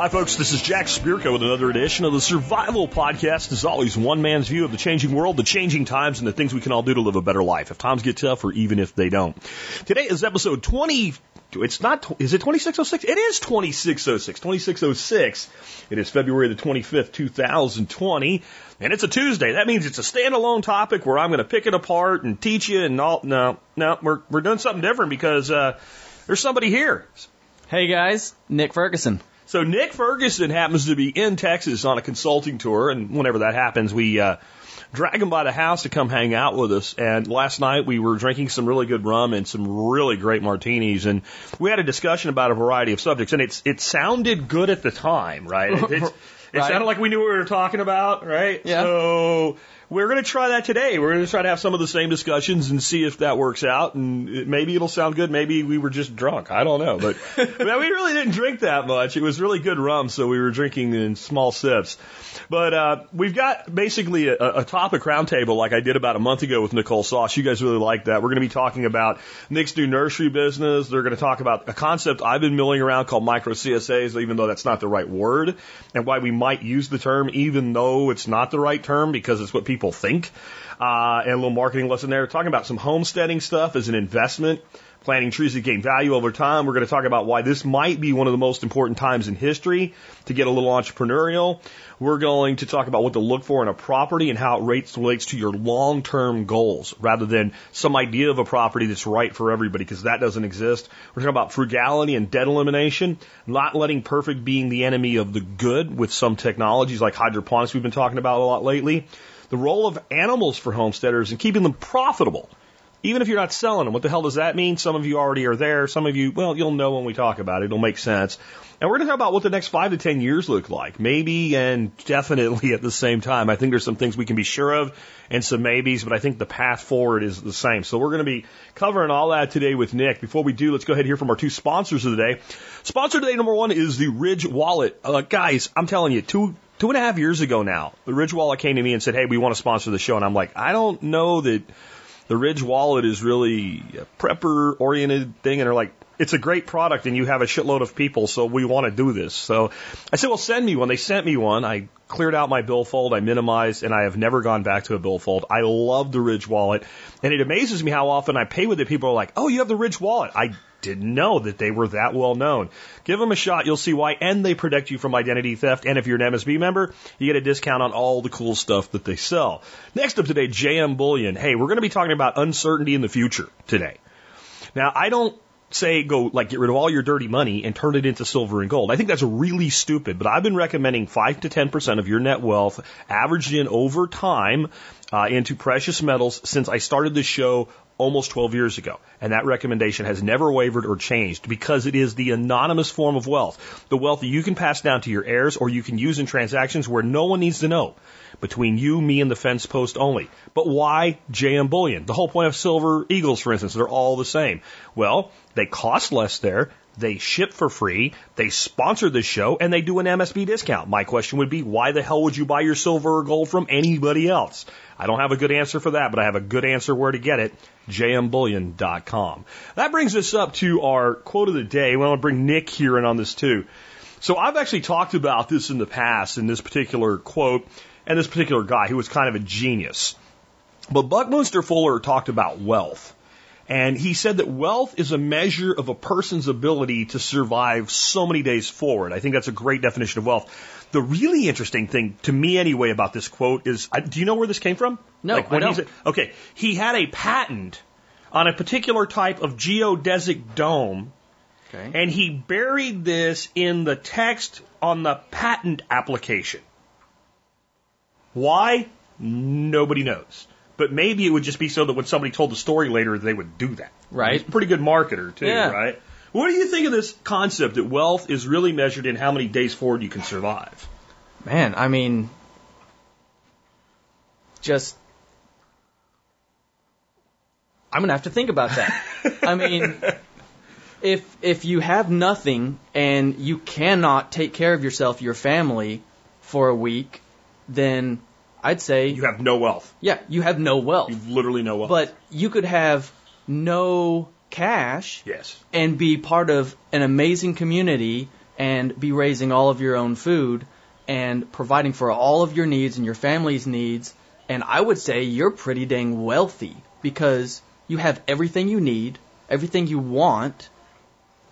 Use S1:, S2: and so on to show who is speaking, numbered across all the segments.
S1: Hi, folks. This is Jack Spirko with another edition of the Survival Podcast. As always, one man's view of the changing world, the changing times, and the things we can all do to live a better life if times get tough or even if they don't. Today is episode 20. It's not, is it 2606? It is 2606. 2606. It is February the 25th, 2020. And it's a Tuesday. That means it's a standalone topic where I'm going to pick it apart and teach you and all. No, no, we're, we're doing something different because, uh, there's somebody here.
S2: Hey guys, Nick Ferguson.
S1: So Nick Ferguson happens to be in Texas on a consulting tour, and whenever that happens, we uh, drag him by the house to come hang out with us. And last night we were drinking some really good rum and some really great martinis, and we had a discussion about a variety of subjects. And it's it sounded good at the time, right? It, it
S2: Right.
S1: sounded like we knew what we were talking about, right?
S2: Yeah.
S1: So we're going to try that today. We're going to try to have some of the same discussions and see if that works out. And maybe it'll sound good. Maybe we were just drunk. I don't know. But but we really didn't drink that much. It was really good rum, so we were drinking in small sips. But uh, we've got basically a, a topic roundtable like I did about a month ago with Nicole Sauce. You guys really like that. We're going to be talking about Nick's new nursery business. They're going to talk about a concept I've been milling around called micro CSAs, even though that's not the right word, and why we might use the term even though it's not the right term because it's what people think. Uh, and a little marketing lesson there. Talking about some homesteading stuff as an investment planting trees that gain value over time. We're going to talk about why this might be one of the most important times in history to get a little entrepreneurial. We're going to talk about what to look for in a property and how it rates, relates to your long-term goals rather than some idea of a property that's right for everybody because that doesn't exist. We're talking about frugality and debt elimination, not letting perfect being the enemy of the good with some technologies like hydroponics we've been talking about a lot lately. The role of animals for homesteaders and keeping them profitable even if you're not selling them, what the hell does that mean? Some of you already are there. Some of you, well, you'll know when we talk about it. It'll make sense. And we're going to talk about what the next five to ten years look like. Maybe and definitely at the same time. I think there's some things we can be sure of and some maybes, but I think the path forward is the same. So we're going to be covering all that today with Nick. Before we do, let's go ahead and hear from our two sponsors of the day. Sponsor today number one is the Ridge Wallet. Uh, guys, I'm telling you, two two and a half years ago now, the Ridge Wallet came to me and said, "Hey, we want to sponsor the show," and I'm like, I don't know that the Ridge wallet is really a prepper oriented thing. And they're like, it's a great product and you have a shitload of people, so we want to do this. So I said, well, send me one. They sent me one. I cleared out my billfold, I minimized, and I have never gone back to a billfold. I love the Ridge wallet. And it amazes me how often I pay with it. People are like, oh, you have the Ridge wallet. I didn't know that they were that well known. Give them a shot, you'll see why, and they protect you from identity theft. And if you're an MSB member, you get a discount on all the cool stuff that they sell. Next up today, JM Bullion. Hey, we're going to be talking about uncertainty in the future today. Now, I don't say go like get rid of all your dirty money and turn it into silver and gold. I think that's really stupid, but I've been recommending 5 to 10% of your net wealth averaged in over time uh, into precious metals since I started this show almost 12 years ago. And that recommendation has never wavered or changed because it is the anonymous form of wealth. The wealth that you can pass down to your heirs or you can use in transactions where no one needs to know. Between you, me, and the fence post only. But why JM Bullion? The whole point of Silver Eagles, for instance, they're all the same. Well, they cost less there. They ship for free. They sponsor the show and they do an MSB discount. My question would be, why the hell would you buy your silver or gold from anybody else? I don't have a good answer for that, but I have a good answer where to get it. jmbullion.com. That brings us up to our quote of the day. We want to bring Nick here in on this too. So I've actually talked about this in the past in this particular quote and this particular guy who was kind of a genius. But Buckminster Fuller talked about wealth. And he said that wealth is a measure of a person's ability to survive so many days forward. I think that's a great definition of wealth. The really interesting thing to me anyway about this quote is, I- do you know where this came from?
S2: No,
S1: Like
S2: I don't.
S1: okay, he had a patent on a particular type of geodesic dome
S2: Okay.
S1: and he buried this in the text on the patent application. Why? Nobody knows. But maybe it would just be so that when somebody told the story later, they would do that.
S2: Right.
S1: He's a pretty good marketer, too,
S2: Yeah.
S1: right? What do you think of this concept that wealth is really measured in how many days forward you can survive?
S2: Man, I mean, just. I'm gonna have to think about that. I mean, if if you have nothing and you cannot take care of yourself, your family, for a week, then I'd say
S1: You have no wealth.
S2: yeah, you have no wealth.
S1: You've literally no wealth.
S2: But you could have no cash
S1: yes.
S2: and be part of an amazing community and be raising all of your own food and providing for all of your needs and your family's needs. And I would say you're pretty dang wealthy because you have everything you need, everything you want,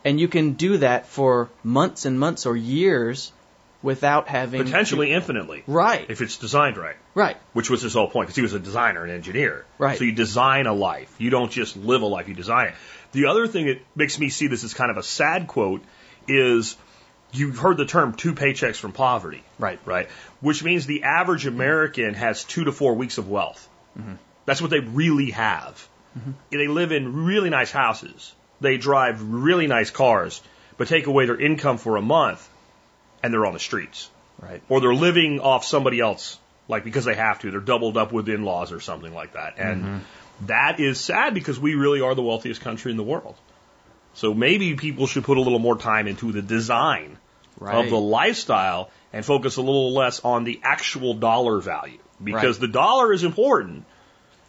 S2: and you can do that for months and months or years without having
S1: Potentially infinitely.
S2: right,
S1: If it's designed right.
S2: right,
S1: Which was his whole point, because he was a designer and engineer.
S2: Right.
S1: So you design a life. You don't just live a life, you design it. The other thing that makes me see this as kind of a sad quote is you've heard the term two paychecks from poverty.
S2: right,
S1: right? Which means the average American has two to four weeks of wealth. Mm-hmm. That's what they really have. Mm-hmm. They live in really nice houses. They drive really nice cars, but take away their income for a month and they're on the streets.
S2: right.
S1: Or they're living off somebody else, like because they have to. They're doubled up with in laws or something like that. And mm-hmm. that is sad because we really are the wealthiest country in the world. So maybe people should put a little more time into the design
S2: Right.
S1: of the lifestyle and focus a little less on the actual dollar value because
S2: Right.
S1: the dollar is important.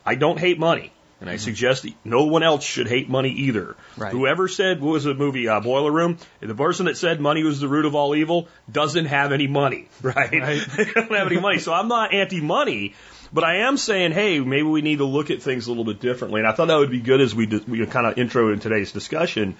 S1: I don't hate money. And I suggest that no one else should hate money either.
S2: Mm-hmm. Right.
S1: Whoever said, what was the movie, uh, Boiler Room? The person that said money was the root of all evil doesn't have any money, right? they don't have any money. So I'm not anti-money, but I am saying, hey, maybe we need to look at things a little bit differently. And I thought that would be good as we, we kind of intro in today's discussion.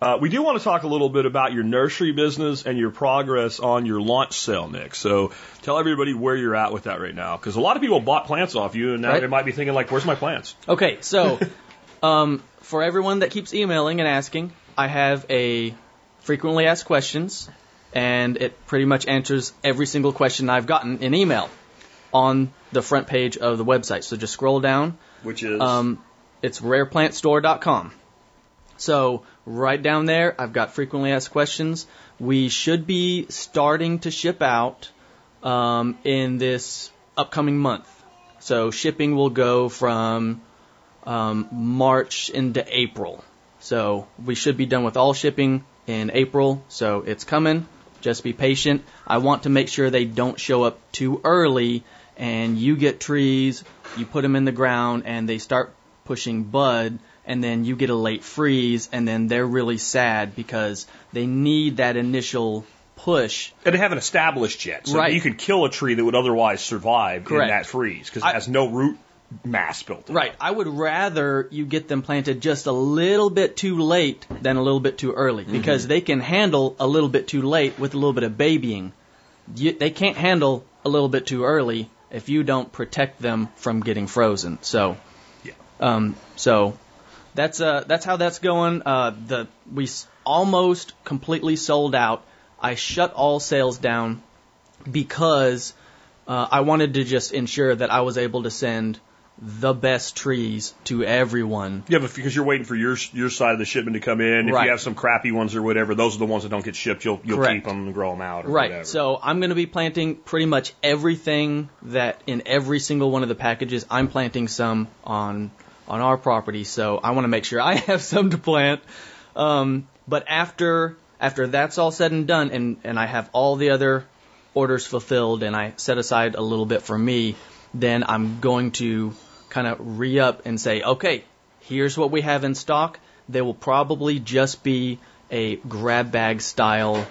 S1: Uh, we do want to talk a little bit about your nursery business and your progress on your launch sale, Nick. So tell everybody where you're at with that right now, because a lot of people bought plants off you, and now
S2: Right.
S1: they might be thinking like, "Where's my plants?"
S2: Okay, so um, for everyone that keeps emailing and asking, I have a frequently asked questions, and it pretty much answers every single question I've gotten in email on the front page of the website. So just scroll down.
S1: Which is
S2: Um, it's rareplantstore.com. So right down there, I've got frequently asked questions. We should be starting to ship out um, in this upcoming month. So shipping will go from um, March into April. So we should be done with all shipping in April. So it's coming. Just be patient. I want to make sure they don't show up too early and you get trees, you put them in the ground and they start pushing bud and then you get a late freeze and then they're really sad because they need that initial push.
S1: and they haven't established yet, so
S2: Right.
S1: you could kill a tree that would otherwise survive
S2: Correct.
S1: in that freeze because it has no root mass built.
S2: Right. I would rather you get them planted just a little bit too late than a little bit too early because they can handle a little bit too late with a little bit of babying. You, they can't handle a little bit too early if you don't protect them from getting frozen. So,
S1: Yeah.
S2: um, so that's uh, that's how that's going. Uh, the we s- almost completely sold out. I shut all sales down because uh, I wanted to just ensure that I was able to send the best trees to everyone.
S1: Yeah, but because you're waiting for your your side of the shipment to come in. If
S2: Right.
S1: you have some crappy ones or whatever, those are the ones that don't get shipped. You'll you'll
S2: Correct.
S1: keep them and grow them out. Or
S2: Right.
S1: Whatever.
S2: So I'm going to be planting pretty much everything that in every single one of the packages. I'm planting some on on our property, so I want to make sure I have some to plant. Um, but after after that's all said and done, and and I have all the other orders fulfilled, and I set aside a little bit for me, then I'm going to kind of re up and say, okay, here's what we have in stock. They will probably just be a grab bag style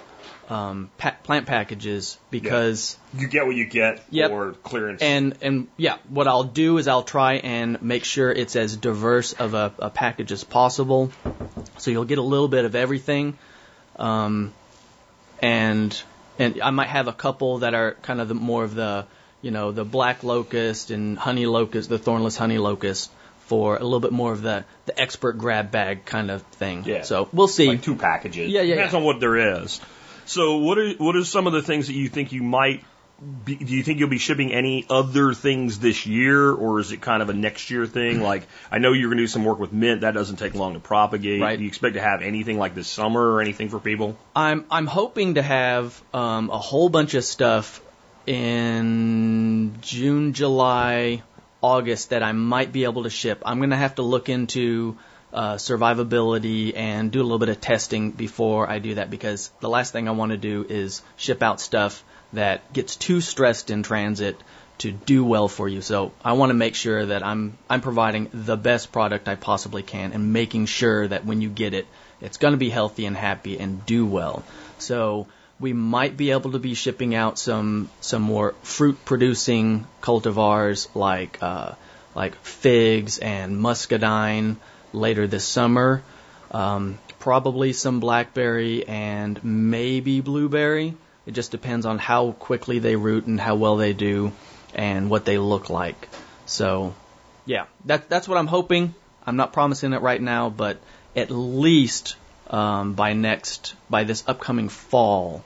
S2: um, pa- plant packages because
S1: you get what you get
S2: Yep.
S1: for clearance.
S2: and and yeah, what I'll do is I'll try and make sure it's as diverse of a, a package as possible, so you'll get a little bit of everything, um, and and I might have a couple that are kind of the more of the you know the black locust and honey locust, the thornless honey locust for a little bit more of the the expert grab bag kind of thing.
S1: Yeah.
S2: So we'll see.
S1: like two packages.
S2: Yeah, yeah,
S1: Depends
S2: yeah.
S1: on what there is. So what are what are some of the things that you think you might? Be, do you think you'll be shipping any other things this year, or is it kind of a next year thing? Like I know you're going to do some work with mint. That doesn't take long to propagate.
S2: Right.
S1: Do you expect to have anything like this summer or anything for people?
S2: I'm I'm hoping to have um, a whole bunch of stuff in June, July, August that I might be able to ship. I'm gonna have to look into uh, survivability and do a little bit of testing before I do that because the last thing I want to do is ship out stuff that gets too stressed in transit to do well for you. So I want to make sure that I'm I'm providing the best product I possibly can and making sure that when you get it, it's going to be healthy and happy and do well. So we might be able to be shipping out some some more fruit producing cultivars like uh, like figs and muscadine later this summer. Um, probably some blackberry and maybe blueberry. It just depends on how quickly they root and how well they do and what they look like. So, yeah, that, that's what I'm hoping. I'm not promising it right now, but at least um, by next, by this upcoming fall,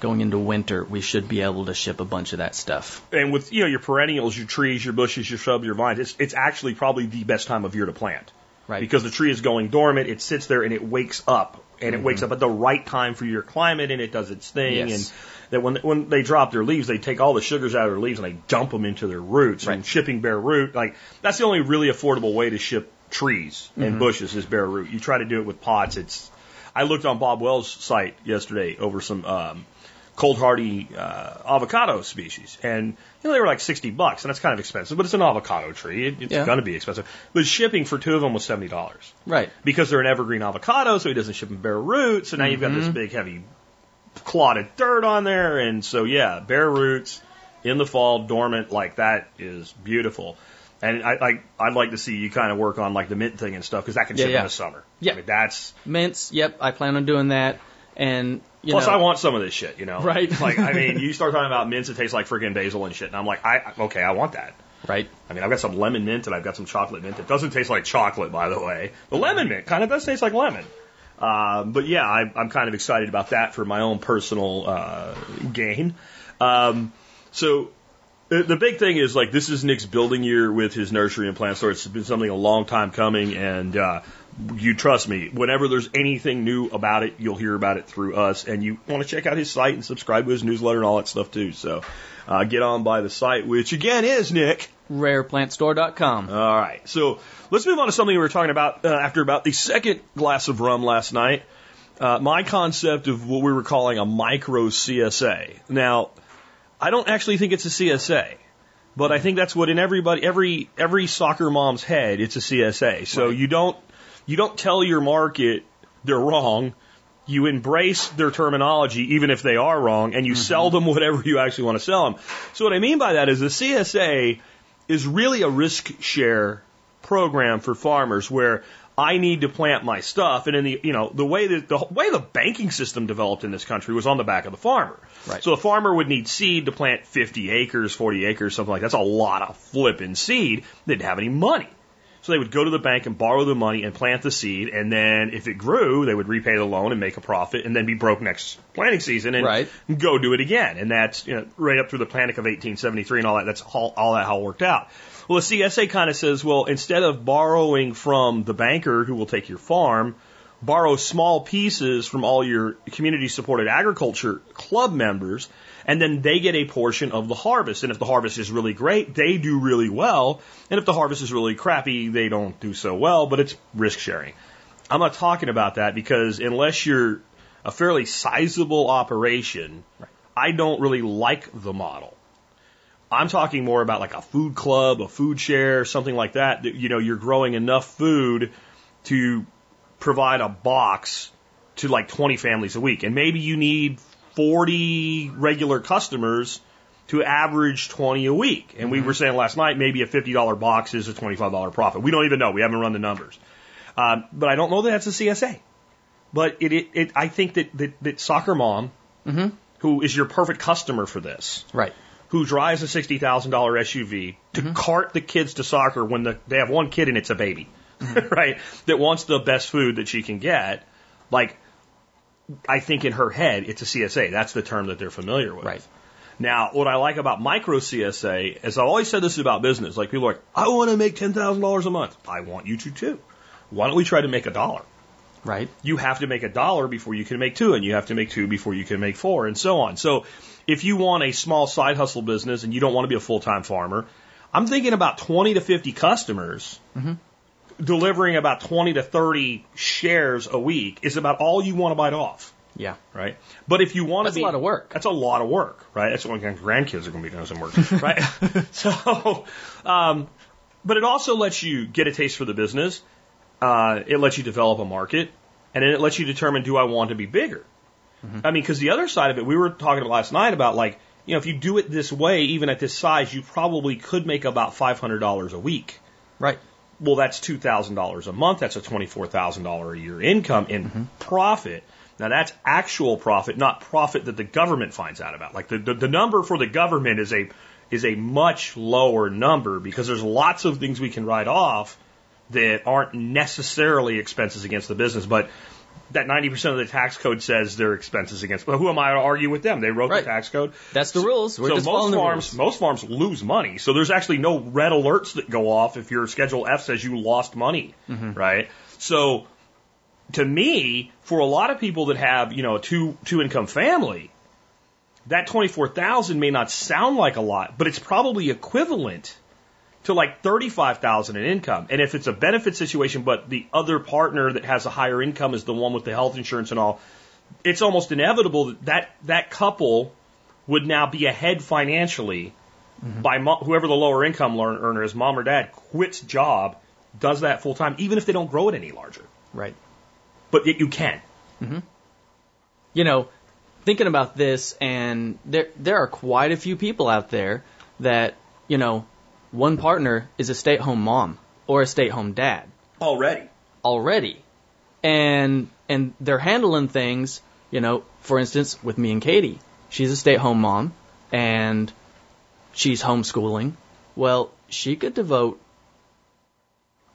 S2: going into winter, we should be able to ship a bunch of that stuff.
S1: And with you know your perennials, your trees, your bushes, your shrubs, your vines, it's it's actually probably the best time of year to plant.
S2: Right.
S1: Because the tree is going dormant, it sits there and it wakes up, and it wakes up at the right time for your climate, and it does its thing.
S2: Mm-hmm. Yes.
S1: And that when when they drop their leaves, they take all the sugars out of their leaves and they dump them into their roots. And shipping bare root, like that's the only really affordable way to ship trees
S2: Mm-hmm.
S1: and bushes is bare root. You try to do it with pots, it's. I looked on Bob Wells' site yesterday over some um, cold hardy uh, avocado species, and you know they were like sixty bucks, and that's kind of expensive, but it's an avocado tree. It, it's
S2: Yeah.
S1: going to be expensive. But shipping for two of them was seventy dollars
S2: Right.
S1: because they're an evergreen avocado, so he doesn't ship them bare root. So now you've got this
S2: Mm-hmm.
S1: big heavy clotted dirt on there, and so yeah, bare roots in the fall, dormant like that is beautiful. And I, I I'd like to see you kind of work on like the mint thing and stuff because that can
S2: Yeah,
S1: ship
S2: yeah.
S1: in the summer.
S2: Yeah.
S1: I mean, that's
S2: Mints, yep, I plan on doing that. And, you
S1: plus
S2: know,
S1: I want some of this shit, you know.
S2: Right.
S1: like I mean, you start talking about mints that taste like freaking basil and shit, and I'm like, I okay, I want that.
S2: right.
S1: I mean, I've got some lemon mint and I've got some chocolate mint. It doesn't taste like chocolate, by the way. The lemon mint kind of does taste like lemon. Um, but yeah, I, I'm kind of excited about that for my own personal uh, gain. Um, so the, the big thing is like this is Nick's building year with his nursery and plant store. It's been something a long time coming, and uh, you trust me. Whenever there's anything new about it, you'll hear about it through us. And you want to check out his site and subscribe to his newsletter and all that stuff too. So uh, get on by the site, which again is Nick.
S2: rareplantstore.com.
S1: All right. So let's move on to something we were talking about uh, after about the second glass of rum last night. Uh, my concept of what we were calling a micro CSA. Now, I don't actually think it's a CSA, but I think that's what in everybody, every every soccer mom's head, it's a CSA. So
S2: Right.
S1: you don't you don't tell your market they're wrong. You embrace their terminology, even if they are wrong, and you mm-hmm. sell them whatever you actually want to sell them. So what I mean by that is the CSA is really a risk share program for farmers where I need to plant my stuff, and in the you know the way that the way the banking system developed in this country was on the back of the farmer.
S2: Right.
S1: So the farmer would need seed to plant 50 acres, 40 acres, something like that. That's a lot of flipping seed. They didn't have any money. So they would go to the bank and borrow the money and plant the seed, and then if it grew, they would repay the loan and make a profit, and then be broke next planting season and
S2: Right.
S1: go do it again. And that's you know right up through the Panic of 1873 and all that. That's all, all that how it worked out. Well, the CSA kind of says, well, instead of borrowing from the banker who will take your farm, borrow small pieces from all your community supported agriculture club members, and then they get a portion of the harvest. And if the harvest is really great, they do really well. And if the harvest is really crappy, they don't do so well, but it's risk sharing. I'm not talking about that because unless you're a fairly sizable operation, I don't really like the model. I'm talking more about like a food club, a food share, something like that. That you know, you're growing enough food to provide a box to like 20 families a week, and maybe you need 40 regular customers to average 20 a week. And we mm-hmm. were saying last night maybe a $50 box is a $25 profit. We don't even know. We haven't run the numbers. Um, but I don't know that that's a CSA. But it, it, it I think that, that, that soccer mom, mm-hmm. who is your perfect customer for this,
S2: Right.
S1: who drives a sixty thousand dollar SUV to mm-hmm. cart the kids to soccer when the, they have one kid and it's a baby, right? That wants the best food that she can get. Like, I think in her head it's a CSA. That's the term that they're familiar with.
S2: Right.
S1: Now, what I like about micro CSA is I've always said this is about business. Like people are like, I want to make ten thousand dollars a month. I want you to too. Why don't we try to make a dollar?
S2: Right.
S1: you have to make a dollar before you can make two, and you have to make two before you can make four, and so on. So if you want a small side hustle business and you don't want to be a full time farmer, I'm thinking about 20 to 50 customers mm-hmm. Delivering about 20 to 30 shares a week is about all you want to bite off,
S2: Yeah.
S1: right? But if you want to
S2: That's
S1: to
S2: a lot of work.
S1: That's a lot of work, right? That's when your grandkids are going to be doing some work, right? so, um, but it also lets you get a taste for the business. Uh, it lets you develop a market, and then it lets you determine do I want to be bigger. I mean, because the other side of it, we were talking last night about like, you know, if you do it this way, even at this size, you probably could make about five hundred dollars a week.
S2: Right.
S1: Well, that's two thousand dollars a month. That's a twenty-four thousand dollar a year income in mm-hmm. profit. Now that's actual profit, not profit that the government finds out about. Like the, the the number for the government is a is a much lower number because there's lots of things we can write off that aren't necessarily expenses against the business, but that 90% of the tax code says they're expenses against. But who am I to argue with them? They wrote
S2: Right.
S1: the tax code.
S2: That's the rules. We're
S1: so most farms, most farms lose money. So there's actually no red alerts that go off if your Schedule F says you lost money,
S2: Mm-hmm.
S1: right? So to me, for a lot of people that have you know a two two income family, that twenty four thousand may not sound like a lot, but it's probably equivalent to like thirty five thousand in income. And if it's a benefit situation, but the other partner that has a higher income is the one with the health insurance and all, it's almost inevitable that that, that couple would now be ahead financially mm-hmm. by mo- whoever the lower income earner is, mom or dad, quits job, does that full time, even if they don't grow it any larger.
S2: Right.
S1: But yet you can. Mm-hmm.
S2: you know, thinking about this, and there there are quite a few people out there that you know, one partner is a stay-at-home mom or a stay-at-home dad
S1: Already.
S2: already, and and they're handling things. You know, for instance, with me and Katie, she's a stay-at-home mom, and she's homeschooling. Well, she could devote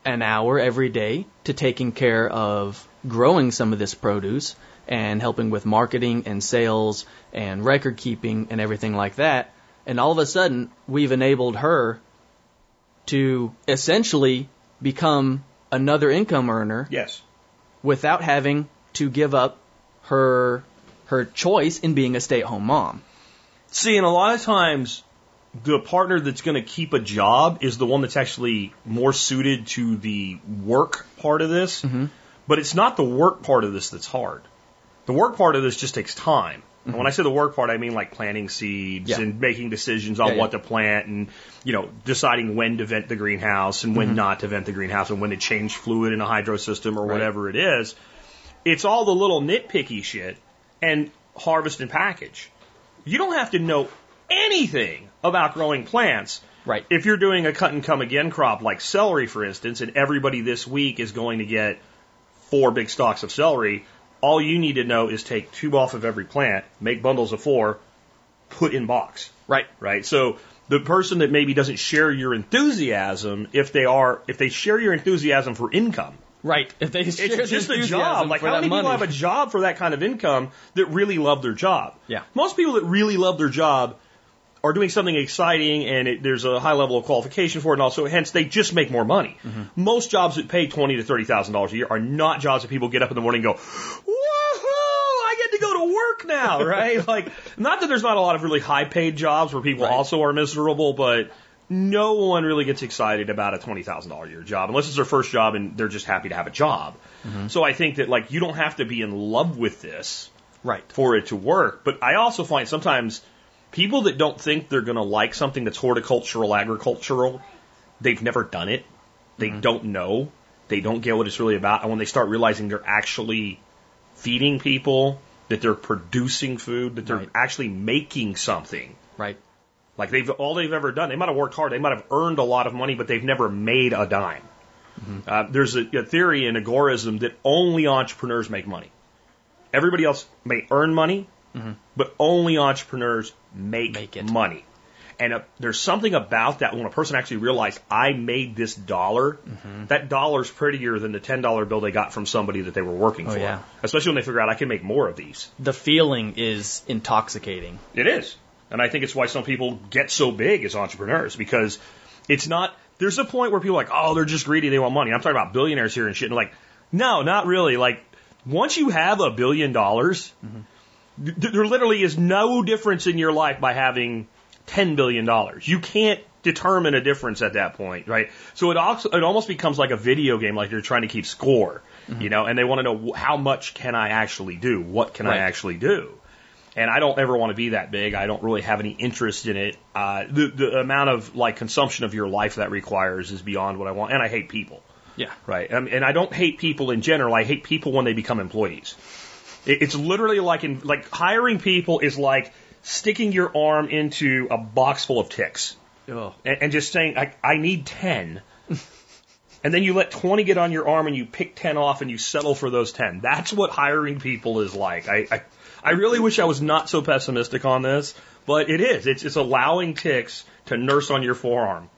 S2: an hour every day to taking care of growing some of this produce and helping with marketing and sales and record keeping and everything like that. And all of a sudden, we've enabled her to essentially become another income earner
S1: Yes.
S2: without having to give up her her choice in being a stay-at-home mom.
S1: See, and a lot of times, the partner that's going to keep a job is the one that's actually more suited to the work part of this. Mm-hmm. But it's not the work part of this that's hard. The work part of this just takes time. And when I say the work part, I mean like planting seeds
S2: Yeah.
S1: and making decisions on
S2: Yeah,
S1: what
S2: yeah.
S1: to plant and, you know, deciding when to vent the greenhouse and when mm-hmm. not to vent the greenhouse and when to change fluid in a hydro system or
S2: Right.
S1: whatever it is. It's all the little nitpicky shit and harvest and package. You don't have to know anything about growing plants.
S2: Right.
S1: If you're doing a cut and come again crop like celery, for instance, and everybody this week is going to get four big stalks of celery, all you need to know is take two off of every plant, make bundles of four, put in box.
S2: Right.
S1: Right. So the person that maybe doesn't share your enthusiasm, if they are, if they share your enthusiasm for income,
S2: Right. If they share
S1: it's just a job. Like how many people have a job for that kind of income that really love their job?
S2: Yeah.
S1: Most people that really love their job are doing something exciting and it, there's a high level of qualification for it, and also hence they just make more money.
S2: Mm-hmm.
S1: Most jobs that pay twenty to thirty thousand dollars a year are not jobs that people get up in the morning and go, "Woohoo! I get to go to work now!" Right? like, not that there's not a lot of really high paid jobs where people
S2: Right.
S1: also are miserable, but no one really gets excited about a twenty thousand dollar a year job unless it's their first job and they're just happy to have a job. So I think that like you don't have to be in love with this
S2: Right.
S1: for it to work. But I also find sometimes people that don't think they're going to like something that's horticultural, agricultural, they've never done it. They mm-hmm. don't know. They don't get what it's really about. And when they start realizing they're actually feeding people, that they're producing food, that they're
S2: Right.
S1: actually making something.
S2: Right.
S1: Like they've all they've ever done. They might have worked hard. They might have earned a lot of money, but they've never made a dime. Mm-hmm. Uh, there's a, a theory in agorism that only entrepreneurs make money. Everybody else may earn money, mm-hmm. but only entrepreneurs make,
S2: Make
S1: money. And uh, there's something about that when a person actually realized I made this dollar, that dollar's prettier than the ten dollar bill they got from somebody that they were working
S2: Oh,
S1: for.
S2: yeah.
S1: Especially when they figure out I can make more of these.
S2: The feeling is intoxicating.
S1: It is. And I think it's why some people get so big as entrepreneurs because it's not, there's a point where people are like, oh, they're just greedy, they want money. I'm talking about billionaires here and shit. And like, no, not really. Like, once you have a billion dollars, th- there literally is no difference in your life by having $10 billion. You can't determine a difference at that point, right? So it also it almost becomes like a video game, like you're trying to keep score, you know, and they want to know how much can I actually do? What can I actually do? And I don't ever want to be that big. I don't really have any interest in it. Uh, the the amount of like consumption of your life that requires is beyond what I want, and I hate people.
S2: Yeah.
S1: Right. Um, and I don't hate people in general. I hate people when they become employees. It, it's literally like in like hiring people is like sticking your arm into a box full of ticks and, and just saying, I, I need 10. and then you let 20 get on your arm and you pick 10 off and you settle for those 10. That's what hiring people is like. I, I, I really wish I was not so pessimistic on this, but it is. It's, it's allowing ticks to nurse on your forearm.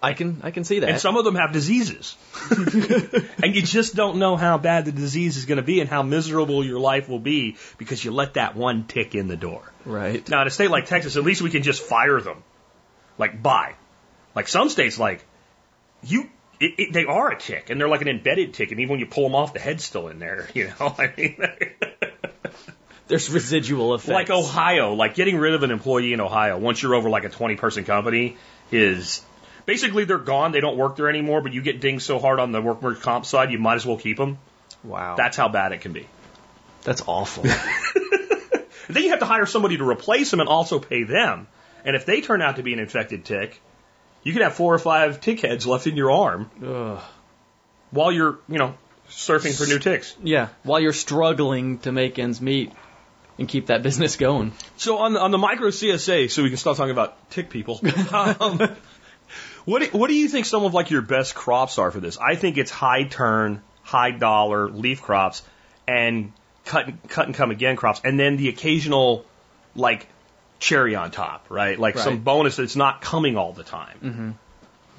S2: I can I can see that.
S1: And some of them have diseases. and you just don't know how bad the disease is going to be and how miserable your life will be because you let that one tick in the door.
S2: right.
S1: Now, in a state like Texas, at least we can just fire them. Like, bye. Like some states, like, you, it, it, they are a tick, and they're like an embedded tick, and even when you pull them off, the head's still in there, you know? I mean,
S2: There's residual effects.
S1: like Ohio, like getting rid of an employee in Ohio, once you're over like a 20 person company, is basically they're gone, they don't work there anymore, but you get dinged so hard on the work workers' comp side, you might as well keep them.
S2: Wow.
S1: That's how bad it can be.
S2: That's awful.
S1: And then you have to hire somebody to replace them and also pay them. And if they turn out to be an infected tick, you could have four or five tick heads left in your arm
S2: Ugh.
S1: while you're, you know, surfing for new ticks.
S2: Yeah. While you're struggling to make ends meet and keep that business going.
S1: So on the, on the micro CSA, so we can stop talking about tick people. um, what do, what do you think some of like your best crops are for this? I think it's high turn, high dollar leaf crops, and cut and- cut and come again crops, and then the occasional like cherry on top, right? Like some bonus that's not coming all the time. Mm-hmm.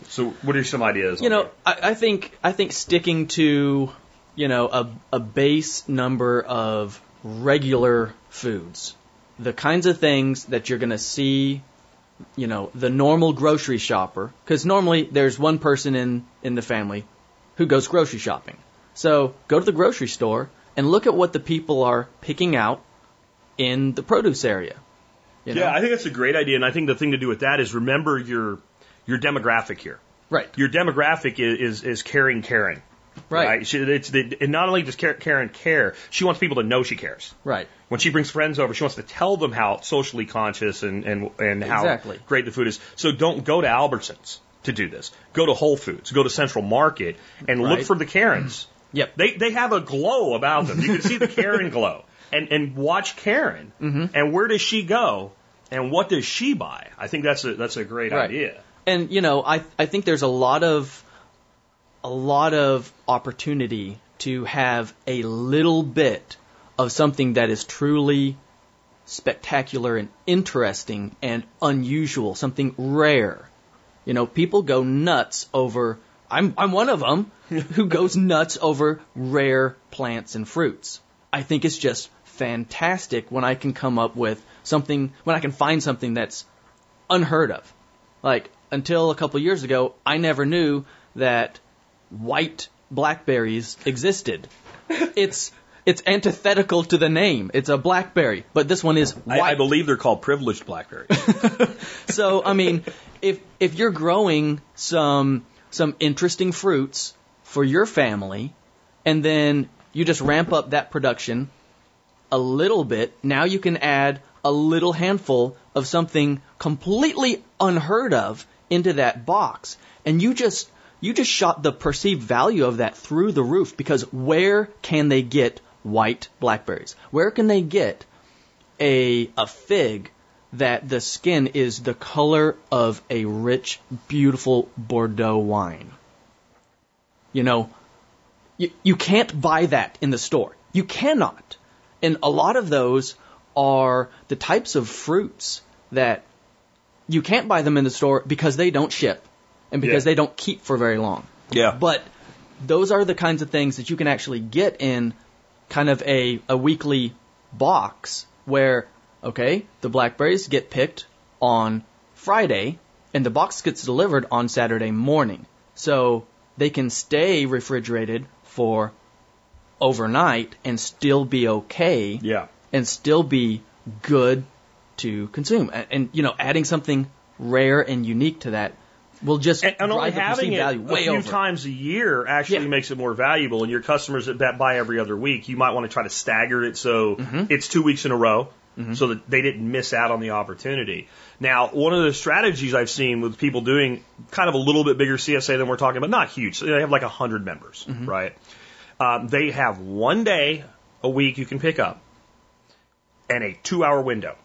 S1: So what are some ideas?
S2: You know. I, I think I think sticking to you know a a base number of regular foods, the kinds of things that you're going to see, you know, the normal grocery shopper, because normally there's one person in in the family who goes grocery shopping. So go to the grocery store and look at what the people are picking out in the produce area. You know?
S1: Yeah, I think that's a great idea, and I think the thing to do with that is remember your your demographic here.
S2: right,
S1: Your demographic is is, is caring Karen.
S2: Right,
S1: She, it's the, and not only does Karen care, she wants people to know she cares.
S2: right.
S1: When she brings friends over, she wants to tell them how socially conscious and, and, and how
S2: Exactly.
S1: great the food is. So don't go to Albertsons to do this. Go to Whole Foods, go to Central Market, and look for the Karens.
S2: Yep.
S1: They, they have a glow about them. You can see the Karen glow. And, and watch Karen.
S2: Mm-hmm.
S1: And where does she go? And what does she buy? I think that's a, that's a great
S2: Right.
S1: idea.
S2: and you know I I think there's a lot of a lot of opportunity to have a little bit of something that is truly spectacular and interesting and unusual, something rare. You know, people go nuts over I'm I'm one of them who goes nuts over rare plants and fruits. I think it's just fantastic when I can come up with something when I can find something that's unheard of. Like until a couple years ago, I never knew that white blackberries existed. it's it's antithetical to the name. It's a blackberry, but this one is
S1: I,
S2: white.
S1: I believe they're called privileged blackberries.
S2: So I mean, if if you're growing some some interesting fruits for your family, and then you just ramp up that production a little bit, now you can add a little handful of something completely unheard of into that box, and you just you just shot the perceived value of that through the roof because where can they get white blackberries? Where can they get a a fig that the skin is the color of a rich, beautiful Bordeaux wine. You know, you, you can't buy that in the store. You cannot. And a lot of those are the types of fruits that you can't buy them in the store because they don't ship and because
S1: Yeah.
S2: they don't keep for very long.
S1: yeah.
S2: But those are the kinds of things that you can actually get in kind of a, a weekly box where, okay, the blackberries get picked on Friday and the box gets delivered on Saturday morning. So they can stay refrigerated for overnight and still be okay
S1: yeah.
S2: and still be good to consume. And, and you know, adding something rare and unique to that will just
S1: And, and only having it a few
S2: over.
S1: times a year actually
S2: Yeah.
S1: makes it more valuable. And your customers that, buy every other week, you might want to try to stagger it so
S2: Mm-hmm.
S1: it's two weeks in a row, so that they didn't miss out on the opportunity. Now, one of the strategies I've seen with people doing kind of a little bit bigger CSA than we're talking about, not huge. So they have like hundred members,
S2: Mm-hmm.
S1: right? Um, they have one day a week you can pick up, and a two-hour window.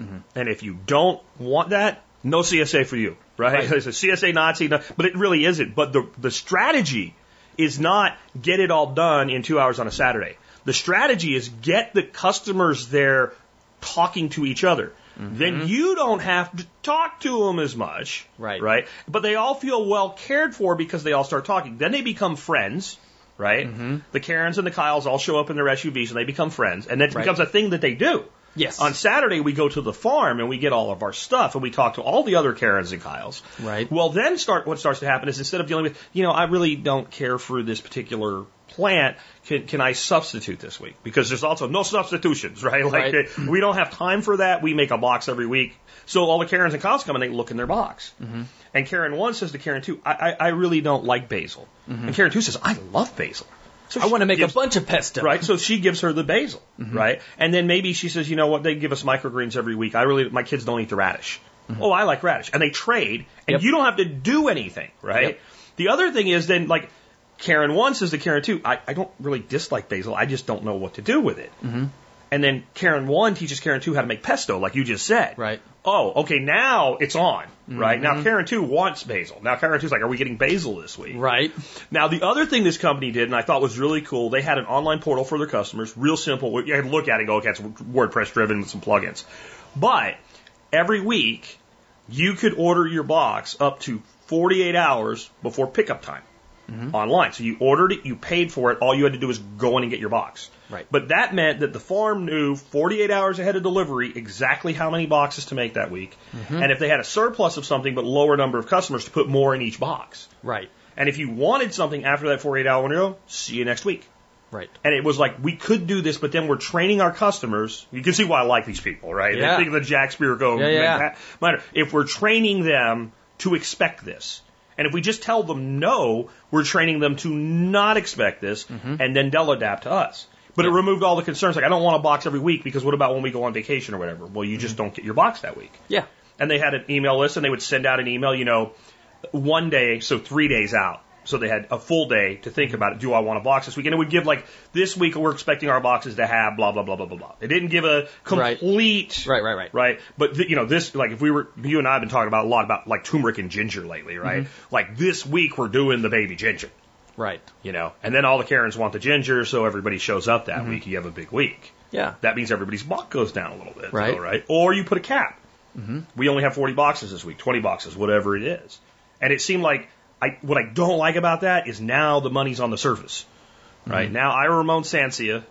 S2: Mm-hmm.
S1: And if you don't want that, no CSA for you, right?
S2: Right.
S1: It's a CSA Nazi, but it really isn't. But the the strategy is not get it all done in two hours on a Saturday. The strategy is get the customers there talking to each other. Mm-hmm. Then you don't have to talk to them as much,
S2: Right.
S1: Right. But they all feel well cared for because they all start talking. Then they become friends, right? Mm-hmm. The Karens and the Kyles all show up in their SUVs and they become friends, and it
S2: Right.
S1: becomes a thing that they do.
S2: Yes.
S1: On Saturday, we go to the farm and we get all of our stuff and we talk to all the other Karens and Kyles.
S2: Right.
S1: Well, then start what starts to happen is instead of dealing with, you know, I really don't care for this particular plant. Can can I substitute this week? Because there's also no substitutions, right? Like
S2: Right.
S1: we don't have time for that. We make a box every week. So all the Karens and Kyles come and they look in their box.
S2: Mm-hmm.
S1: And Karen one says to Karen two, I, I, I really don't like basil. And Karen two says, I love basil. So
S2: Mm-hmm. I want to make
S1: gives-
S2: a bunch of pesto.
S1: Right. So she gives her the basil, right? And then maybe she says, you know what? They give us microgreens every week. I really, my kids don't eat the radish. Oh, I like radish. And they trade, and
S2: Yep.
S1: you don't have to do anything, right?
S2: Yep.
S1: The other thing is then, like, Karen one says to Karen two, I, I don't really dislike basil. I just don't know what to do with it. Mm-hmm. And then Karen one teaches Karen two how to make pesto, like you just said.
S2: Right.
S1: Oh, okay. Now it's on, right? Now mm-hmm. Karen two wants basil. Now Karen two's like, are we getting basil this week?
S2: Right.
S1: Now, the other thing this company did, and I thought was really cool, they had an online portal for their customers, real simple. You can look at it and go, okay, it's WordPress driven with some plugins. But every week, you could order your box up to 48 hours before pickup time Mm-hmm. online. So you ordered it, you paid for it, all you had to do was go in and get your box.
S2: Right.
S1: But that meant that the farm knew 48 hours ahead of delivery exactly how many boxes to make that week. Mm-hmm. And if they had a surplus of something but lower number of customers to put more in each box.
S2: Right.
S1: And if you wanted something after that 48 hour window, see you next week.
S2: Right.
S1: And it was like, we could do this, but then we're training our customers. You can see why I like these people, right?
S2: Yeah.
S1: They think of the Jack Spirko.
S2: Yeah, yeah.
S1: If we're training them to expect this, and if we just tell them no, we're training them to not expect this, and then they'll adapt to us. But it
S2: Mm-hmm.
S1: Removed all the concerns. Like, I don't want a box every week because what about when we go on vacation or whatever? Well, you
S2: Mm-hmm.
S1: just don't get your box that week
S2: Yeah.
S1: and they had an email list and they would send out an email, you know, one day, so three days out. So they had a full day to think mm-hmm. about it. Do I want a box this week? And it would give like this week we're expecting our boxes to have blah blah blah blah blah blah. It didn't give a complete
S2: Right. Right. Right.
S1: right? But th- you know, this like if we were you and I have been talking about a lot about like turmeric and ginger lately, right? Mm-hmm. Like this week we're doing the baby ginger,
S2: Right.
S1: you know, and then all the Karens want the ginger, so everybody shows up that
S2: Mm-hmm.
S1: week. You have a big week.
S2: Yeah.
S1: That means everybody's box goes down a little bit,
S2: Right.
S1: though, right? Or you put a cap. Mm-hmm. We only have 40 boxes this week, 20 boxes, whatever it is. And it seemed like I, what I don't like about that is now the money's on the surface, right? Mm-hmm. Now Ira Ramon Sancia,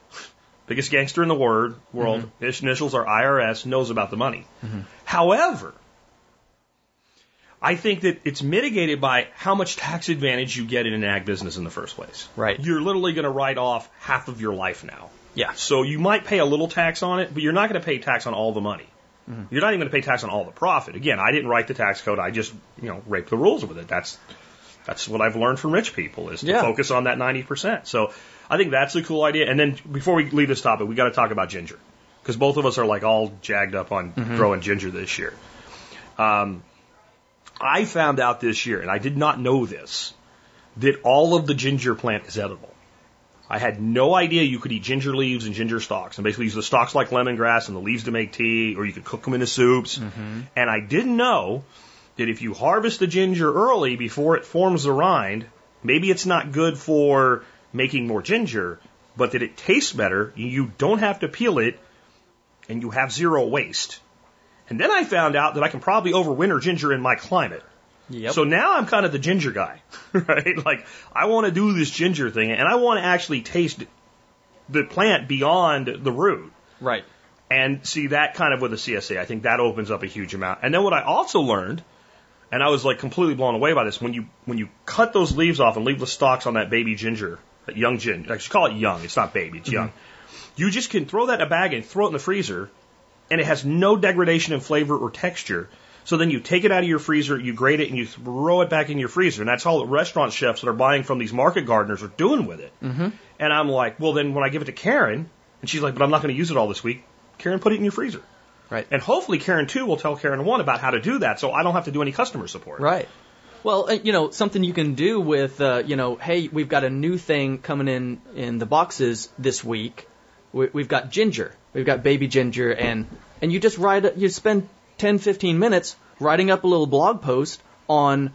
S1: biggest gangster in the word, world, mm-hmm. his initials are IRS, knows about the money. Mm-hmm. However, I think that it's mitigated by how much tax advantage you get in an ag business in the first place.
S2: Right.
S1: You're literally going to write off half of your life now.
S2: Yeah.
S1: So you might pay a little tax on it, but you're not going to pay tax on all the money. You're not even going to pay tax on all the profit. Again, I didn't write the tax code. I just, you know, raped the rules with it. That's that's what I've learned from rich people is to
S2: Yeah.
S1: focus on that 90%. So I think that's a cool idea. And then before we leave this topic, we got to talk about ginger because both of us are like all jagged up on growing ginger this year. Um, I found out this year, and I did not know this, that all of the ginger plant is edible. I had no idea you could eat ginger leaves and ginger stalks, and basically use the stalks like lemongrass and the leaves to make tea, or you could cook them into soups. And I didn't know that if you harvest the ginger early before it forms the rind, maybe it's not good for making more ginger, but that it tastes better. You don't have to peel it, and you have zero waste. And then I found out that I can probably overwinter ginger in my climate.
S2: Yep.
S1: So now I'm kind of the ginger guy, right? Like I want to do this ginger thing, and I want to actually taste the plant beyond the root
S2: right.
S1: and see that kind of with a CSA. I think that opens up a huge amount. And then what I also learned, and I was like completely blown away by this, when you when you cut those leaves off and leave the stalks on that baby ginger, that young ginger, I should call it young. It's not baby, it's young. You just can throw that in a bag and throw it in the freezer, and it has no degradation in flavor or texture So then you take it out of your freezer, you grate it, and you throw it back in your freezer. And that's all that restaurant chefs that are buying from these market gardeners are doing with it. Mm-hmm. And I'm like, well, then when I give it to Karen, and she's like, but I'm not going to use it all this week, Karen, put it in your freezer.
S2: Right.
S1: And hopefully Karen 2 will tell Karen 1 about how to do that so I don't have to do any customer support.
S2: Right. Well, uh, you know, something you can do with, uh, you know, hey, we've got a new thing coming in in the boxes this week. We, we've got ginger. We've got baby ginger, and and you just write, you spend 10, 15 minutes writing up a little blog post on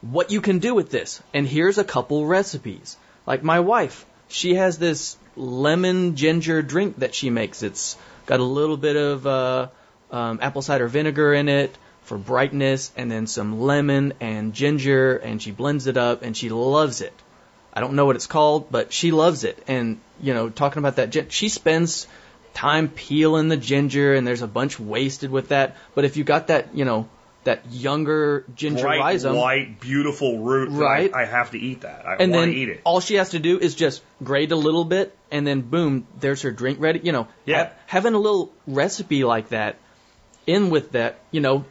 S2: what you can do with this. And here's a couple recipes. Like my wife, she has this lemon ginger drink that she makes. It's got a little bit of uh, um, apple cider vinegar in it for brightness, and then some lemon and ginger, and she blends it up, and she loves it. I don't know what it's called, but she loves it. And you know, talking about that, she spends time peeling the ginger, and there's a bunch wasted with that. But if you got that, you know, that younger ginger
S1: Bright,
S2: rhizome,
S1: white, beautiful root.
S2: Right.
S1: I, I have to eat that. I
S2: and
S1: want
S2: then
S1: to eat it.
S2: all she has to do is just grate a little bit, and then boom, there's her drink ready. You know,
S1: Yeah.
S2: ha- having a little recipe like that in with that, you know,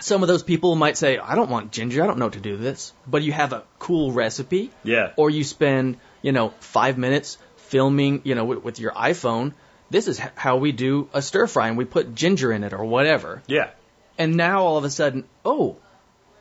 S2: some of those people might say, I don't want ginger, I don't know what to do with this. But you have a cool recipe,
S1: Yeah.
S2: or you spend, you know, five minutes filming, you know, with, with your iPhone. This is h- how we do a stir fry, and we put ginger in it or whatever.
S1: Yeah.
S2: And now all of a sudden, oh,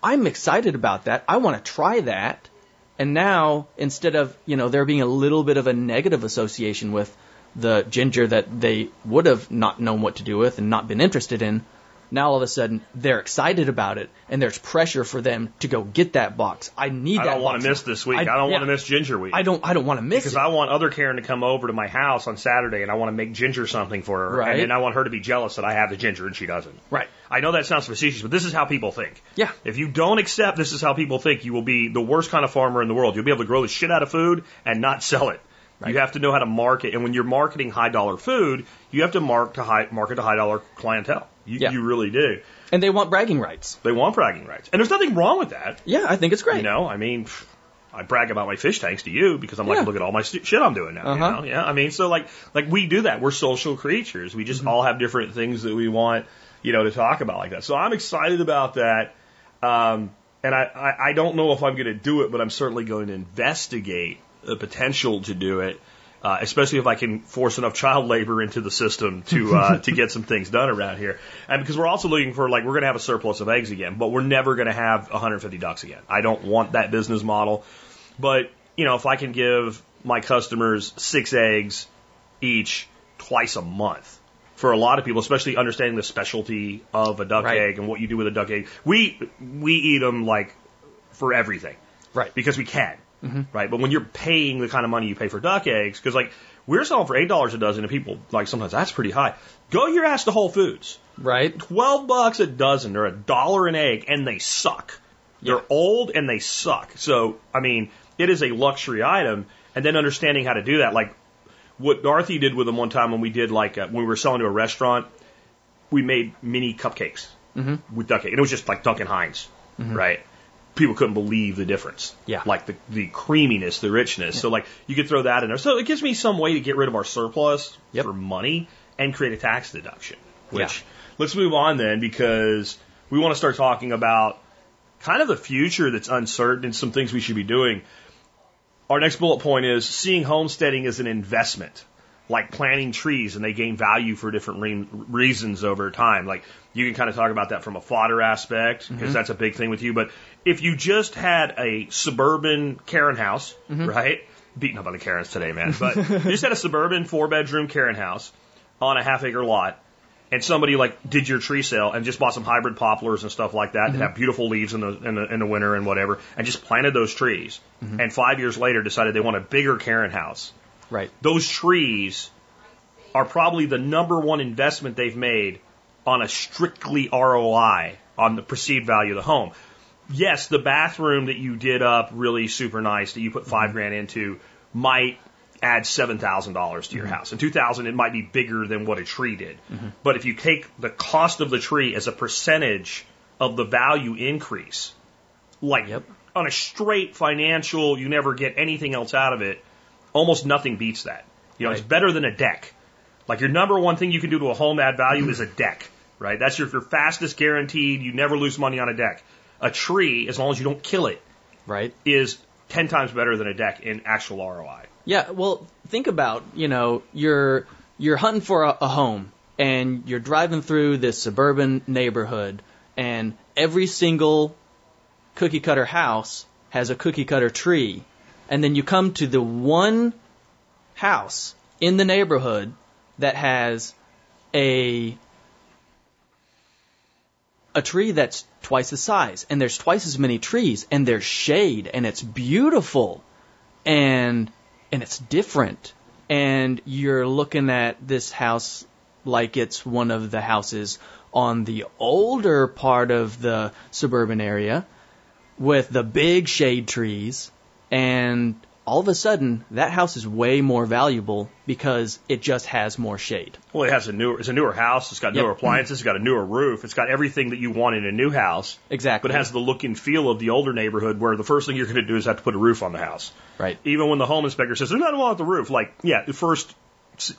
S2: I'm excited about that. I want to try that. And now, instead of, you know, there being a little bit of a negative association with the ginger that they would have not known what to do with and not been interested in, now all of a sudden they're excited about it and there's pressure for them to go get that box. I need that.
S1: I
S2: that
S1: don't want to miss this week. I, don't
S2: yeah,
S1: want to miss Ginger Week.
S2: I don't I don't want to miss it.
S1: because
S2: it.
S1: I want other Karen to come over to my house on Saturday and I want to make ginger something for her.
S2: Right.
S1: And then I want her to be jealous that I have the ginger and she doesn't.
S2: right.
S1: I know that sounds facetious, but this is how people think.
S2: Yeah.
S1: If you don't accept this is how people think, you will be the worst kind of farmer in the world. You'll be able to grow the shit out of food and not sell it. You have to know how to market, and when you're marketing high dollar food, you have to mark to high, market to high dollar clientele. You,
S2: Yeah.
S1: you really do.
S2: And they want bragging rights.
S1: They want bragging rights, and there's nothing wrong with that.
S2: Yeah, I think it's great.
S1: You know, I mean, I brag about my fish tanks to you because I'm like,
S2: Yeah.
S1: look at all my shit I'm doing now.
S2: Uh-huh.
S1: You know, yeah. I mean, so like, like we do that. We're social creatures. We
S2: Mm-hmm.
S1: just all have different things that we want, you know, to talk about like that. So I'm excited about that. Um, and I, I, I don't know if I'm going to do it, but I'm certainly going to investigate the potential to do it. Uh, especially if I can force enough child labor into the system to uh, to get some things done around here, and because we're also looking for like we're going to have a surplus of eggs again, but we're never going to have 150 ducks again. I don't want that business model, but you know if I can give my customers six eggs each twice a month, for a lot of people, especially understanding the specialty of a duck
S2: Right.
S1: egg and what you do with a duck egg, we we eat them like for everything
S2: Right.
S1: because we can, Mm-hmm. right? But when you're paying the kind of money you pay for duck eggs, because like we're selling for eight dollars a dozen, and people like sometimes that's pretty high. Go your ass to Whole Foods,
S2: Right?
S1: twelve bucks a dozen. They're a dollar an egg, and they suck. They're old and they suck. So I mean, it is a luxury item, and then understanding how to do that, like what Dorothy did with them one time when we did like uh, when we were selling to a restaurant, we made mini cupcakes mm-hmm. with duck egg, and it was just like Duncan Hines, mm-hmm. right? People couldn't believe the difference.
S2: Yeah.
S1: Like the, the creaminess, the richness. So like you could throw that in there. So it gives me some way to get rid of our surplus
S2: Yep.
S1: for money and create a tax deduction. Which
S2: Yeah.
S1: let's move on then because we want to start talking about kind of the future that's uncertain and some things we should be doing. Our next bullet point is seeing homesteading as an investment, like planting trees, and they gain value for different re- reasons over time. Like you can kind of talk about that from a fodder aspect because mm-hmm. that's a big thing with you. But if you just had a suburban Karen house, mm-hmm. right? Beaten up on the Karens today, man. But you just had a suburban four bedroom Karen house on a half acre lot and somebody like did your tree sale and just bought some hybrid poplars and stuff like that that mm-hmm. have beautiful leaves in the, in the in the winter and whatever, and just planted those trees, and five years later decided they want a bigger Karen house.
S2: Right.
S1: Those trees are probably the number one investment they've made on a strictly ROI on the perceived value of the home. Yes, the bathroom that you did up really super nice that you put 5 mm-hmm. grand into might add seven thousand dollars to your mm-hmm. house. In two thousand, it might be bigger than what a tree did. Mm-hmm. But if you take the cost of the tree as a percentage of the value increase, like
S2: Yep.
S1: on a straight financial, you never get anything else out of it. Almost nothing beats that. You know, it's better than a deck. Like your number one thing you can do to a home add value is a deck. right? That's your, your fastest guaranteed. You never lose money on a deck. A tree, as long as you don't kill it,
S2: Right.
S1: is 10 times better than a deck in actual ROI.
S2: Yeah, well, think about, you know, you're you're hunting for a, a home and you're driving through this suburban neighborhood and every single cookie cutter house has a cookie cutter tree. And then you come to the one house in the neighborhood that has a a tree that's twice the size. And there's twice as many trees. And there's shade. And it's beautiful. And and it's different. And you're looking at this house like it's one of the houses on the older part of the suburban area with the big shade trees and all of a sudden that house is way more valuable because it just has more shade.
S1: Well, it has a newer, it's a newer house. It's got
S2: Yep.
S1: newer appliances. It's got a newer roof. It's got everything that you want in a new house.
S2: Exactly.
S1: But it has the look and feel of the older neighborhood where the first thing you're going to do is have to put a roof on the house.
S2: right.
S1: Even when the home inspector says there's nothing wrong with the roof, like yeah, the first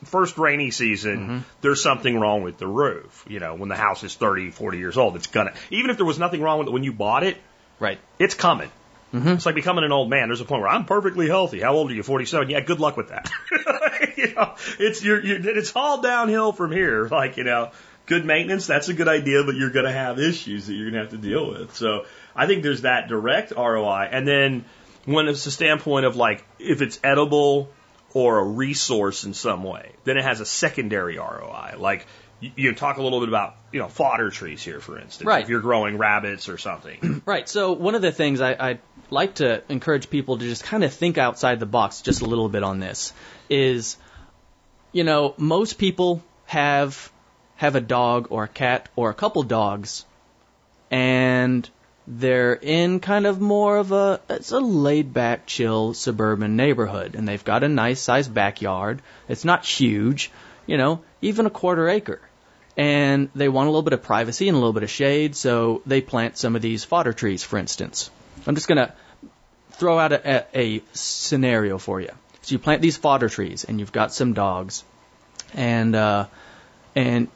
S1: first rainy season,
S2: Mm-hmm.
S1: there's something wrong with the roof. You know, when the house is 30, 40 years old, it's gonna. Even if there was nothing wrong with it when you bought it,
S2: Right.
S1: it's coming. Mm-hmm. It's like becoming an old man. There's a point where I'm perfectly healthy. How old are you? 47. Yeah, good luck with that. you know, it's you're, you're, it's all downhill from here. Like you know, good maintenance. That's a good idea, but you're going to have issues that you're going to have to deal with. So I think there's that direct ROI, and then when it's the standpoint of like if it's edible or a resource in some way, then it has a secondary ROI. Like you, you talk a little bit about you know fodder trees here, for instance.
S2: Right.
S1: If you're growing rabbits or something.
S2: Right. So one of the things I, I like to encourage people to just kind of think outside the box just a little bit on this is, you know, most people have have a dog or a cat or a couple dogs, and they're in kind of more of a it's a laid back, chill suburban neighborhood, and they've got a nice sized backyard. It's not huge, you know, even a quarter acre and they want a little bit of privacy and a little bit of shade, so they plant some of these fodder trees, for instance. I'm just going to throw out a, a, a scenario for you. So you plant these fodder trees, and you've got some dogs, and uh, and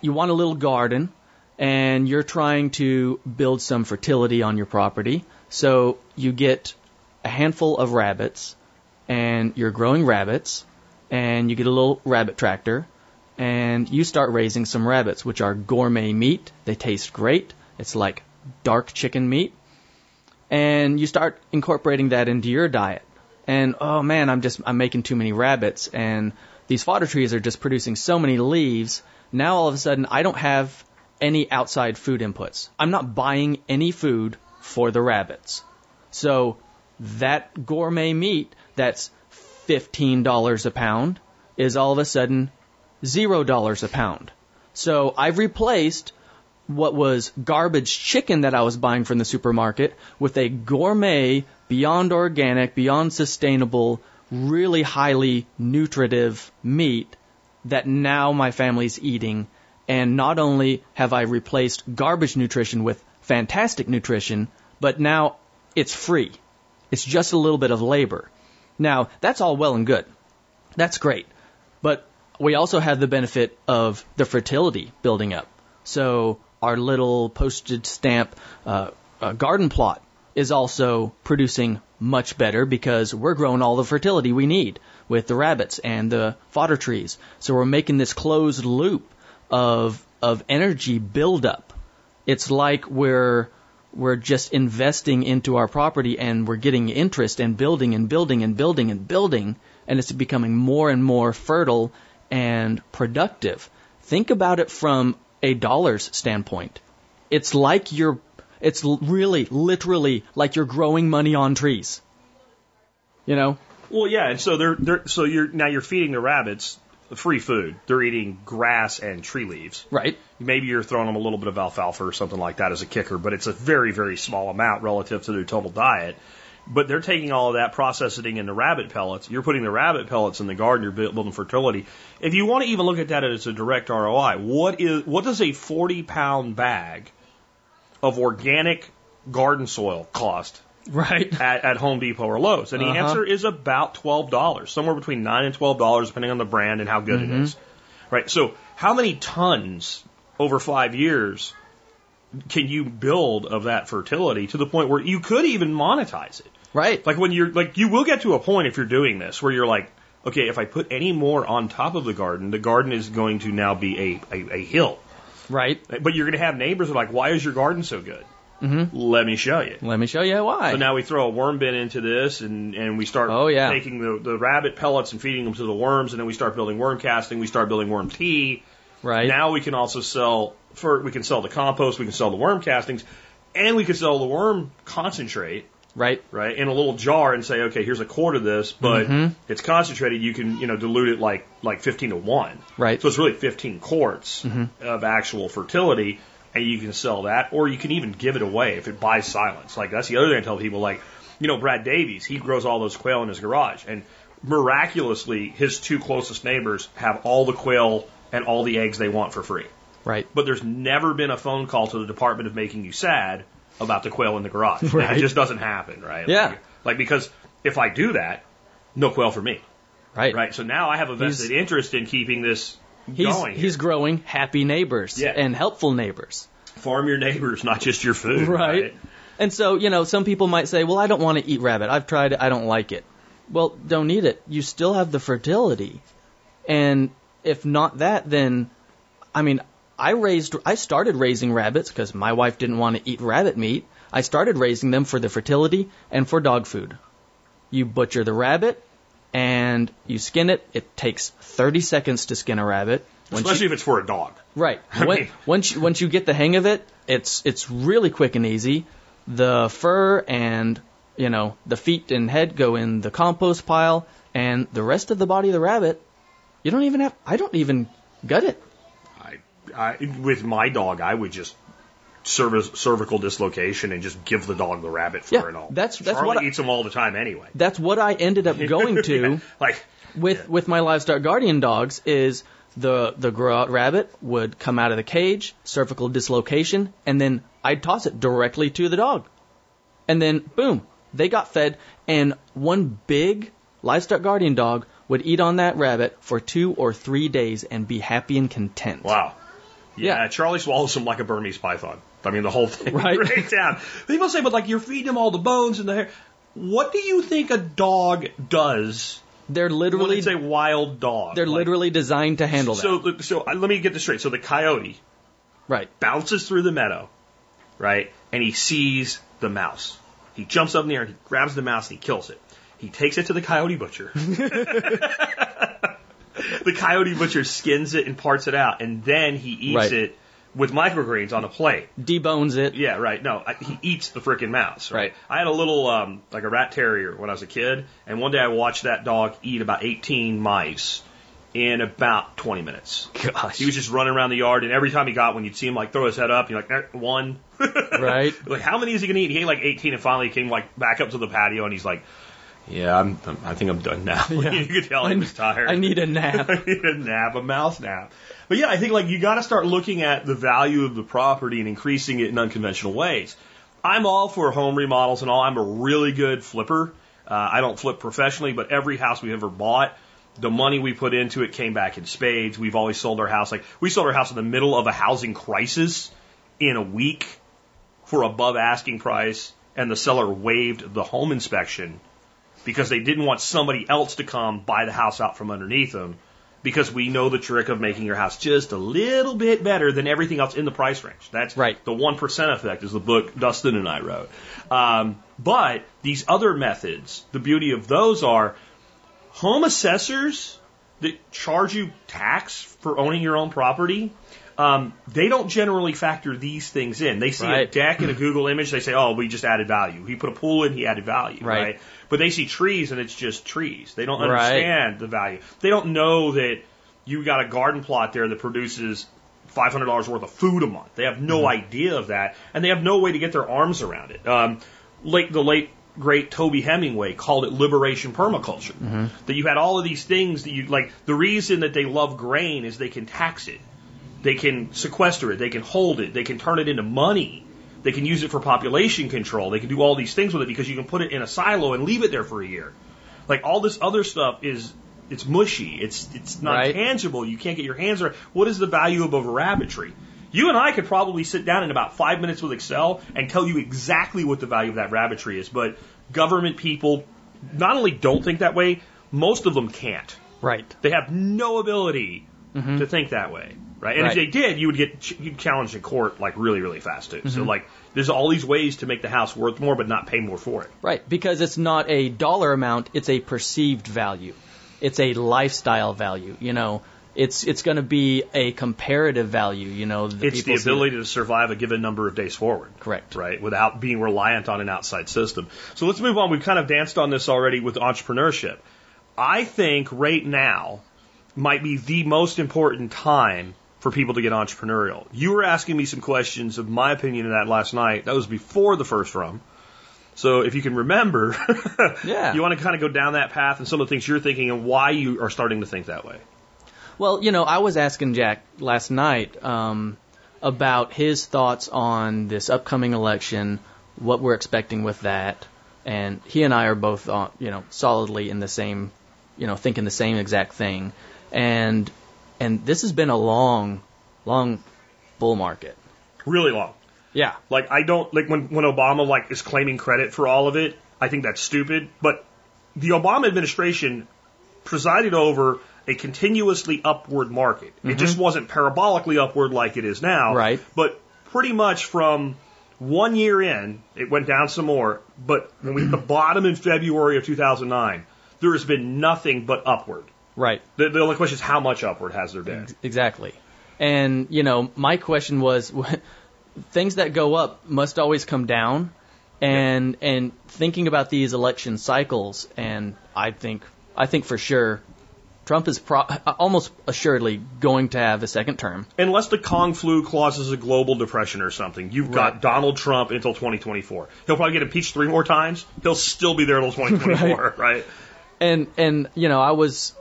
S2: you want a little garden, and you're trying to build some fertility on your property. So you get a handful of rabbits, and you're growing rabbits, and you get a little rabbit tractor, and you start raising some rabbits, which are gourmet meat. They taste great. It's like dark chicken meat. And you start incorporating that into your diet. And oh man, I'm just I'm making too many rabbits and these fodder trees are just producing so many leaves. Now all of a sudden I don't have any outside food inputs. I'm not buying any food for the rabbits. So that gourmet meat that's $15 a pound is all of a sudden zero dollars a pound. So I've replaced what was garbage chicken that I was buying from the supermarket with a gourmet, beyond organic, beyond sustainable, really highly nutritive meat that now my family's eating. And not only have I replaced garbage nutrition with fantastic nutrition, but now it's free. It's just a little bit of labor. Now, that's all well and good. That's great. But we also have the benefit of the fertility building up. So our little postage stamp uh, uh, garden plot is also producing much better because we're growing all the fertility we need with the rabbits and the fodder trees. So we're making this closed loop of of energy buildup. It's like we're we're just investing into our property and we're getting interest and building and building and building and building and it's becoming more and more fertile and productive. Think about it from a dollar's standpoint. It's like you're, it's really, literally like you're growing money on trees. You know?
S1: Well, yeah, and so they're they're so you're now you're feeding the rabbits free food. They're eating grass and tree leaves.
S2: Right.
S1: Maybe you're throwing them a little bit of alfalfa or something like that as a kicker, but it's a very very small amount relative to their total diet. But they're taking all of that, processing it into rabbit pellets. You're putting the rabbit pellets in the garden. You're building fertility. If you want to even look at that as a direct ROI, what is what does a 40 pound bag of organic garden soil cost
S2: Right.
S1: at, at Home Depot or Lowe's? And the
S2: Uh-huh.
S1: answer is about twelve dollars, somewhere between nine and twelve dollars, depending on the brand and how good it is. Right. So, how many tons over five years can you build of that fertility to the point where you could even monetize it?
S2: Right.
S1: Like when you're like you will get to a point if you're doing this where you're like, okay, if I put any more on top of the garden, the garden is going to now be a, a, a hill.
S2: Right.
S1: But you're going to have neighbors who are like, why is your garden so good?
S2: Mm-hmm.
S1: Let me show you.
S2: Let me show you why.
S1: So now we throw a worm bin into this and, and we start
S2: Oh, yeah.
S1: taking the, the rabbit pellets and feeding them to the worms and then we start building worm casting, we start building worm tea.
S2: right.
S1: Now we can also sell for we can sell the compost, we can sell the worm castings, and we can sell the worm concentrate,
S2: right.
S1: right, in a little jar and say, okay, here's a quart of this, but
S2: Mhm.
S1: it's concentrated. You can you know dilute it like like 15 to one,
S2: Right.
S1: so it's really 15 quarts
S2: Mhm.
S1: of actual fertility, and you can sell that, or you can even give it away if it buys silence. Like that's the other thing I tell people. Like, you know, Brad Davies, he grows all those quail in his garage, and miraculously, his two closest neighbors have all the quail and all the eggs they want for free.
S2: Right.
S1: But there's never been a phone call to the Department of Making You Sad about the quail in the garage. Like, it just doesn't happen, right?
S2: Yeah.
S1: Like, like because if I do that, no quail for me,
S2: Right.
S1: right? So now I have a vested
S2: He's-
S1: interest in keeping this
S2: He's
S1: going.
S2: he's growing happy neighbors
S1: Yeah.
S2: and helpful neighbors.
S1: Farm your neighbors, not just your food.
S2: Right. And so, you know, some people might say, well, I don't want to eat rabbit. I've tried it. I don't like it. Well, don't eat it. You still have the fertility. And if not that, then, I mean, I raised, I started raising rabbits because my wife didn't want to eat rabbit meat. I started raising them for the fertility and for dog food. You butcher the rabbit and you skin it. It takes 30 seconds to skin a rabbit. Once you-
S1: Especially if it's for a dog.
S2: Right.
S1: I
S2: When,
S1: mean-
S2: once you, once you get the hang of it, it's it's really quick and easy. The fur and you know the feet and head go in the compost pile, and the rest of the body of the rabbit, you don't even have. I don't even gut it.
S1: I, with my dog, I would just cerv- cervical dislocation and just give the dog the rabbit fur
S2: Yeah,
S1: and all.
S2: that's- that's
S1: Charlie
S2: what I-
S1: eats them all the time anyway.
S2: That's what I ended up going to
S1: Yeah, like
S2: with with my livestock guardian dogs is the the grow rabbit would come out of the cage, cervical dislocation, and then I'd toss it directly to the dog. And then boom, they got fed and one big livestock guardian dog would eat on that rabbit for 2 or 3 days and be happy and content.
S1: Wow. Yeah,
S2: Yeah.
S1: Charlie swallows him like a Burmese python. I mean, the whole thing
S2: Right.
S1: right down. People say, but like you're feeding him all the bones and the hair. What do you think a dog does
S2: They're
S1: when
S2: literally
S1: it's a wild dog?
S2: they're
S1: Like,
S2: literally designed to handle that.
S1: So, so uh, let me get this straight. So the coyote
S2: right.
S1: bounces through the meadow, right? And he sees the mouse. He jumps up in the air and he grabs the mouse and he kills it. He takes it to the coyote butcher. the coyote butcher skins it and parts it out, and then he eats
S2: Right.
S1: it with microgreens on a plate.
S2: Debones it.
S1: Yeah, right. No, I, he eats the freaking mouse. Right?
S2: Right.
S1: I had a little, um, like a rat terrier when I was a kid, and one day I watched that dog eat about 18 mice in about 20 minutes.
S2: Gosh.
S1: He was just running around the yard, and every time he got one, you'd see him like throw his head up. You're like, "Eh, one.
S2: Right.
S1: like, how many is he gonna eat? He ate like 18, and finally he came like back up to the patio, and he's like, "Yeah, I'm, I'm I think I'm done now." you could tell he was tired.
S2: I need a nap.
S1: I need a nap, a mouse nap. But yeah, I think like you got to start looking at the value of the property and increasing it in unconventional ways. I'm all for home remodels and all. I'm a really good flipper. Uh, I don't flip professionally, but every house we've ever bought, the money we put into it came back in spades. We've always sold our house like we sold our house in the middle of a housing crisis in a week for above asking price, and the seller waived the home inspection because they didn't want somebody else to come buy the house out from underneath them because we know the trick of making your house just a little bit better than everything else in the price range. That's
S2: Right.
S1: the 1% effect is the book Dustin and I wrote. Um, but these other methods, the beauty of those are home assessors that charge you tax for owning your own property. Um, they don't generally factor these things in. They see a deck and a Google image. They say, "Oh, we just added value. He put a pool in. He added value."
S2: Right.
S1: right? But they see trees and it's just trees. They don't
S2: Right.
S1: understand the value. They don't know that you got a garden plot there that produces five hundred dollars worth of food a month. They have no
S2: Mm-hmm.
S1: idea of that, and they have no way to get their arms around it. Um, late the late great Toby Hemenway called it liberation permaculture.
S2: Mm-hmm.
S1: That you had all of these things that you like. The reason that they love grain is they can tax it, they can sequester it, they can hold it, they can turn it into money. They can use it for population control. They can do all these things with it because you can put it in a silo and leave it there for a year. Like all this other stuff is it's mushy. It's it's not
S2: Right.
S1: tangible. You can't get your hands around. What is the value of a rabbit tree? You and I could probably sit down in about five minutes with Excel and tell you exactly what the value of that rabbit tree is. But government people not only don't think that way, most of them can't.
S2: Right.
S1: They have no ability Mm-hmm. to think that way, right? And if they did, you would get ch- you'd challenged in court like really, really fast too. So mm-hmm. like, there's all these ways to make the house worth more, but not pay more for it.
S2: Right, because it's not a dollar amount, it's a perceived value. It's a lifestyle value, you know. It's it's going to be a comparative value, you know. that
S1: It's the ability to survive a given number of days forward.
S2: Correct.
S1: Right, without being reliant on an outside system. So let's move on. We've kind of danced on this already with entrepreneurship. I think right now might be the most important time for people to get entrepreneurial. You were asking me some questions of my opinion of that last night. That was before the first rum. So if you can remember,
S2: Yeah.
S1: you want to kind of go down that path and some of the things you're thinking and why you are starting to think that way.
S2: Well, you know, I was asking Jack last night um, about his thoughts on this upcoming election, what we're expecting with that, and he and I are both, on, you know, solidly in the same, you know, thinking the same exact thing, and and this has been a long, long bull market.
S1: Really long.
S2: Yeah.
S1: Like I don't like when when Obama like is claiming credit for all of it. I think that's stupid. But the Obama administration presided over a continuously upward market. It just mm-hmm. wasn't parabolically upward like it is now.
S2: Right.
S1: But pretty much from one year in, it went down some more. But when we hit the bottom in February of 2009, there has been nothing but upward.
S2: Right.
S1: The, the only question is how much upward has there been?
S2: Exactly. And, you know, my question was things that go up must always come down. And and thinking about these election cycles and I think I think for sure Trump is pro- almost assuredly going to have a second term.
S1: Unless the Kong flu causes a global depression or something, you've got Donald Trump until 2024. He'll probably get impeached three more times. He'll still be there until 2024, right?
S2: And and you know, I was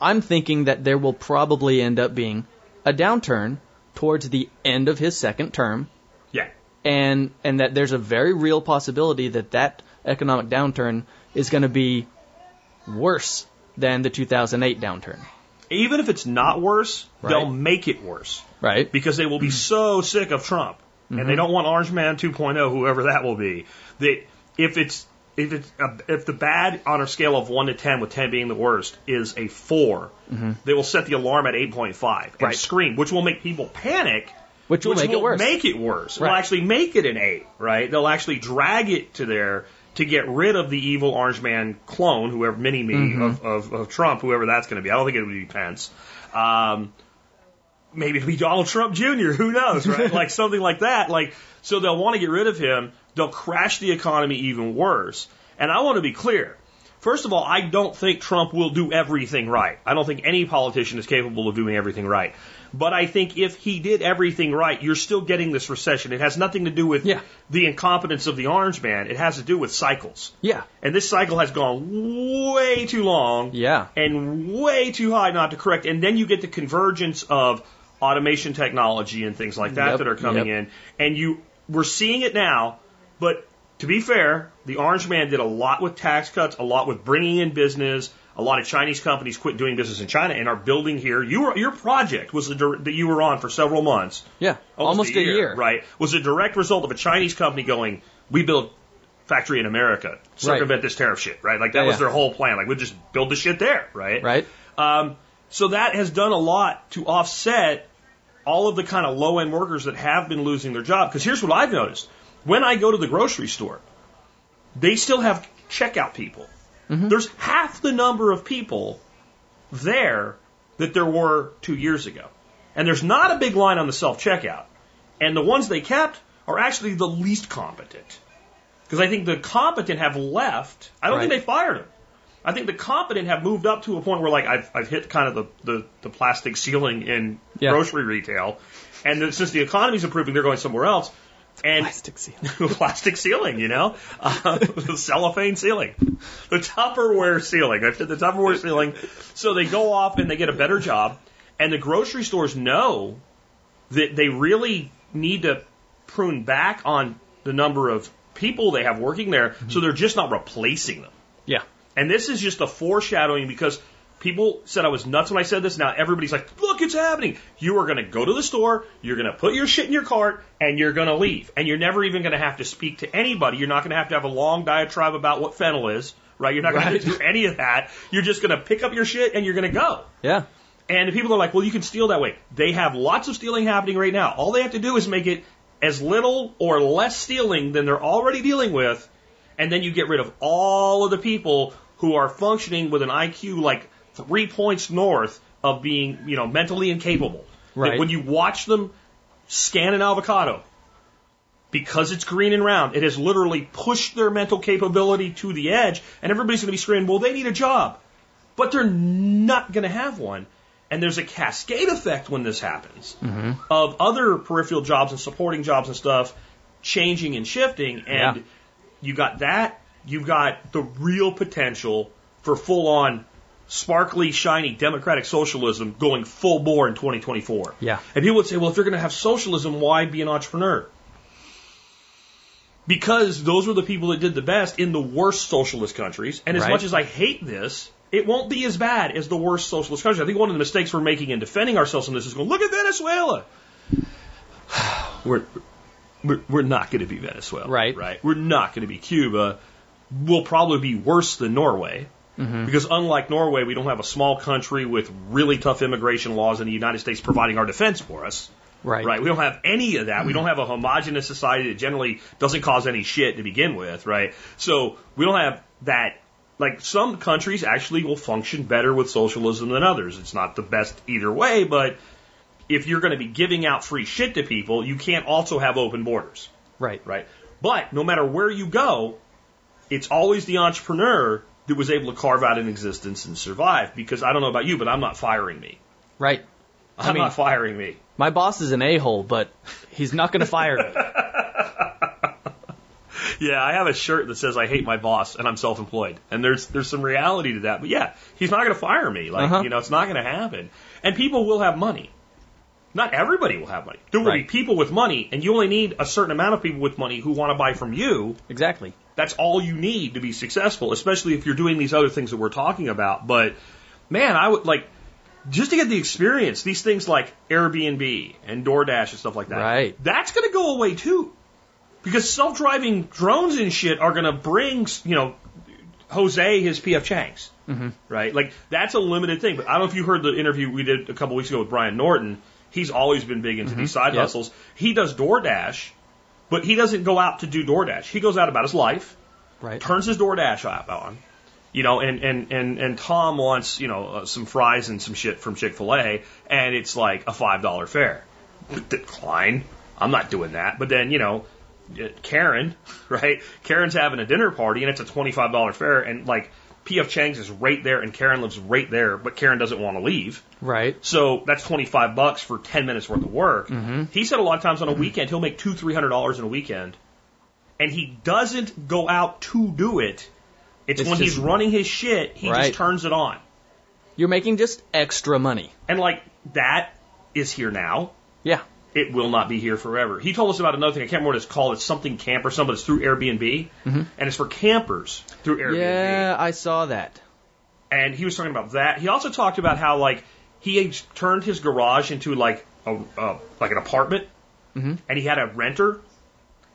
S2: I'm thinking that there will probably end up being a downturn towards the end of his second term
S1: Yeah.
S2: and and that there's a very real possibility that that economic downturn is going to be worse than the 2008 downturn.
S1: Even if it's not worse,
S2: Right.
S1: they'll make it worse
S2: Right?
S1: because they will be mm-hmm. so sick of Trump, and they mm-hmm. don't want Orange Man 2.0, whoever that will be. That if it's if it's uh, if the bad on a scale of one to ten, with ten being the worst, is a 4 they will set the alarm at 8.5 and
S2: Right.
S1: scream, which will make people panic.
S2: Which will make it worse.
S1: Make it worse. They'll actually make it an eight, right? They'll actually drag it to there to get rid of the evil Orange Man clone, whoever mini me
S2: Mm-hmm.
S1: of, of, of Trump, whoever that's going to be. I don't think it would be Pence. Um, maybe it'll be Donald Trump Jr. Who knows, right? like something like that. Like so, they'll want to get rid of him. They'll crash the economy even worse. And I want to be clear. First of all, I don't think Trump will do everything right. I don't think any politician is capable of doing everything right. But I think if he did everything right, you're still getting this recession. It has nothing to do with
S2: Yeah.
S1: the incompetence of the orange man. It has to do with cycles.
S2: Yeah.
S1: And this cycle has gone way too long
S2: Yeah.
S1: and way too high not to correct. And then you get the convergence of automation technology and things like that
S2: Yep,
S1: that are coming
S2: yep.
S1: in. And you, we're seeing it now, but to be fair, the Orange Man did a lot with tax cuts, a lot with bringing in business. A lot of Chinese companies quit doing business in China and are building here. You were, your project was the, that you were on for several months
S2: Yeah. Almost, a year.
S1: right? Was a direct result of a Chinese company going, we build factory in America, circumvent this tariff shit, right? Like that
S2: Yeah,
S1: was
S2: yeah.
S1: their whole plan. Like we'll just build the shit there, right?
S2: Right?
S1: Um, so that has done a lot to offset all of the kind of low end workers that have been losing their job. Because here's what I've noticed: when I go to the grocery store, they still have checkout people. Mm-hmm. There's half the number of people there that there were two years ago. And there's not a big line on the self checkout. And the ones they kept are actually the least competent. Because I think the competent have left. I don't think they fired them. I think the competent have moved up to a point where like I've, I've hit kind of the, the, the plastic ceiling in
S2: Yeah.
S1: grocery retail. And since the economy's improving, they're going somewhere else. And
S2: Plastic seal.
S1: plastic ceiling, you know, uh, the cellophane ceiling, the Tupperware ceiling. I said the Tupperware ceiling. So they go off and they get a better job, and the grocery stores know that they really need to prune back on the number of people they have working there, so they're just not replacing them.
S2: Yeah.
S1: And this is just a foreshadowing because People said I was nuts when I said this. Now everybody's like, look, it's happening. You are going to go to the store, you're going to put your shit in your cart, and you're going to leave. And you're never even going to have to speak to anybody. You're not going to have to have a long diatribe about what fennel is, right? You're not going
S2: Right.
S1: to do any of that. You're just going to pick up your shit and you're going to go.
S2: Yeah.
S1: And people are like, well, you can steal that way. They have lots of stealing happening right now. All they have to do is make it as little or less stealing than they're already dealing with, and then you get rid of all of the people who are functioning with an IQ like three points north of being, you know, mentally incapable. That
S2: Right.
S1: When you watch them scan an avocado, because it's green and round, it has literally pushed their mental capability to the edge, and everybody's going to be screaming, well, they need a job. But they're not going to have one. And there's a cascade effect when this happens mm-hmm. of other peripheral jobs and supporting jobs and stuff changing and shifting. And
S2: Yeah.
S1: you got that, you've got the real potential for full on sparkly, shiny democratic socialism going full bore in 2024.
S2: Yeah.
S1: And people would say, well, if you're going to have socialism, why be an entrepreneur? Because those were the people that did the best in the worst socialist countries. And as
S2: Right.
S1: much as I hate this, it won't be as bad as the worst socialist countries. I think one of the mistakes we're making in defending ourselves on this is going, look at Venezuela. we're, we're, we're not going to be Venezuela.
S2: Right.
S1: Right. We're not going to be Cuba. We'll probably be worse than Norway. Mm-hmm. Because unlike Norway, we don't have a small country with really tough immigration laws and the United States providing our defense for us.
S2: Right.
S1: Right. We don't have any of that. We don't have a homogenous society that generally doesn't cause any shit to begin with, right? So we don't have that. Like some countries actually will function better with socialism than others. It's not the best either way, but if you're going to be giving out free shit to people, you can't also have open borders,
S2: Right.
S1: right? But no matter where you go, it's always the entrepreneur that was able to carve out an existence and survive. Because I don't know about you, but I'm not firing me.
S2: Right.
S1: I'm
S2: mean-
S1: not firing me.
S2: My boss is an a-hole, but he's not going to fire me.
S1: Yeah, I have a shirt that says I hate my boss and I'm self-employed. And there's there's some reality to that. But yeah, he's not going to fire me. Like,
S2: Uh-huh.
S1: you know, it's not going to happen. And people will have money. Not everybody will have money. There will
S2: Right.
S1: be people with money and you only need a certain amount of people with money who want to buy from you.
S2: Exactly.
S1: That's all you need to be successful, especially if you're doing these other things that we're talking about. But man, I would like just to get the experience, these things like Airbnb and DoorDash and stuff like that.
S2: Right.
S1: That's going to go away too. Because self-driving drones and shit are going to bring, you know, Jose his PF Changs.
S2: Mm-hmm.
S1: Right? Like that's a limited thing. But I don't know if you heard the interview we did a couple weeks ago with Brian Norton. He's always been big into these side
S2: Yep.
S1: hustles. He does DoorDash, but he doesn't go out to do DoorDash. He goes out about his life
S2: Right.
S1: turns his DoorDash app on, you know, and and and and Tom wants you know uh, some fries and some shit from Chick Fil A, and it's like a five dollar fare. Decline. I'm not doing that. But then you know, uh, Karen, right? Karen's having a dinner party, and it's a twenty five dollar fare, and like P.F. Chang's is right there, and Karen lives right there, but Karen doesn't want to leave.
S2: Right.
S1: So that's 25 bucks for 10 minutes worth of work.
S2: Mm-hmm.
S1: He said a lot of times on a weekend, he'll make two, three hundred dollars in a weekend. And he doesn't go out to do it. It's,
S2: It's
S1: when he's running his shit, he
S2: Right.
S1: just turns it on.
S2: You're making just extra money.
S1: And like, that is here now.
S2: Yeah.
S1: It will not be here forever. He told us about another thing. I can't remember what it's called. It's something camp or something. It's through Airbnb. And it's for campers through Airbnb.
S2: Yeah, I saw that.
S1: and he was talking about that. He also talked about how like he had turned his garage into like a uh, like an apartment,
S2: Mhm.
S1: and he had a renter,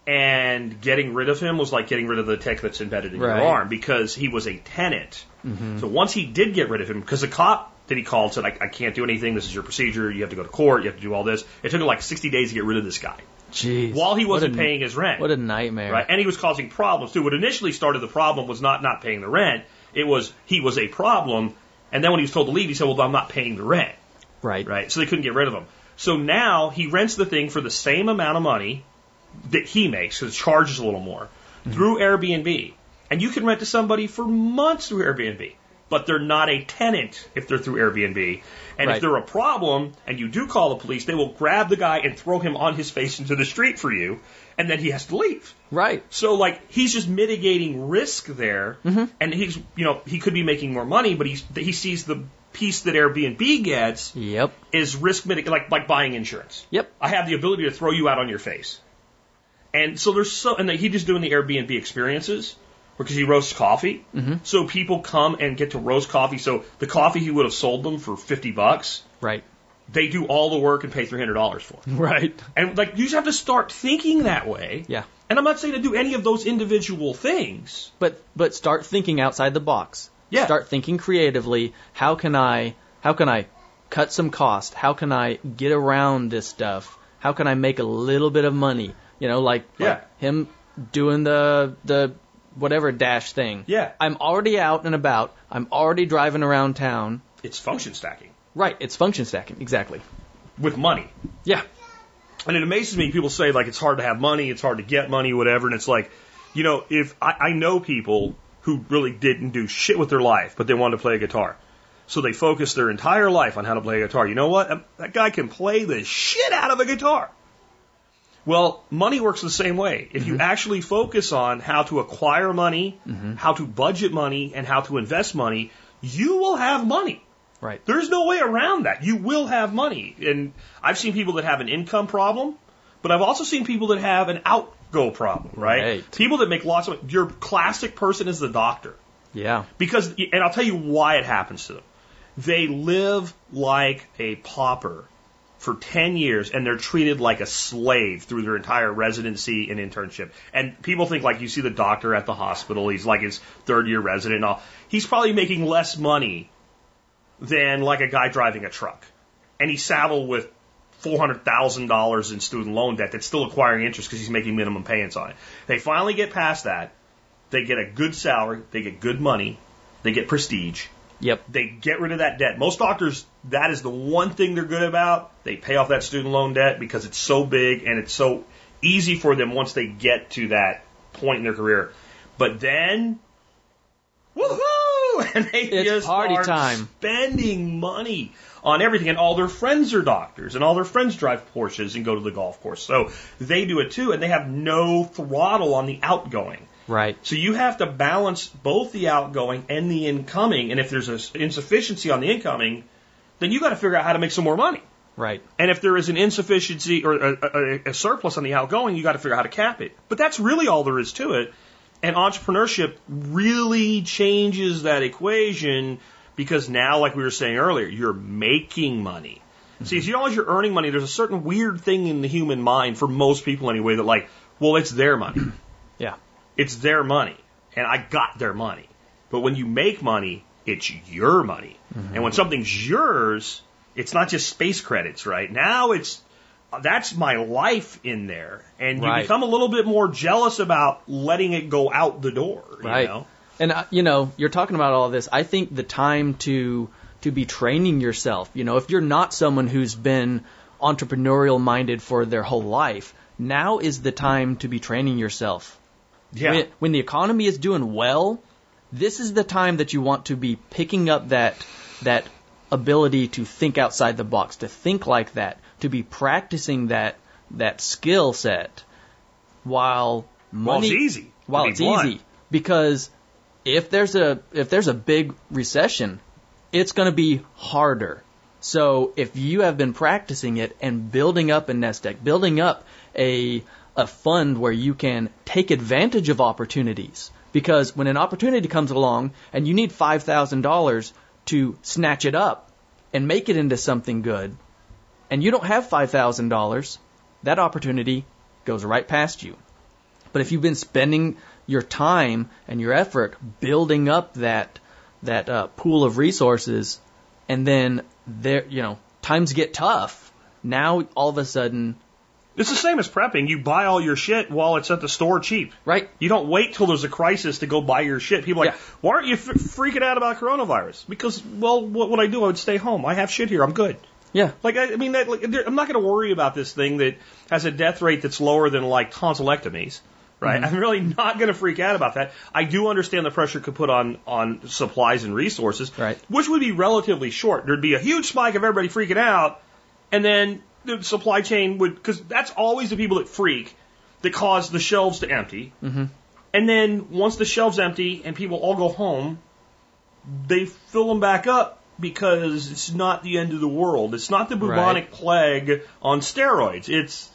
S1: and getting rid of him was like getting rid of the tech that's embedded in
S2: Right.
S1: your arm because he was a tenant. So once he did get rid of him, because the cop that he called said, I, "I can't do anything. This is your procedure. You have to go to court. You have to do all this." It took him like 60 days to get rid of this guy
S2: Jeez.
S1: while he wasn't
S2: a-
S1: paying his rent.
S2: What a nightmare.
S1: Right. And he was causing problems too. What initially started the problem was not not paying the rent. It was he was a problem. And then when he was told to leave, he said, well, I'm not paying the rent.
S2: Right.
S1: Right. So they couldn't get rid of him. So now he rents the thing for the same amount of money that he makes because it charges a little more mm-hmm. through Airbnb. And you can rent to somebody for months through Airbnb. But they're not a tenant if they're through Airbnb. And
S2: Right.
S1: if they're a problem and you do call the police, they will grab the guy and throw him on his face into the street for you. And then he has to leave.
S2: Right.
S1: So like he's just mitigating risk there, mm-hmm. and he's you know he could be making more money, but he's he sees the piece that Airbnb gets
S2: Yep.
S1: is risk mitigate like like buying insurance.
S2: Yep.
S1: I have the ability to throw you out on your face, and so there's so and he's just doing the Airbnb experiences. Because he roasts coffee.
S2: Mhm.
S1: So people come and get to roast coffee. So the coffee he would have sold them for 50 bucks,
S2: Right.
S1: they do all the work and pay $300 for.
S2: Right.
S1: And like you just have to start thinking that way.
S2: Yeah.
S1: And I'm not saying to do any of those individual things.
S2: But but start thinking outside the box.
S1: Yeah.
S2: Start thinking creatively. How can I how can I cut some cost? How can I get around this stuff? How can I make a little bit of money? You know, like,
S1: Yeah.
S2: like him doing the the whatever dash thing.
S1: Yeah.
S2: I'm already out and about. I'm already driving around town.
S1: It's function stacking
S2: Right, it's function stacking. Exactly.
S1: with money.
S2: Yeah.
S1: And it amazes me. People say like it's hard to have money, it's hard to get money, whatever. And it's like, you know, if I, I know people who really didn't do shit with their life, but they wanted to play a guitar. So they focused their entire life on how to play a guitar. You know what? That guy can play the shit out of a guitar. Well, money works the same way. If you mm-hmm. actually focus on how to acquire money, mm-hmm. how to budget money, and how to invest money, you will have money.
S2: Right.
S1: There's no way around that. You will have money. And I've seen people that have an income problem, but I've also seen people that have an outgo problem, right?
S2: Right.
S1: People that make lots of money your classic person is the doctor.
S2: Yeah.
S1: Because and I'll tell you why it happens to them. They live like a pauper for 10 years and they're treated like a slave through their entire residency and internship. And people think like you see the doctor at the hospital, he's like his third year resident and all. He's probably making less money than like a guy driving a truck. And he's saddled with $400,000 in student loan debt that's still acquiring interest because he's making minimum payments on it. They finally get past that. They get a good salary, they get good money, they get prestige,
S2: Yep.
S1: they get rid of that debt. Most doctors, that is the one thing they're good about. They pay off that student loan debt because it's so big and it's so easy for them once they get to that point in their career. But then, woohoo! And they
S2: It's
S1: just
S2: party
S1: start
S2: time.
S1: spending money on everything. And all their friends are doctors, and all their friends drive Porsches and go to the golf course. So they do it too, and they have no throttle on the outgoing.
S2: Right.
S1: So you have to balance both the outgoing and the incoming. And if there's an insufficiency on the incoming, then you got to figure out how to make some more money.
S2: Right.
S1: And if there is an insufficiency or a, a, a surplus on the outgoing, you got to figure out how to cap it. But that's really all there is to it. And entrepreneurship really changes that equation because now, like we were saying earlier, you're making money. Mm-hmm. See, as long as you're earning money, there's a certain weird thing in the human mind for most people anyway that like, well, it's their money.
S2: Yeah.
S1: It's their money, and I got their money. But when you make money, it's your money. And when something's yours, it's not just space credits, right? Now it's that's my life in there, and you
S2: Right.
S1: become a little bit more jealous about letting it go out the door. You
S2: Right.
S1: know?
S2: And uh, you know, you're talking about all this. I think the time to to be training yourself. You know, if you're not someone who's been entrepreneurial minded for their whole life, now is the time to be training yourself.
S1: Yeah.
S2: When, when the economy is doing well, this is the time that you want to be picking up that that ability to think outside the box, to think like that, to be practicing that that skill set while money
S1: it's easy.
S2: while it's
S1: blunt.
S2: easy because if there's a if there's a big recession, it's going to be harder. So if you have been practicing it and building up a nest egg, building up a a fund where you can take advantage of opportunities, because when an opportunity comes along and you need five thousand dollars to snatch it up and make it into something good, and you don't have five thousand dollars, that opportunity goes right past you. But if you've been spending your time and your effort building up that that uh, pool of resources, and then there, you know, times get tough. Now all of a sudden,
S1: It's the same as prepping. You buy all your shit while it's at the store cheap.
S2: right?
S1: You don't wait till there's a crisis to go buy your shit. People are like,
S2: Yeah.
S1: why aren't you f- freaking out about coronavirus? Because, well, what would I do? I would stay home. I have shit here. I'm good.
S2: Yeah,
S1: Like, I, I mean, that, like, I'm not going to worry about this thing that has a death rate that's lower than like tonsillectomies, right?
S2: Mm-hmm.
S1: I'm really not going to freak out about that. I do understand the pressure it could put on on supplies and resources,
S2: Right.
S1: Which would be relatively short. There'd be a huge spike of everybody freaking out, and then the supply chain would because that's always the people that freak that cause the shelves to empty.
S2: Mhm.
S1: And then once the shelves empty and people all go home, they fill them back up because it's not the end of the world. It's not the bubonic plague on steroids. It's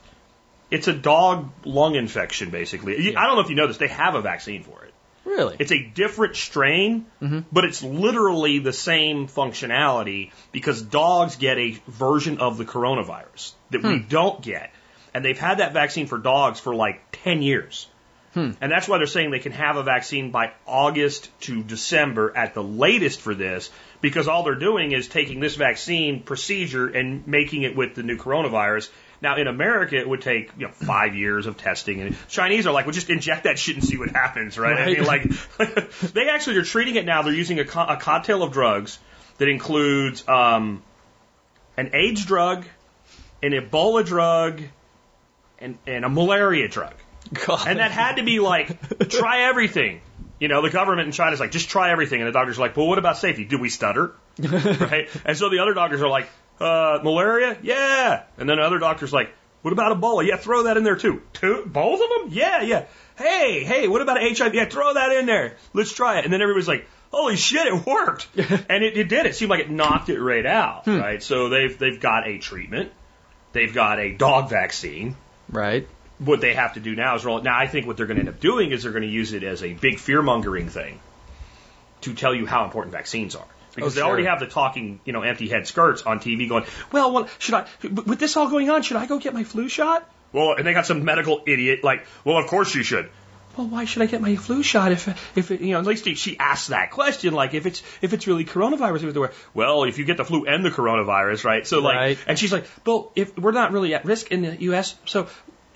S1: it's a dog lung infection basically. You- I don't know if you know this. They have a vaccine for it.
S2: Really?
S1: It's a different strain,
S2: Mhm.
S1: but it's literally the same functionality because dogs get a version of the coronavirus that we
S2: Hmm.
S1: don't get. And they've had that vaccine for dogs for like 10 years.
S2: Hmm.
S1: And that's why they're saying they can have a vaccine by August to December at the latest for this, because all they're doing is taking this vaccine procedure and making it with the new coronavirus. Now in America, it would take you know five years of testing, and Chinese are like, well, just inject that shit and see what happens, right? I mean, like they actually are treating it now. They're using a, co- a cocktail of drugs that includes um, an AIDS drug, an Ebola drug, and, and a malaria drug.
S2: God.
S1: And that had to be like, try everything. You know, the government in China's like, just try everything. And the doctor's are like, well, what about safety? Did we stutter? right? And so the other doctors are like, uh, malaria? Yeah. And then other doctors like, what about Ebola? Yeah, throw that in there too. Two, both of them? Yeah, yeah. Hey, hey, what about HIV? Yeah, throw that in there. Let's try it. And then everybody's like, holy shit, it worked. and it, it did. It seemed like it knocked it right out, right? So they've, they've got a treatment. They've got a dog vaccine
S2: right.
S1: what they have to do now is roll it. Now, I think what they're going to end up doing is they're going to use it as a big fear mongering thing to tell you how important vaccines are. Because
S2: Oh,
S1: they
S2: sure.
S1: already have the talking, you know, empty head skirts on TV going, well, well, should I, with this all going on, should I go get my flu shot? Well, and they got some medical idiot like, well, of course you should. Well, why should I get my flu shot if, if it, you know, at least she asked that question, like if it's, if it's really coronavirus, well, if you get the flu and the coronavirus, right? So like,
S2: Right.
S1: and she's like, well, if we're not really at risk in the U.S., so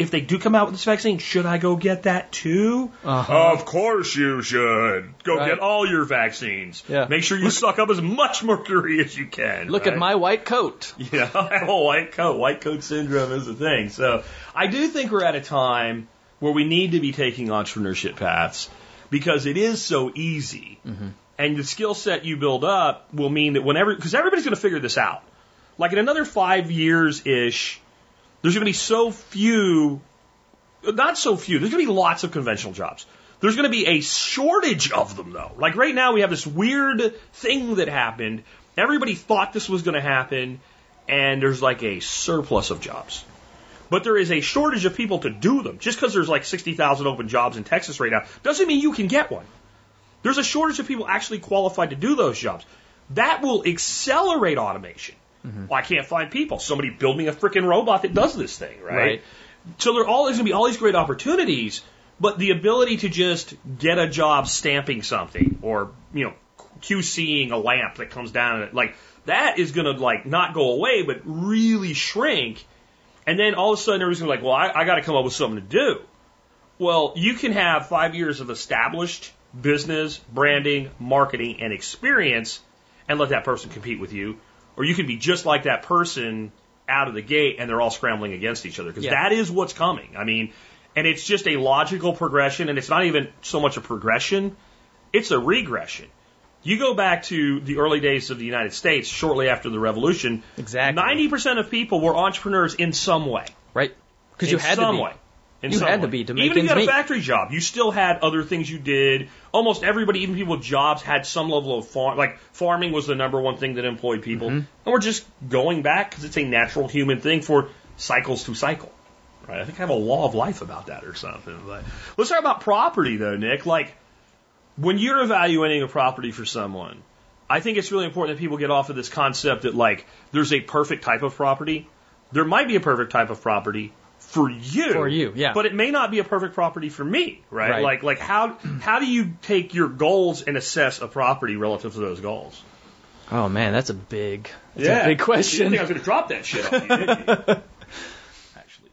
S1: if they do come out with this vaccine, should I go get that too?
S2: Uh-huh.
S1: Of course you should. Go
S2: Right.
S1: get all your vaccines.
S2: Yeah.
S1: Make sure you suck up as much mercury as you can.
S2: Look
S1: right?
S2: at my white coat.
S1: Yeah, I have a white coat. White coat syndrome is a thing. So I do think we're at a time where we need to be taking entrepreneurship paths because it is so easy. And the skill set you build up will mean that whenever, because everybody's going to figure this out. Like in another five years ish, there's going to be so few, not so few, there's going to be lots of conventional jobs. There's going to be a shortage of them though. Like right now we have this weird thing that happened. Everybody thought this was going to happen and there's like a surplus of jobs. But there is a shortage of people to do them. Just because there's like 60,000 open jobs in Texas right now doesn't mean you can get one. There's a shortage of people actually qualified to do those jobs. That will accelerate automation. Mm-hmm. Well, I can't find people. Somebody build me a freaking robot that does this thing, right?
S2: Right.
S1: So there are all there's going to be all these great opportunities, but the ability to just get a job stamping something or you know QCing a lamp that comes down and like that is going to like not go away, but really shrink. And then all of a sudden everybody's going to be like, well, I, I got to come up with something to do. Well, you can have five years of established business, branding, marketing, and experience and let that person compete with you. Or you can be just like that person out of the gate and they're all scrambling against each other because
S2: Yeah.
S1: that is what's coming. I mean, and it's just a logical progression and it's not even so much a progression, it's a regression. You go back to the early days of the United States, shortly after the revolution,
S2: Exactly.
S1: 90% of people were entrepreneurs in some way.
S2: Right. Because you had
S1: some
S2: to be.
S1: way.
S2: You had to be to make
S1: even if you had a factory job, you still had other things you did. Almost everybody, even people with jobs, had some level of farm. Like farming was the number one thing that employed people,
S2: Mm-hmm.
S1: and we're just going back because it's a natural human thing for cycles to cycle. Right? I think I have a law of life about that or something. But let's talk about property though, Nick. Like when you're evaluating a property for someone, I think it's really important that people get off of this concept that like there's a perfect type of property. There might be a perfect type of property for you.
S2: For you, yeah.
S1: But it may not be a perfect property for me, right?
S2: Right.
S1: Like like how how do you take your goals and assess a property relative to those goals?
S2: Oh man, that's a big, that's a big
S1: You
S2: question.
S1: didn't think I was going to drop that shit on you, you? Actually.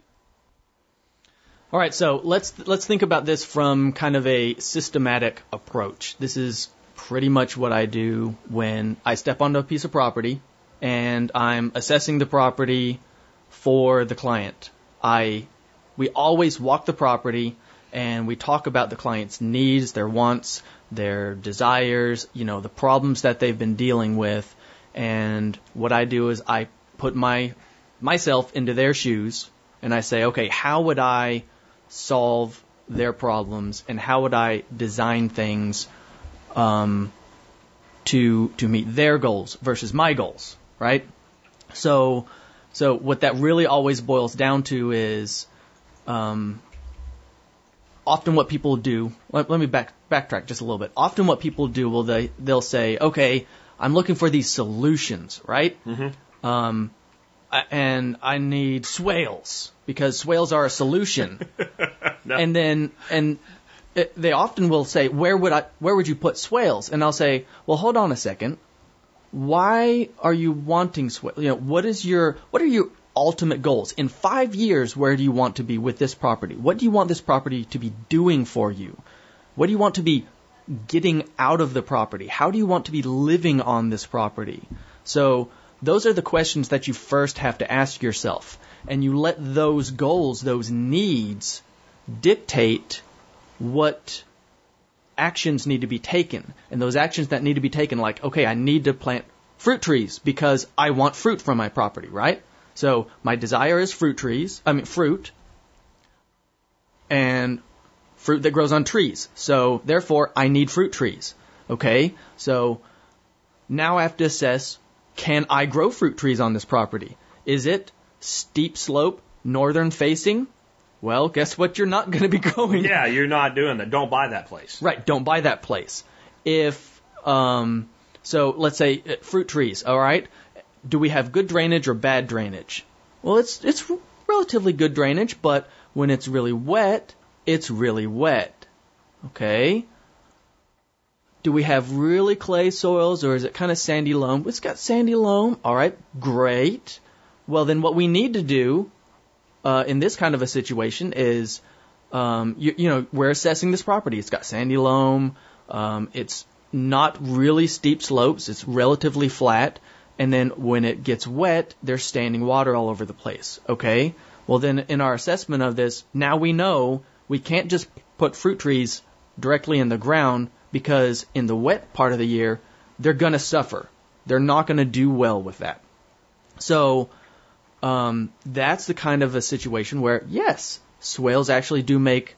S2: All right, so let's let's think about this from kind of a systematic approach. This is pretty much what I do when I step onto a piece of property and I'm assessing the property for the client. I we always walk the property and we talk about the client's needs, their wants, their desires, you know, the problems that they've been dealing with. And what I do is I put my myself into their shoes and I say, okay, how would I solve their problems and how would I design things um, to to meet their goals versus my goals, right? So so what that really always boils down to is um, often what people do. Let, let me back backtrack just a little bit. Often what people do will they they'll say, okay, I'm looking for these solutions, right? Mm-hmm. Um, I- and I need swales because swales are a solution. And then and it, they often will say, where would I where would you put swales? And I'll say, well, hold on a second. Why are you wanting swales? You know, what is your what are your ultimate goals in five years? Where do you want to be with this property? What do you want this property to be doing for you? What do you want to be getting out of the property? How do you want to be living on this property? So those are the questions that you first have to ask yourself. And you let those goals, those needs, dictate what actions need to be taken. And those actions that need to be taken, like, okay, I need to plant fruit trees because I want fruit from my property, right? So my desire is fruit trees, I mean, fruit, and fruit that grows on trees. So therefore, I need fruit trees. Okay? So now I have to assess can I grow fruit trees on this property? Is it steep slope, northern facing? Well, guess what? You're not going to be growing.
S1: Yeah, you're not doing that. Don't buy that place.
S2: Right. Don't buy that place. If, um, so let's say uh, fruit trees, all right? Do we have good drainage or bad drainage? Well, it's, it's relatively good drainage, but when it's really wet, it's really wet. Okay? Do we have really clay soils or is it kind of sandy loam? It's got sandy loam. All right, great. Well, then what we need to do uh, in this kind of a situation is, um, you, you know, we're assessing this property. It's got sandy loam. Um, it's not really steep slopes. It's relatively flat. And then when it gets wet, there's standing water all over the place. Okay. Well, then in our assessment of this, now we know we can't just put fruit trees directly in the ground because in the wet part of the year, they're going to suffer. They're not going to do well with that. So, um, that's the kind of a situation where, yes, swales actually do make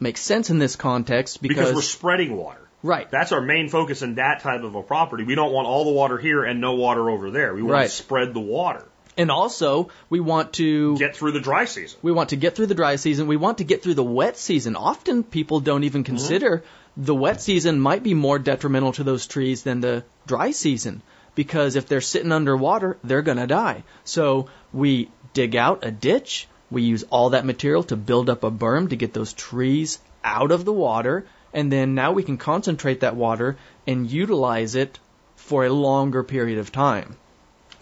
S2: make sense in this context because,
S1: Because we're spreading water.
S2: right,
S1: That's our main focus in that type of a property. We don't want all the water here and no water over there. We want
S2: Right.
S1: to spread the water.
S2: and also we want to
S1: Get through the dry season.
S2: We want to get through the dry season. We want to get through the wet season. Often people don't even consider the wet season might be more detrimental to those trees than the dry season because if they're sitting underwater, they're going to die. So we dig out a ditch. We use all that material to build up a berm to get those trees out of the water. And then now we can concentrate that water and utilize it for a longer period of time.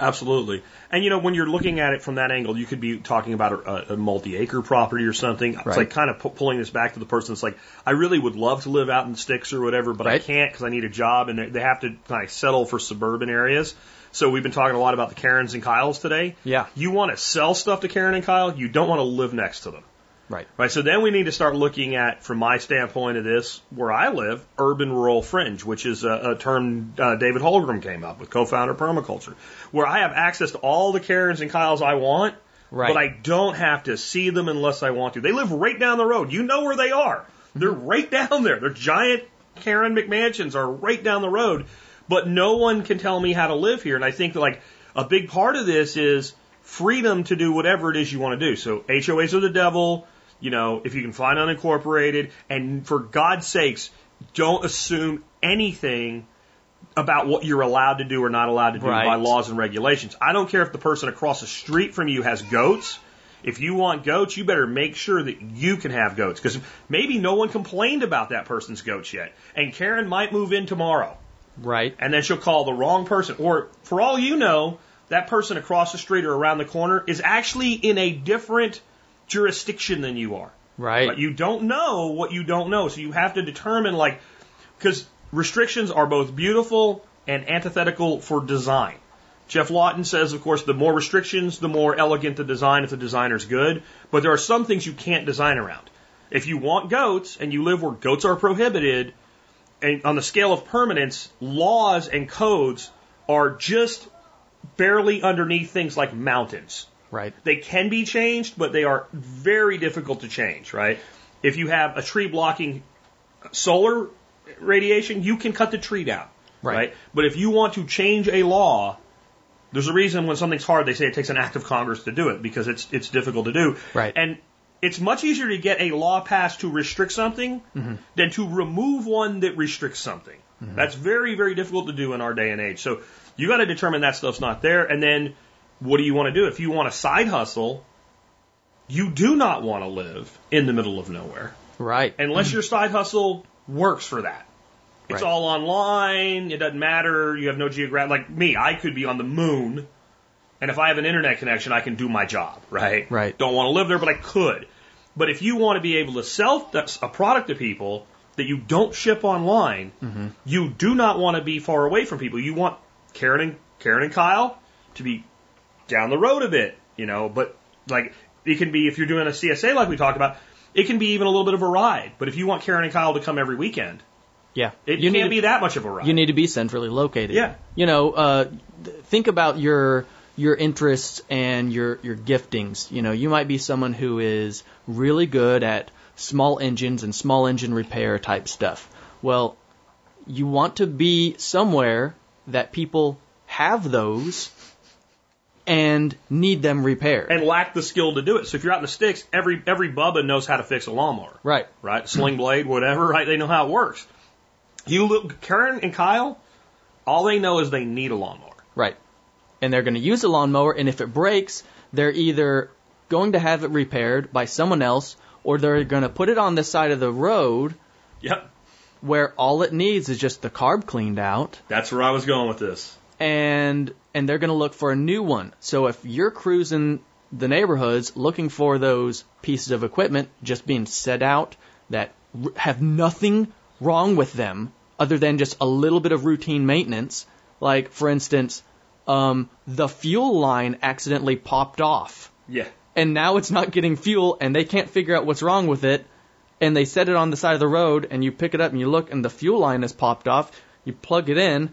S1: Absolutely. And you know, when you're looking at it from that angle, you could be talking about a, a multi-acre property or something. It's like kind of pu- pulling this back to the person that's like, I really would love to live out in the sticks or whatever, but I can't because I need a job, and they, they have to kind of settle for suburban areas. So we've been talking a lot about the Karens and Kyles today.
S2: Yeah.
S1: You want to sell stuff to Karen and Kyle, you don't want to live next to them.
S2: Right.
S1: Right. So then we need to start looking at, from my standpoint of this, where I live, urban rural fringe, which is a, a term uh, David Holmgren came up with, co-founder of permaculture, where I have access to all the Karens and Kyles I want,
S2: Right.
S1: but I don't have to see them unless I want to. They live right down the road. You know where they are. They're right down there. Their giant Karen McMansions are right down the road, but no one can tell me how to live here. And I think that like a big part of this is freedom to do whatever it is you want to do. So HOAs are the devil. You know, if you can find unincorporated, and for God's sakes, don't assume anything about what you're allowed to do or not allowed to do
S2: Right.
S1: by laws and regulations. I don't care if the person across the street from you has goats. If you want goats, you better make sure that you can have goats because maybe no one complained about that person's goats yet. And Karen might move in tomorrow
S2: Right.
S1: and then she'll call the wrong person. Or for all you know, that person across the street or around the corner is actually in a different jurisdiction than you are.
S2: Right.
S1: But you don't know what you don't know. So you have to determine, like, because restrictions are both beautiful and antithetical for design. Geoff Lawton says, of course, the more restrictions, the more elegant the design if the designer's good. But there are some things you can't design around. If you want goats and you live where goats are prohibited, and on the scale of permanence, laws and codes are just barely underneath things like mountains.
S2: Right.
S1: They can be changed, but they are very difficult to change, right? If you have a tree blocking solar radiation, you can cut the tree down,
S2: Right.
S1: right? But if you want to change a law, there's a reason when something's hard, they say it takes an act of Congress to do it because it's it's difficult to do.
S2: Right.
S1: And it's much easier to get a law passed to restrict something mm-hmm. than to remove one that restricts something. Mm-hmm. That's very, very difficult to do in our day and age. So you got to determine that stuff's not there. And then what do you want to do? If you want a side hustle, you do not want to live in the middle of nowhere
S2: Right.
S1: unless your side hustle works for that. It's
S2: Right.
S1: all online. It doesn't matter. You have no geographic. Like me, I could be on the moon, and if I have an internet connection, I can do my job. Right.
S2: Right.
S1: Don't want to live there, but I could. But if you want to be able to sell a product to people that you don't ship online, mm-hmm. you do not want to be far away from people. You want Karen and Karen and Kyle to be down the road a bit, you know. But like it can be if you're doing a CSA like we talked about, it can be even a little bit of a ride. But if you want Karen and Kyle to come every weekend,
S2: yeah.
S1: it
S2: you
S1: can't
S2: need
S1: be that much of a ride.
S2: you need to be centrally located.
S1: Yeah.
S2: You know, uh, think about your your interests and your your giftings. You know, you might be someone who is really good at small engines and small engine repair type stuff. Well, you want to be somewhere that people have those and need them repaired.
S1: and lack the skill to do it. So if you're out in the sticks, every every bubba knows how to fix a lawnmower.
S2: right.
S1: right? Sling blade, whatever, right? They know how it works. You look, Karen and Kyle, all they know is they need a lawnmower.
S2: Right. And they're going to use a lawnmower, and if it breaks, they're either going to have it repaired by someone else, or they're going to put it on the side of the road
S1: Yep,
S2: where all it needs is just the carb cleaned out,
S1: that's where I was going with this.
S2: And and they're going to look for a new one. So if you're cruising the neighborhoods looking for those pieces of equipment just being set out that r- have nothing wrong with them other than just a little bit of routine maintenance, like for instance, um, the fuel line accidentally popped off.
S1: Yeah,
S2: and now it's not getting fuel and they can't figure out what's wrong with it and they set it on the side of the road and you pick it up and you look and the fuel line has popped off. You plug it in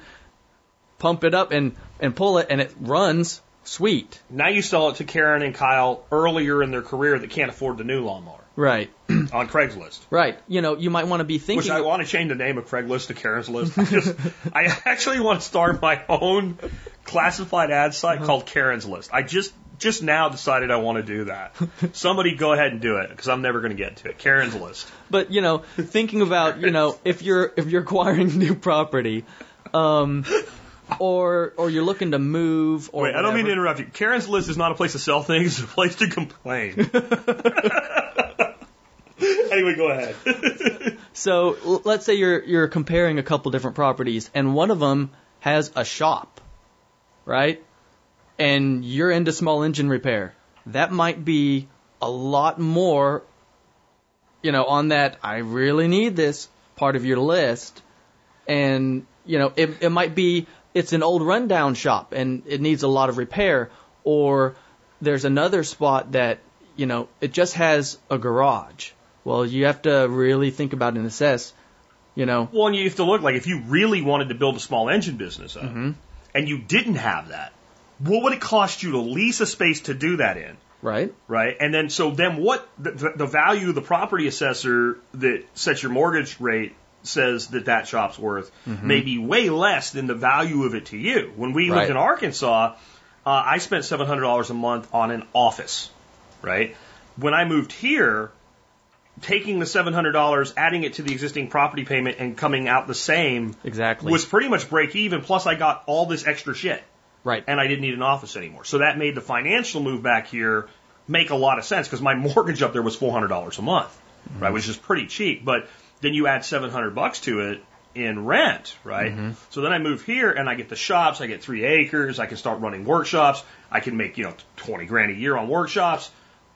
S2: pump it up and and pull it and it runs sweet
S1: now you sell it to Karen and Kyle earlier in their career that can't afford the new lawnmower
S2: right
S1: on Craigslist.
S2: right you know you might want to be thinking
S1: Which I want to change the name of Craigslist to Karen's List. I, just, I actually want to start my own classified ad site called Karen's List. I just just now decided I want to do that. Somebody go ahead and do it because I'm never going to get to it. Karen's List.
S2: but you know thinking about you know if you're if you're acquiring new property um or or you're looking to move or
S1: Wait, I don't mean to interrupt you. Karen's List is not a place to sell things; it's a place to complain. anyway, go ahead.
S2: So let's say you're you're comparing a couple different properties, and one of them has a shop, right? And you're into small engine repair. That might be a lot more, you know, on that I really need this part of your list. And you know, it it might be it's an old rundown shop and it needs a lot of repair, or there's another spot that you know it just has a garage. Well, you have to really think about and assess, you know,
S1: well, and you have to look like if you really wanted to build a small engine business up, mm-hmm. and you didn't have that, what would it cost you to lease a space to do that in?
S2: right?
S1: right? And then so then what the, the, the value of the property assessor that sets your mortgage rate says that that shop's worth may be way less than the value of it to you. When we
S2: Right.
S1: lived in Arkansas, uh, I spent seven hundred dollars a month on an office, right? When I moved here, taking the seven hundred dollars, adding it to the existing property payment, and coming out the same
S2: Exactly.
S1: was pretty much break even. Plus, I got all this extra shit
S2: right.
S1: and I didn't need an office anymore. So that made the financial move back here make a lot of sense because my mortgage up there was four hundred dollars a month, right, which is pretty cheap. But then you add seven hundred bucks to it in rent, right? Mm-hmm. So then I move here and I get the shops. I get three acres. I can start running workshops. I can make you know twenty grand a year on workshops.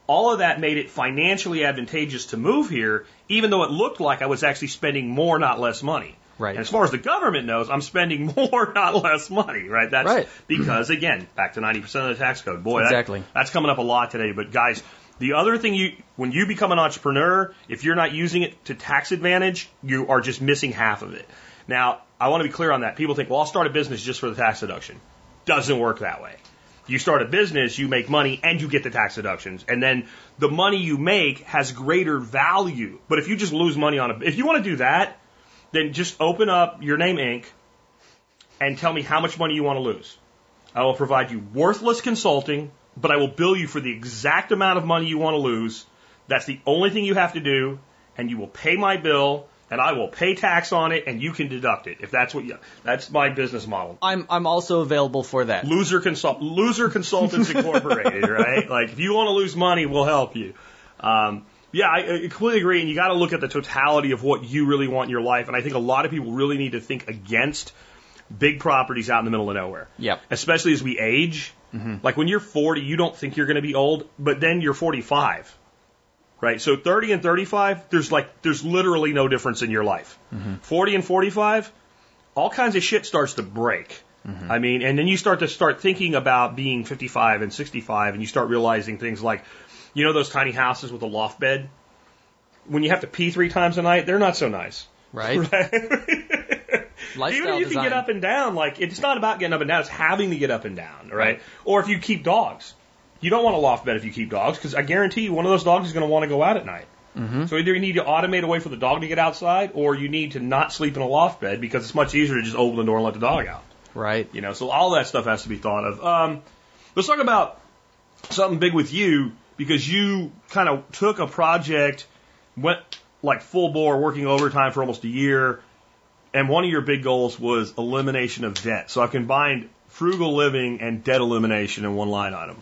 S1: All of that made it financially advantageous to move here, even though it looked like I was actually spending more, not less money.
S2: Right.
S1: And as far as the government knows, I'm spending more, not less money, right? That's
S2: Right.
S1: because again, back to 90% of the tax code. Boy, that-
S2: Exactly.
S1: that's coming up a lot today. But guys, the other thing you, when you become an entrepreneur, if you're not using it to tax advantage, you are just missing half of it. Now, I want to be clear on that. People think, well, I'll start a business just for the tax deduction. Doesn't work that way. You start a business, you make money, and you get the tax deductions. And then the money you make has greater value. But if you just lose money on it, if you want to do that, then just open up your name Inc. and tell me how much money you want to lose. I will provide you worthless consulting, but I will bill you for the exact amount of money you want to lose That's the only thing you have to do, and you will pay my bill, and I will pay tax on it, and you can deduct it if that's what you. That's my business model.
S2: I'm I'm also available for that.
S1: Loser consult, loser consultants incorporated, right? Like if you want to lose money, we'll help you. Um, yeah, I, I completely agree. And you got to look at the totality of what you really want in your life. And I think a lot of people really need to think against big properties out in the middle of nowhere.
S2: Yep.
S1: Especially as we age. Mm-hmm. Like when you're 40, you don't think you're going to be old, but then you're 45. Right? So 30 and 35, there's like, there's literally no difference in your life. Mm-hmm. 40 and 45, all kinds of shit starts to break. Mm-hmm. I mean, and then you start to start thinking about being 55 and 65 and you start realizing things like, you know, those tiny houses with a loft bed? When you have to pee three times a night, they're not so nice.
S2: Right? Lifestyle
S1: Even if you
S2: design.
S1: can get up and down, like it's not about getting up and down; it's having to get up and down, right? Or if you keep dogs, you don't want a loft bed if you keep dogs because I guarantee you one of those dogs is going to want to go out at night. Mm-hmm. So either you need to automate a way for the dog to get outside, or you need to not sleep in a loft bed because it's much easier to just open the door and let the dog out.
S2: right.
S1: You know, so all that stuff has to be thought of. Um, let's talk about something big with you because you kind of took a project, went like full bore, working overtime for almost a year, and one of your big goals was elimination of debt. So I combined frugal living and debt elimination in one line item.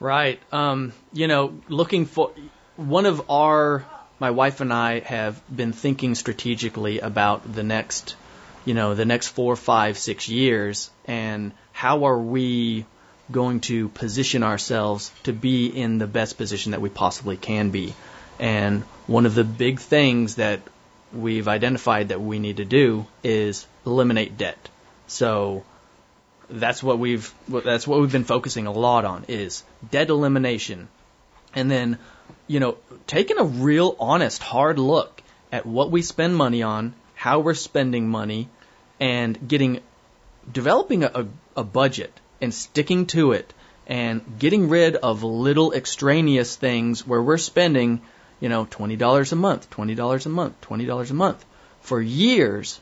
S2: Right. Um, you know, looking for one of our, my wife and I have been thinking strategically about the next, you know, the next four, five, six years and how are we going to position ourselves to be in the best position that we possibly can be. And one of the big things that we've identified that we need to do is eliminate debt. So, that's what we've that's what we've been focusing a lot on is debt elimination and then you know taking a real honest hard look at what we spend money on how we're spending money and getting developing a, a budget and sticking to it and getting rid of little extraneous things where we're spending you know $20 a month $20 a month $20 a month for years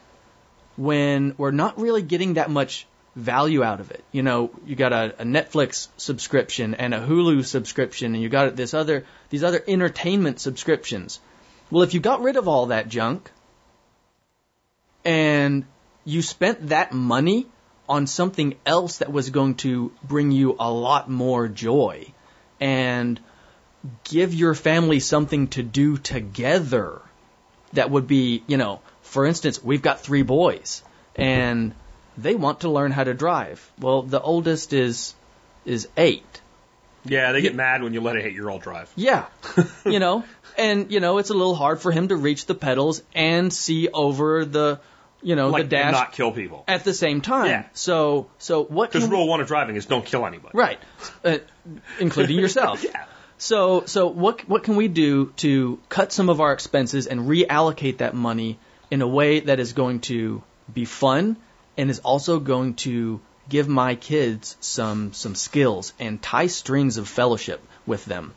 S2: when we're not really getting that much value out of it. You know, you got a, a Netflix subscription and a Hulu subscription, and you got this other these other entertainment subscriptions. Well, if you got rid of all that junk and you spent that money on something else that was going to bring you a lot more joy and give your family something to do together that would be, you know, for instance, we've got three boys and they want to learn how to drive. Well, the oldest is is 8.
S1: Yeah, they get mad when you let a eight-year-old drive.
S2: Yeah. you know, and you know, it's a little hard for him to reach the pedals and see over the, you know,
S1: Like
S2: the dash
S1: not kill people.
S2: at the same time.
S1: Yeah.
S2: So, so what
S1: Because rule one of driving is don't kill anybody.
S2: Right. Uh, including yourself.
S1: Yeah.
S2: So, so what what can we do to cut some of our expenses and reallocate that money in a way that is going to be fun and is also going to give my kids some some skills and tie strings of fellowship with them.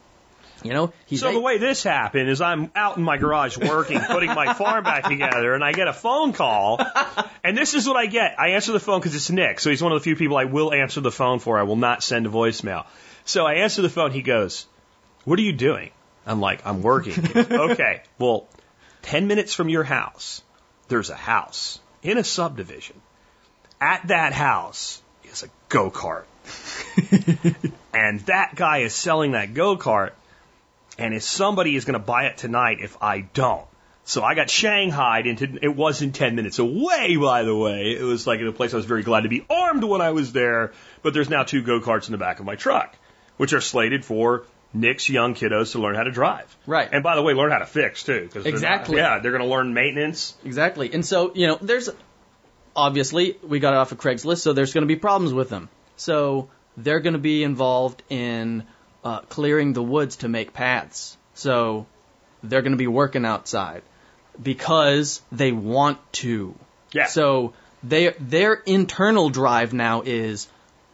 S2: You know,
S1: So the way this happened is I'm out in my garage working, putting my farm back together, and I get a phone call. And this is what I get. I answer the phone because it's Nick, so he's one of the few people I will answer the phone for. I will not send a voicemail. So I answer the phone. He goes, "What are you doing?" I'm like, "I'm working." Okay. Well, ten minutes from your house, there's a house in a subdivision. At that house is a go kart. and that guy is selling that go kart and if somebody is going to buy it tonight if I don't. So I got shanghaied into, it wasn't 10 minutes away, by the way. It was like in a place I was very glad to be armed when I was there, but there's now two go-karts in the back of my truck, which are slated for Nick's young kiddos to learn how to drive.
S2: Right.
S1: And by the way, learn how to fix too. 'cause they're not-
S2: Exactly.
S1: yeah, they're going to learn maintenance.
S2: Exactly. And so, you know, there's obviously we got it off of Craigslist, so there's going to be problems with them. So they're going to be involved in uh, clearing the woods to make paths. So they're going to be working outside because they want to.
S1: Yeah.
S2: So they their internal drive now is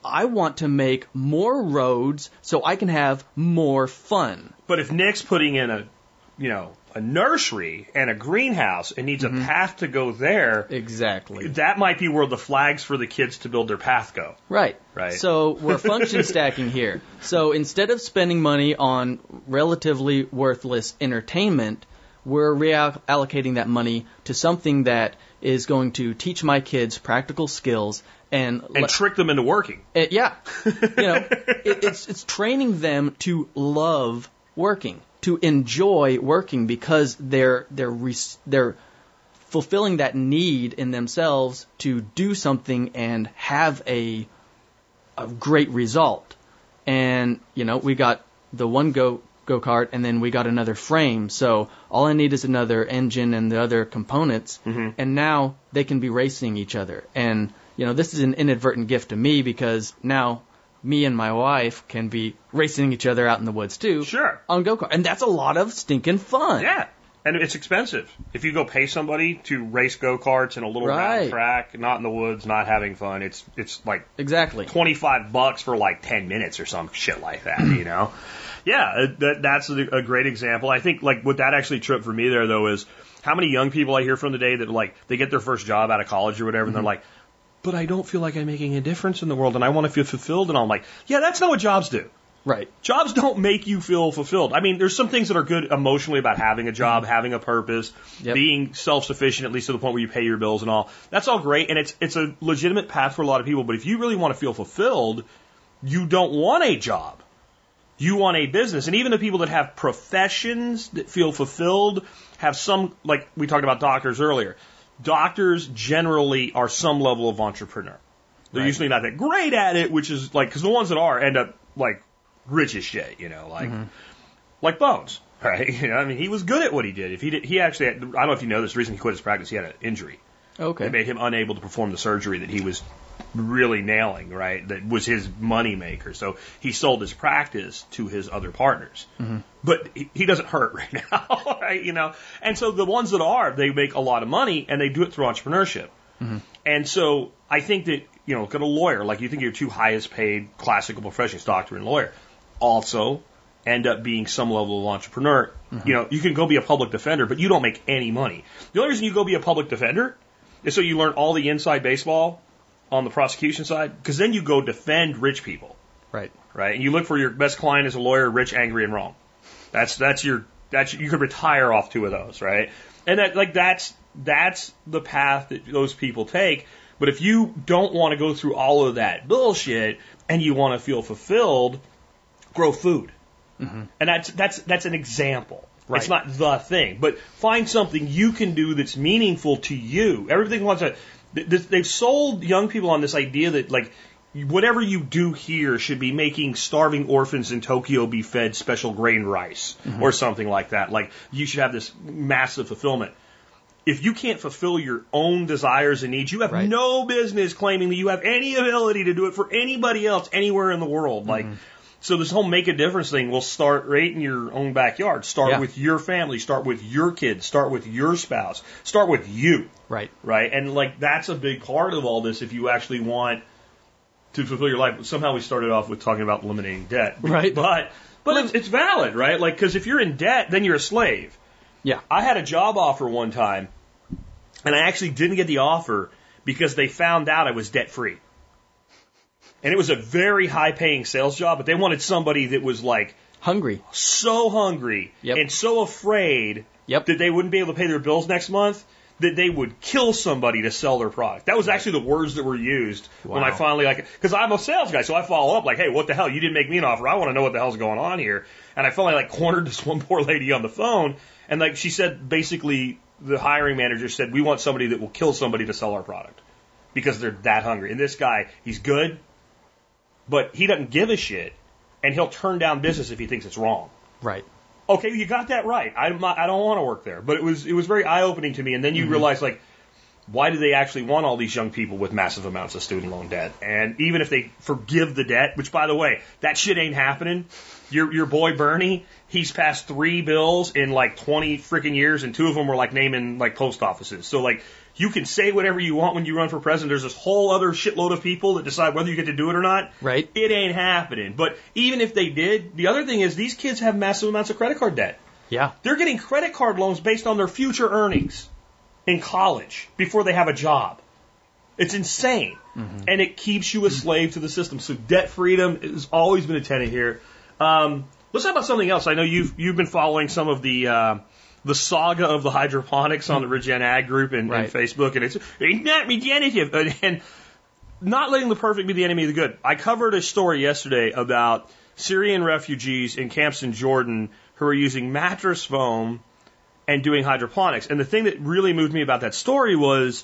S2: I want to make more roads so I can have more fun.
S1: But if Nick's putting in a you know, a nursery and a greenhouse and needs a mm-hmm. path to go there,
S2: Exactly.
S1: that might be where the flags for the kids to build their path go.
S2: Right.
S1: Right.
S2: So we're function stacking here. So instead of spending money on relatively worthless entertainment, we're reallocating that money to something that is going to teach my kids practical skills and,
S1: And
S2: le-
S1: trick them into working.
S2: Uh, yeah, you know, it, it's it's training them to love working, to enjoy working because they're they're res- they're fulfilling that need in themselves to do something and have a a great result. And you know, we got the one go go kart, and then we got another frame. So all I need is another engine and the other components, and now they can be racing each other. And you know, this is an inadvertent gift to me because now me and my wife can be racing each other out in the woods too.
S1: Sure.
S2: On go kart, and that's a lot of stinking fun.
S1: Yeah. And it's expensive. If you go pay somebody to race go karts in a little round
S2: Right.
S1: track, not in the woods, not having fun, it's it's like
S2: Exactly.
S1: 25 bucks for like 10 minutes or some shit like that, you know? Yeah, uh, that, that's a, great example. I think like what that actually tripped for me there though is how many young people I hear from today that like they get their first job out of college or whatever and they're like, but I don't feel like I'm making a difference in the world and I want to feel fulfilled and I'm like, yeah, that's not what jobs do.
S2: Right.
S1: Jobs don't make you feel fulfilled. I mean, there's some things that are good emotionally about having a job, mm-hmm. having a purpose,
S2: Yep.
S1: being self-sufficient at least to the point where you pay your bills and all. That's all great, and it's it's a legitimate path for a lot of people. But if you really want to feel fulfilled, you don't want a job. You want a business, and even the people that have professions that feel fulfilled have some, like we talked about doctors earlier. Doctors generally are some level of entrepreneur. They're
S2: Right.
S1: usually not that great at it, which is like because the ones that are end up like rich as shit, you know, like mm-hmm. like Bones, right? You know, I mean, he was good at what he did. If he did, he actually, had, I don't know if you know this. The reason he quit his practice, he had an injury.
S2: Okay.
S1: It made him unable to perform the surgery that he was really nailing, right? That was his money maker. So he sold his practice to his other partners. Mm-hmm. But he, he doesn't hurt right now, right? You know? And so the ones that are, they make a lot of money and they do it through entrepreneurship. Mm-hmm. And so I think that, you know, look at a lawyer, like you think your two highest paid classical professions, doctor and lawyer, also end up being some level of entrepreneur. Mm-hmm. You know, you can go be a public defender, but you don't make any money. The only reason you go be a public defender is so you learn all the inside baseball on the prosecution side, because then you go defend rich people,
S2: Right.
S1: right? And you look for your best client as a lawyer, rich, angry, and wrong. That's that's your that's you could retire off two of those, right? And that like that's that's the path that those people take. But if you don't want to go through all of that bullshit and you want to feel fulfilled, grow food. Mm-hmm. And that's that's that's an example.
S2: Right.
S1: It's not the thing, but find something you can do that's meaningful to you. Everything wants to. Th- th- They've sold young people on this idea that like whatever you do here should be making starving orphans in Tokyo be fed special grain rice mm-hmm. or something like that. Like you should have this massive fulfillment. If you can't fulfill your own desires and needs, you have
S2: Right.
S1: no business claiming that you have any ability to do it for anybody else anywhere in the world. Like, mm-hmm. So this whole make a difference thing will start right in your own backyard. Start
S2: Yeah.
S1: with your family. Start with your kids. Start with your spouse. Start with you
S2: Right.
S1: right? And like that's a big part of all this if you actually want to fulfill your life. Somehow we started off with talking about eliminating debt,
S2: Right.
S1: But but it's, it's valid, right? Like because if you're in debt, then you're a slave.
S2: Yeah.
S1: I had a job offer one time, and I actually didn't get the offer because they found out I was debt free. And it was a very high paying sales job, but they wanted somebody that was like
S2: Hungry.
S1: so hungry
S2: Yep.
S1: and so afraid
S2: Yep.
S1: that they wouldn't be able to pay their bills next month that they would kill somebody to sell their product. That was actually the words that were used when I finally like because I'm a sales guy, so I follow up like, hey, what the hell? You didn't make me an offer. I want to know what the hell's going on here. And I finally like cornered this one poor lady on the phone, and like she said, basically the hiring manager said, we want somebody that will kill somebody to sell our product because they're that hungry. And this guy, he's good, but he doesn't give a shit, and he'll turn down business if he thinks it's wrong.
S2: Right.
S1: Okay, you got that right. I'm not, I don't want to work there, but it was it was very eye opening to me. And then you mm-hmm. realize like, why do they actually want all these young people with massive amounts of student loan debt? And even if they forgive the debt, which by the way, that shit ain't happening. Your your boy Bernie, he's passed three bills in like 20 freaking years, and two of them were like naming like post offices. So like. You can say whatever you want when you run for president. There's this whole other shitload of people that decide whether you get to do it or not.
S2: Right.
S1: It ain't happening. But even if they did, the other thing is these kids have massive amounts of credit card debt.
S2: Yeah.
S1: They're getting credit card loans based on their future earnings in college before they have a job. It's insane. And it keeps you a slave to the system. So debt freedom has always been a tenet here. Um, let's talk about something else. I know you've you've been following some of the uh, the saga of the hydroponics on the Regen Ag group and,
S2: Right.
S1: and Facebook, and it's it's not regenerative, and, and not letting the perfect be the enemy of the good. I covered a story yesterday about Syrian refugees in camps in Jordan who are using mattress foam and doing hydroponics. And the thing that really moved me about that story was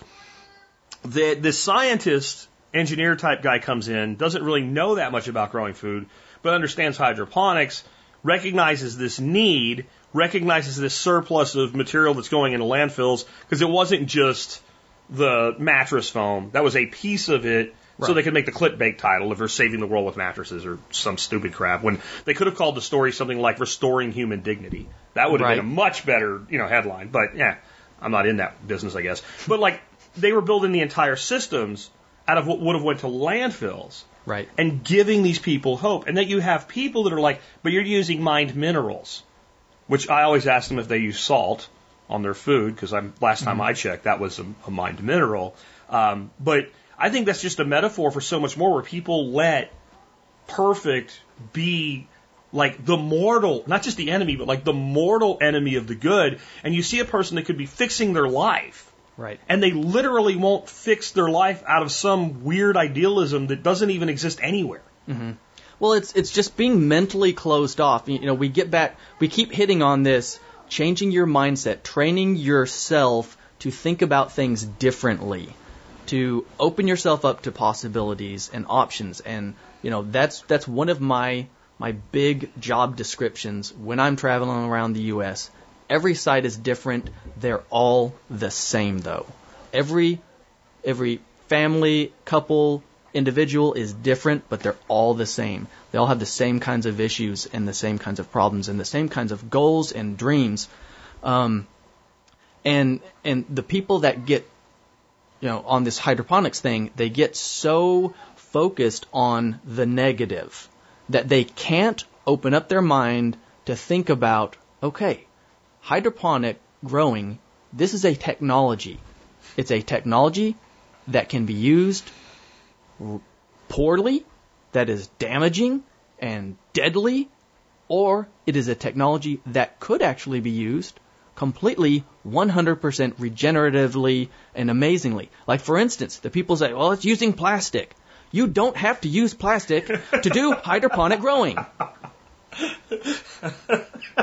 S1: that this scientist, engineer type guy comes in, doesn't really know that much about growing food, but understands hydroponics, recognizes this need, recognizes this surplus of material that's going into landfills, because it wasn't just the mattress foam. That was a piece of it. So they could make the clickbait title of saving the world with mattresses or some stupid crap. When they could have called the story something like "Restoring Human Dignity," that would have
S2: Right.
S1: been a much better, you know, headline. But yeah, I'm not in that business, I guess. But like they were building the entire systems out of what would have went to landfills
S2: Right.
S1: and giving these people hope. And that you have people that are like, but you're using mined minerals, which I always ask them if they use salt on their food because I'm last time I checked that was a, a mined mineral. Um, but I think that's just a metaphor for so much more where people let perfect be like the mortal, not just the enemy, but like the mortal enemy of the good. And you see a person that could be fixing their life
S2: Right.
S1: and they literally won't fix their life out of some weird idealism that doesn't even exist anywhere.
S2: Well, it's it's just being mentally closed off. You know, we get back, we keep hitting on this, changing your mindset, training yourself to think about things differently, to open yourself up to possibilities and options. And you know, that's that's one of my my big job descriptions when I'm traveling around the U.S. Every site is different. They're all the same, though. Every every family, couple, individual is different, but they're all the same. They all have the same kinds of issues and the same kinds of problems and the same kinds of goals and dreams. Um, and and the people that get you know on this hydroponics thing, they get so focused on the negative that they can't open up their mind to think about okay, hydroponic growing, this is a technology. It's a technology that can be used poorly, that is damaging and deadly, or it is a technology that could actually be used completely 100% regeneratively and amazingly. Like, for instance, the people say, well, it's using plastic. You don't have to use plastic to do hydroponic growing.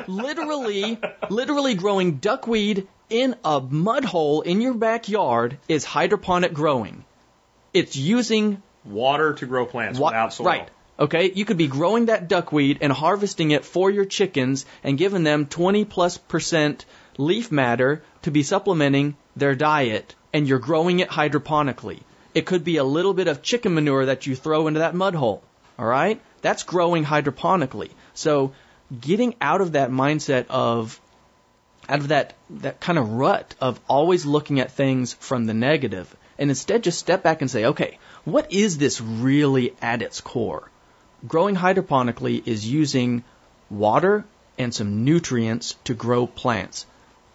S2: literally, literally growing duckweed in a mud hole in your backyard is hydroponic growing. It's using
S1: Water to grow plants
S2: Wa-
S1: without soil.
S2: Right. Okay, you could be growing that duckweed and harvesting it for your chickens and giving them 20 plus percent leaf matter to be supplementing their diet, and you're growing it hydroponically. It could be a little bit of chicken manure that you throw into that mud hole. All right? That's growing hydroponically. So, getting out of that mindset of out of that that kind of rut of always looking at things from the negative and instead just step back and say, okay, what is this really at its core? Growing hydroponically is using water and some nutrients to grow plants.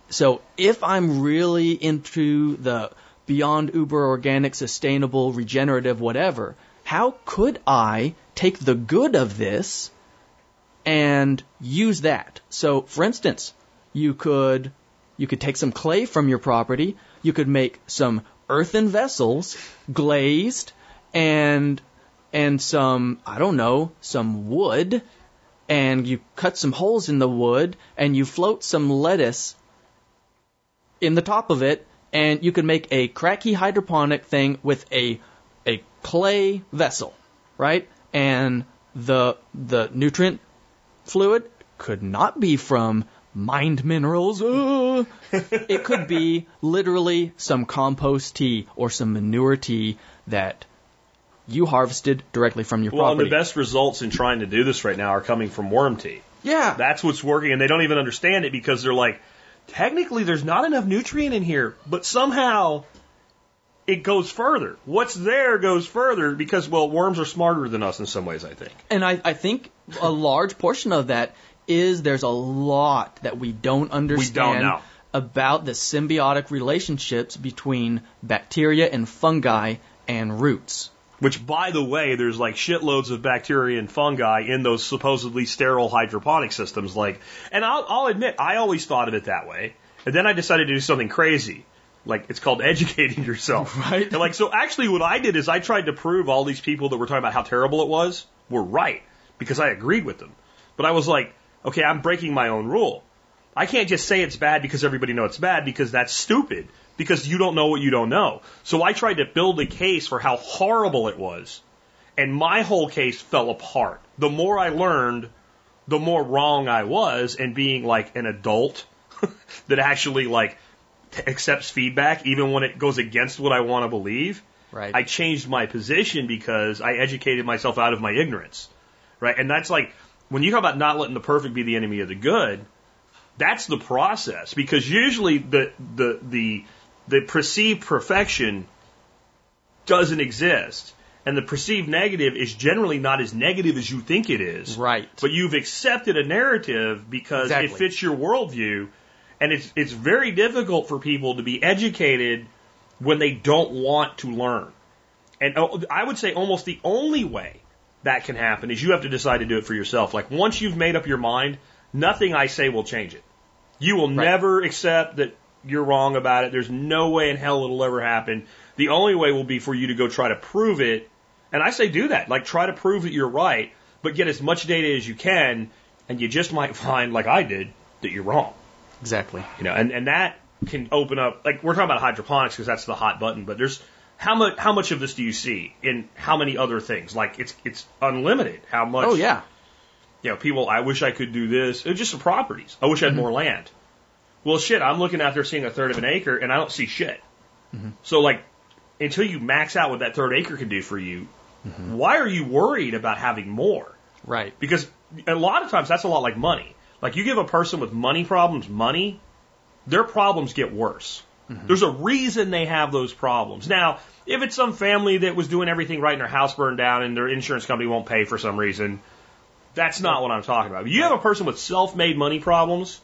S2: So if I'm really into the beyond uber organic, sustainable, regenerative, whatever, how could I take the good of this and use that? So for instance, you could you could take some clay from your property, you could make some earthen vessels glazed and and some I don't know, some wood and you cut some holes in the wood and you float some lettuce in the top of it and you could make a Kratky hydroponic thing with a a clay vessel, right? And the the nutrient fluid could not be from mined minerals. It could be literally some compost tea or some manure tea that you harvested directly from your
S1: Well,
S2: property.
S1: the best results in trying to do this right now are coming from worm tea.
S2: yeah,
S1: That's what's working, and they don't even understand it because they're like, technically, there's not enough nutrient in here, but somehow it goes further. What's there goes further because, well, worms are smarter than us in some ways, I think.
S2: And I, I think a large portion of that is there's a lot that we don't understand
S1: know.
S2: about the symbiotic relationships between bacteria and fungi and roots.
S1: Which, by the way, there's like shitloads of bacteria and fungi in those supposedly sterile hydroponic systems. Like, and I'll, I'll admit, I always thought of it that way. And then I decided to do something crazy. Like, it's called educating yourself.
S2: Right.
S1: And like, so actually what I did is I tried to prove all these people that were talking about how terrible it was were right. Because I agreed with them. But I was like, okay, I'm breaking my own rule. I can't just say it's bad because everybody knows it's bad because that's stupid. Because you don't know what you don't know. So I tried to build a case for how horrible it was. And my whole case fell apart. The more I learned, the more wrong I was and being like an adult that actually like accepts feedback even when it goes against what I want to believe.
S2: Right.
S1: I changed my position because I educated myself out of my ignorance. Right? And that's like when you talk about not letting the perfect be the enemy of the good, that's the process because usually the the the the perceived perfection doesn't exist. And the perceived negative is generally not as negative as you think it is.
S2: Right.
S1: but you've accepted a narrative because it fits your worldview. And it's it's very difficult for people to be educated when they don't want to learn. And oh, I would say almost the only way that can happen is you have to decide to do it for yourself. Like once you've made up your mind nothing I say will change it. You will
S2: Right.
S1: never accept that you're wrong about it. There's no way in hell it'll ever happen. The only way will be for you to go try to prove it. And I say do that. Like try to prove that you're right, but get as much data as you can, and you just might find, like I did, that you're wrong.
S2: Exactly.
S1: You know, and, and that can open up like we're talking about hydroponics because that's the hot button, but there's how much how much of this do you see in how many other things? Like it's it's unlimited. How much
S2: Oh yeah.
S1: you know, people, I wish I could do this. It's just the properties. I wish I had mm-hmm. more land. Well, shit, I'm looking out there seeing a third of an acre and I don't see shit. Mm-hmm. So, like, until you max out what that third acre can do for you, mm-hmm. why are you worried about having more?
S2: Right.
S1: Because a lot of times that's a lot like money. Like, you give a person with money problems money, their problems get worse. Mm-hmm. There's a reason they have those problems. Now, if it's some family that was doing everything right and their house burned down and their insurance company won't pay for some reason, that's not what I'm talking about. You have a person with self-made money problems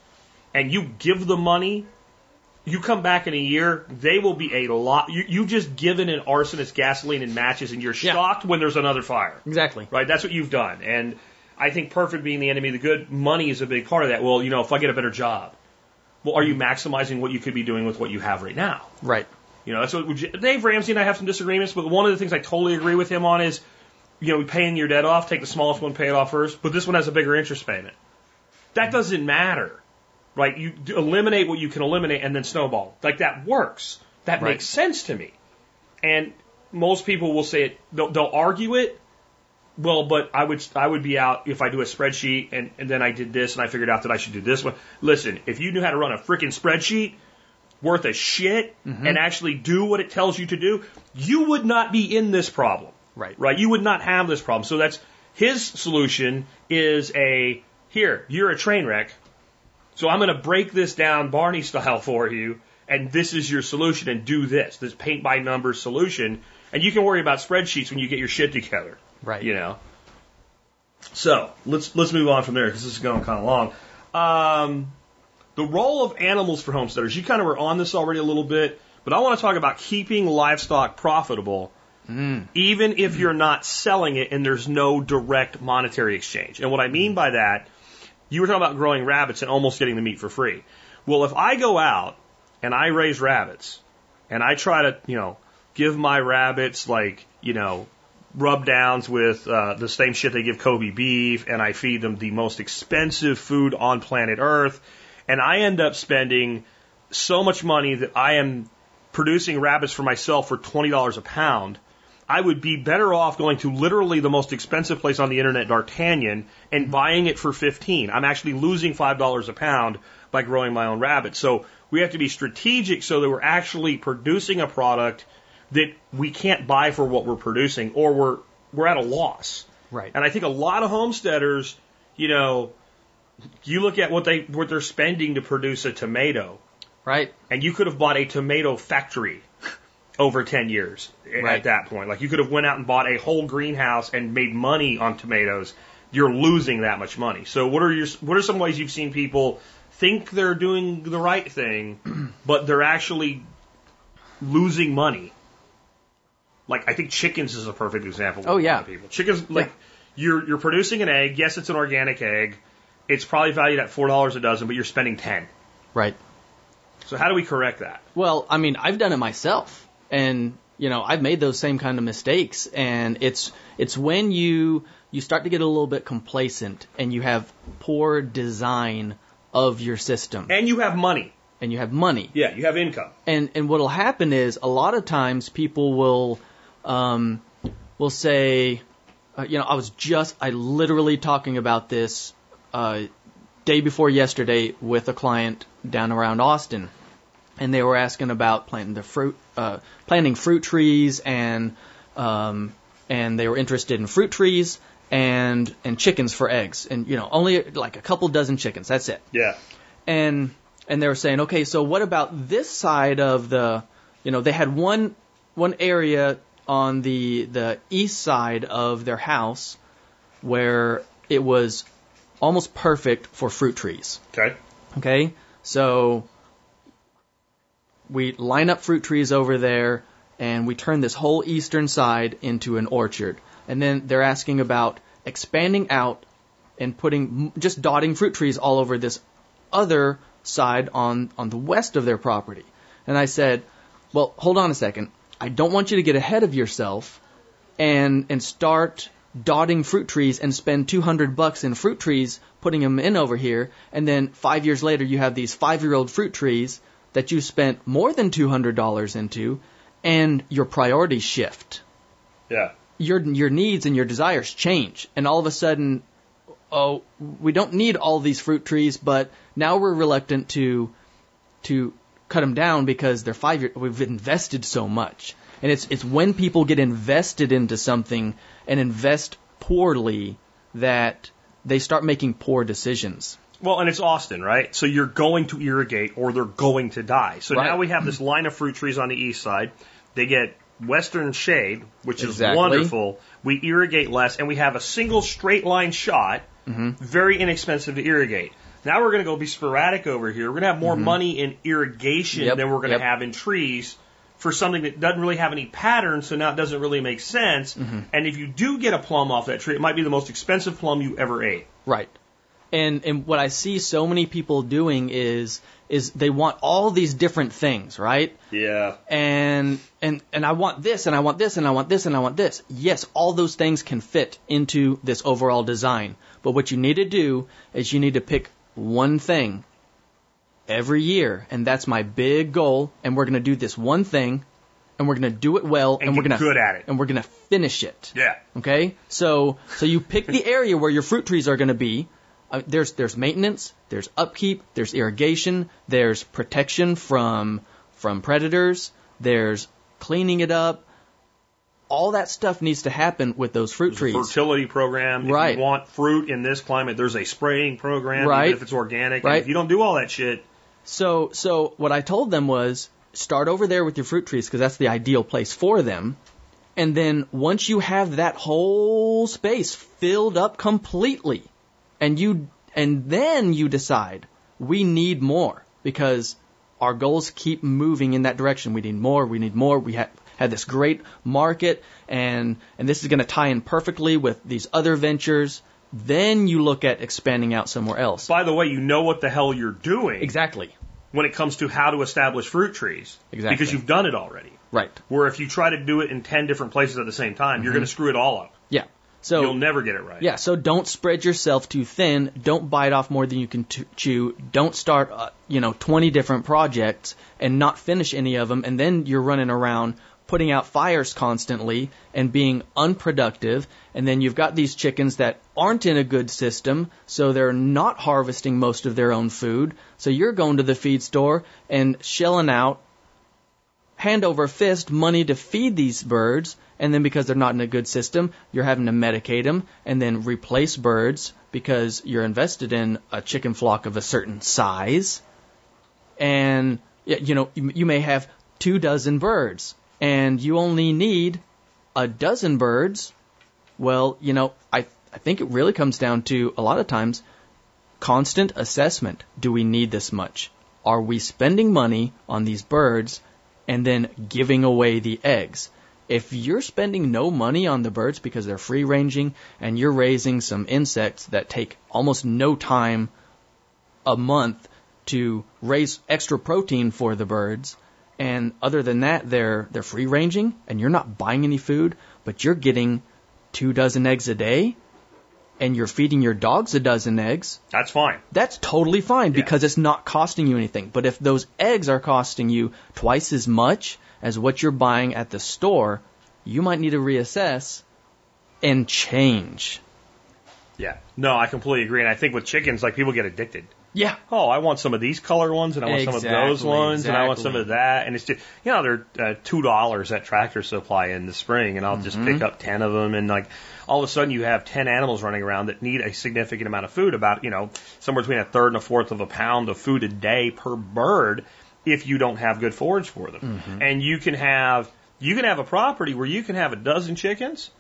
S1: and you give them money, you come back in a year, they will be a lot. You, you've just given an arsonist gasoline and matches and you're
S2: Yeah.
S1: shocked when there's another fire.
S2: Exactly.
S1: Right? That's what you've done. And I think perfect being the enemy of the good, money is a big part of that. Well, you know, if I get a better job, well, are you maximizing what you could be doing with what you have right now?
S2: Right.
S1: You know, that's what would you- Dave Ramsey and I have some disagreements, but one of the things I totally agree with him on is, you know, paying your debt off, take the smallest one, pay it off first, but this one has a bigger interest payment. That doesn't matter, right? You eliminate what you can eliminate and then snowball. Like that works. That
S2: Right.
S1: makes sense to me. And most people will say it, they'll, they'll argue it. Well, but I would I would be out if I do a spreadsheet and, and then I did this and I figured out that I should do this one. Listen, if you knew how to run a freaking spreadsheet, worth a shit mm-hmm. and actually do what it tells you to do, you would not be in this problem.
S2: Right.
S1: Right? You would not have this problem. So that's his solution is a here, you're a train wreck. So I'm going to break this down Barney style for you and this is your solution and do this. This paint by numbers solution and you can worry about spreadsheets when you get your shit together.
S2: Right.
S1: You know. So, let's let's move on from there because this is going kind of long. Um, the role of animals for homesteaders. You kind of were on this already a little bit, but I want to talk about keeping livestock profitable, even if you're not selling it and there's no direct monetary exchange. And what I mean by that, you were talking about growing rabbits and almost getting the meat for free. Well, if I go out and I raise rabbits and I try to, you know, give my rabbits like, you know, rub downs with uh, the same shit they give Kobe beef, and I feed them the most expensive food on planet Earth, and I end up spending so much money that I am producing rabbits for myself for twenty dollars a pound. I would be better off going to literally the most expensive place on the internet, D'Artagnan, and mm-hmm. buying it for 15. I'm actually losing $5 a pound by growing my own rabbit. So we have to be strategic so that we're actually producing a product that we can't buy for what we're producing or we're, we're at a loss.
S2: Right.
S1: And I think a lot of homesteaders, you know, you look at what they, what they're spending to produce a tomato
S2: Right.
S1: and you could have bought a tomato factory over 10 years at that point. Like you could have went out and bought a whole greenhouse and made money on tomatoes. you're losing that much money. So what are your what are some ways you've seen people think they're doing the right thing, but they're actually losing money? Like I think chickens is a perfect example.
S2: Oh, yeah.
S1: people. Chickens like you're you're producing an egg. Yes, it's an organic egg. It's probably valued at four dollars a dozen, but you're spending ten.
S2: Right.
S1: So how do we correct that?
S2: Well, I mean, I've done it myself, and you know, I've made those same kind of mistakes, and it's it's when you you start to get a little bit complacent and you have poor design of your system,
S1: And you have money.
S2: and you have money,
S1: Yeah, you have income.
S2: and and what'll happen is a lot of times people will um, will say, uh, you know, I was just I literally talking about this uh, day before yesterday with a client down around Austin, and they were asking about planting the fruit uh, planting fruit trees and um, and they were interested in fruit trees and and chickens for eggs and you know only like a couple dozen chickens that's it
S1: Yeah.
S2: and and they were saying, okay, so what about this side of the, you know, they had one one area on the the east side of their house where it was almost perfect for fruit trees.
S1: Okay.
S2: Okay, so we line up fruit trees over there, and we turn this whole eastern side into an orchard. And then they're asking about expanding out and putting just dotting fruit trees all over this other side on on the west of their property. And I said, "Well, hold on a second. I don't want you to get ahead of yourself and and start dotting fruit trees and spend 200 bucks in fruit trees putting them in over here and then 5 years later you have these 5-year-old fruit trees that you spent more than $200 into and your priorities shift
S1: Yeah.
S2: your your needs and your desires change, and all of a sudden, oh, we don't need all these fruit trees, but now we're reluctant to to cut them down because they're five year. We've invested so much, and it's it's when people get invested into something and invest poorly that they start making poor decisions.
S1: Well, and it's Austin, right? So you're going to irrigate or they're going to die. So
S2: Right.
S1: now we have this line of fruit trees on the east side. They get western shade, which is wonderful. We irrigate less and we have a single straight line shot,
S2: Mm-hmm.
S1: very inexpensive to irrigate. Now we're going to go be sporadic over here. We're going to have more money in irrigation
S2: Mm-hmm. Yep,
S1: than we're going to
S2: yep.
S1: have in trees for something that doesn't really have any pattern, so now it doesn't really make sense.
S2: Mm-hmm.
S1: And if you do get a plum off that tree, it might be the most expensive plum you ever ate.
S2: Right. And and what I see so many people doing is is they want all these different things, right?
S1: Yeah.
S2: and and and I want this and I want this and I want this and I want this. Yes, all those things can fit into this overall design. But what you need to do is you need to pick one thing every year, and that's my big goal. And we're going to do this one thing, and we're going to do it well,
S1: And
S2: and, we're going to
S1: good at it.
S2: and we're going to finish it.
S1: Yeah.
S2: Okay, so so you pick the area where your fruit trees are going to be. Uh, there's there's maintenance, there's upkeep, there's irrigation, there's protection from from predators, there's cleaning it up. All that stuff needs to happen with those fruit trees.
S1: fertility program. If
S2: Right.
S1: you want fruit in this climate, there's a spraying program,
S2: Right.
S1: if it's organic. And
S2: Right.
S1: if you don't do all that shit,
S2: So so what I told them was start over there with your fruit trees because that's the ideal place for them. And then once you have that whole space filled up completely, and you and then you decide we need more because our goals keep moving in that direction. We need more. We need more. We have had this great market, and and this is going to tie in perfectly with these other ventures. Then you look at expanding out somewhere else.
S1: by the way, you know what the hell you're doing
S2: Exactly.
S1: when it comes to how to establish fruit trees.
S2: Exactly.
S1: Because you've done it already.
S2: Right.
S1: Where if you try to do it in 10 different places at the same time, you're mm-hmm. going to screw it all up.
S2: So
S1: You'll never get it right.
S2: Yeah, so don't spread yourself too thin. Don't bite off more than you can t- chew. Don't start, uh, you know, 20 different projects and not finish any of them. And then you're running around putting out fires constantly and being unproductive. And then you've got these chickens that aren't in a good system, so they're not harvesting most of their own food. So you're going to the feed store and shelling out hand over fist money to feed these birds, and then because they're not in a good system, you're having to medicate them and then replace birds because you're invested in a chicken flock of a certain size. And you know, you may have two dozen birds, and you only need a dozen birds. Well, you know, I I think it really comes down to a lot of times constant assessment. Do we need this much? Are we spending money on these birds and then giving away the eggs? If you're spending no money on the birds because they're free ranging and you're raising some insects that take almost no time a month to raise extra protein for the birds, and other than that, they're they're free ranging and you're not buying any food, but you're getting two dozen eggs a day, and you're feeding your dogs a dozen eggs.
S1: That's fine.
S2: That's totally fine
S1: Yeah.
S2: because it's not costing you anything. But if those eggs are costing you twice as much as what you're buying at the store, you might need to reassess and change.
S1: Yeah. No, I completely agree. And I think with chickens, like people get addicted.
S2: Yeah.
S1: Oh, I want some of these color ones, and I want some of those
S2: Exactly,
S1: ones, and I want some of that, and it's just you know they're uh, two dollars at Tractor Supply in the spring, and I'll just
S2: Mm-hmm.
S1: pick up ten of them, and like all of a sudden you have ten animals running around that need a significant amount of food, about you know somewhere between a third and a fourth of a pound of food a day per bird, if you don't have good forage for them,
S2: Mm-hmm.
S1: and you can have you can have a property where you can have a dozen chickens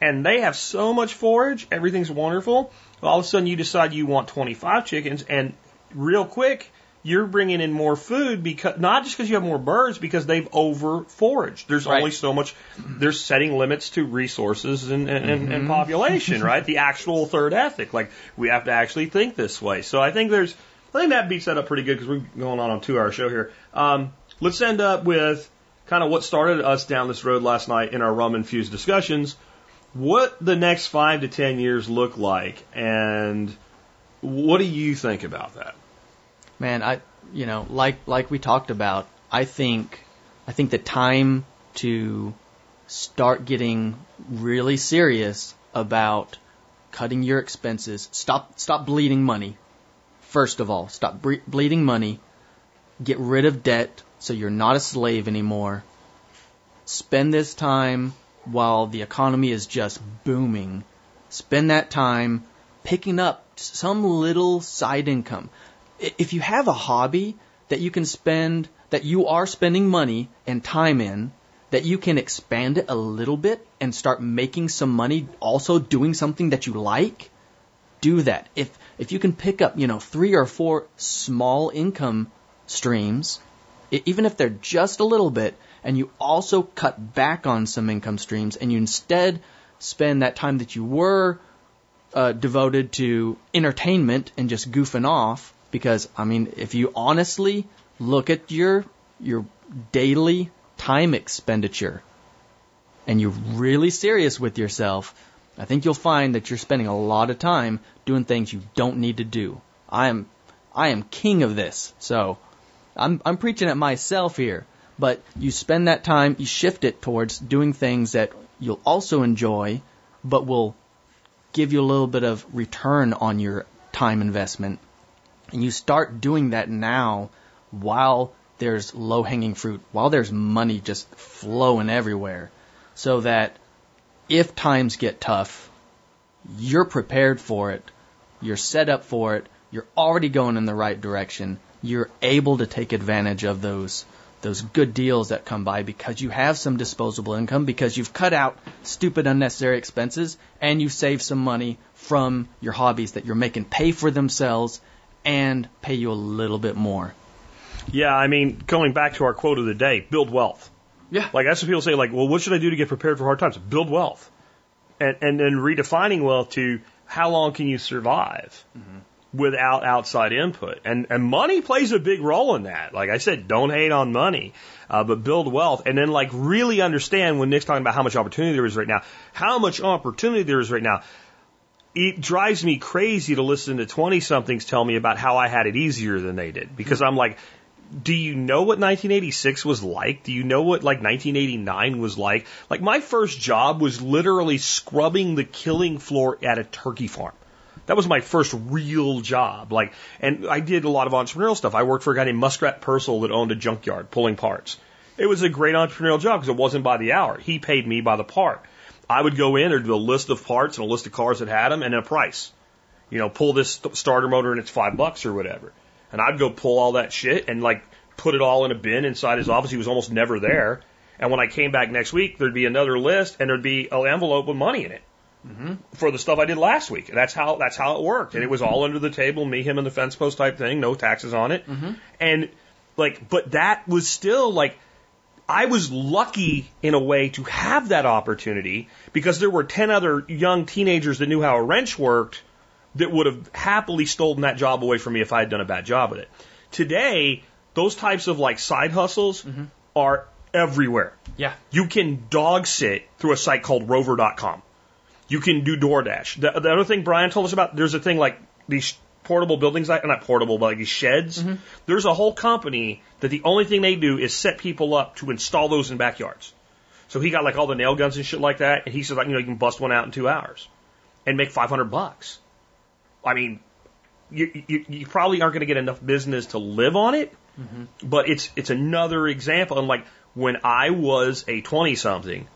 S1: and they have so much forage, everything's wonderful. All of a sudden, you decide you want 25 chickens, and real quick, you're bringing in more food because not just because you have more birds, because they've over foraged. There's
S2: Right.
S1: only so much. They're setting limits to resources and, and, and, and population, right? The actual third ethic, like we have to actually think this way. So I think there's, I think that beats that up pretty good because we're going on on a two-hour show here. Um, let's end up with kind of what started us down this road last night in our rum infused discussions what the next five to ten years look like, and what do you think about that?
S2: Man, I you know, like like we talked about, I think I think the time to start getting really serious about cutting your expenses, stop stop bleeding money. First of all, stop bre- bleeding money. Get rid of debt so you're not a slave anymore. Spend this time while the economy is just booming. Spend that time picking up some little side income. If you have a hobby that you can spend, that you are spending money and time in, that you can expand it a little bit and start making some money also doing something that you like, do that. If if you can pick up, you know, three or four small income streams, even if they're just a little bit, and you also cut back on some income streams, and you instead spend that time that you were uh, devoted to entertainment and just goofing off, because I mean, if you honestly look at your your daily time expenditure, and you're really serious with yourself, I think you'll find that you're spending a lot of time doing things you don't need to do. I am I am king of this. So I'm I'm preaching at myself here, but you spend that time, you shift it towards doing things that you'll also enjoy but will give you a little bit of return on your time investment. And you start doing that now while there's low hanging fruit, while there's money just flowing everywhere, so that if times get tough, you're prepared for it, you're set up for it, you're already going in the right direction, you're able to take advantage of those those good deals that come by because you have some disposable income because you've cut out stupid unnecessary expenses and you've saved some money from your hobbies that you're making pay for themselves and pay you a little bit more.
S1: Yeah, I mean, going back to our quote of the day, build wealth.
S2: Yeah.
S1: Like that's what people say. Like, well, what should I do to get prepared for hard times? Build wealth, and and then redefining wealth to how long can you survive mm-hmm. Without outside input, and and money plays a big role in that. Like I said, don't hate on money, uh, but build wealth, and then like really understand when Nick's talking about how much opportunity there is right now, how much opportunity there is right now. It drives me crazy to listen to 20 somethings tell me about how I had it easier than they did because I'm like, do you know what 1986 was like? Do you know what like 1989 was like? Like my first job was literally scrubbing the killing floor at a turkey farm. That was my first real job. Like, and I did a lot of entrepreneurial stuff. I worked for a guy named Muskrat Purcell that owned a junkyard pulling parts. It was a great entrepreneurial job because it wasn't by the hour. He paid me by the part. I would go in, there'd be a list of parts and a list of cars that had them and a price. You know, pull this st- starter motor and it's five bucks or whatever. And I'd go pull all that shit and like put it all in a bin inside his office. He was almost never there. And when I came back next week, there'd be another list and there'd be an envelope with money in it. Mm-hmm. for the stuff I did last week. That's how that's how it worked, and it was all under the table, me, him, and the fence post type thing, no taxes on it, mm-hmm. and like, but that was still like. I was lucky in a way to have that opportunity because there were 10 other young teenagers that knew how a wrench worked that would have happily stolen that job away from me if I had done a bad job with it. Today, those types of like side hustles mm-hmm. are everywhere.
S2: Yeah.
S1: You can dog sit through a site called rover.com. You can do DoorDash. The, the other thing Brian told us about, there's a thing like these portable buildings, not portable, but like these sheds. Mm-hmm. There's a whole company that the only thing they do is set people up to install those in backyards. So he got like all the nail guns and shit like that, and he says like you know you can bust one out in two hours and make 500 bucks. I mean, you, you, you probably aren't going to get enough business to live on it, mm-hmm. but it's it's another example. And like when I was a 20 something,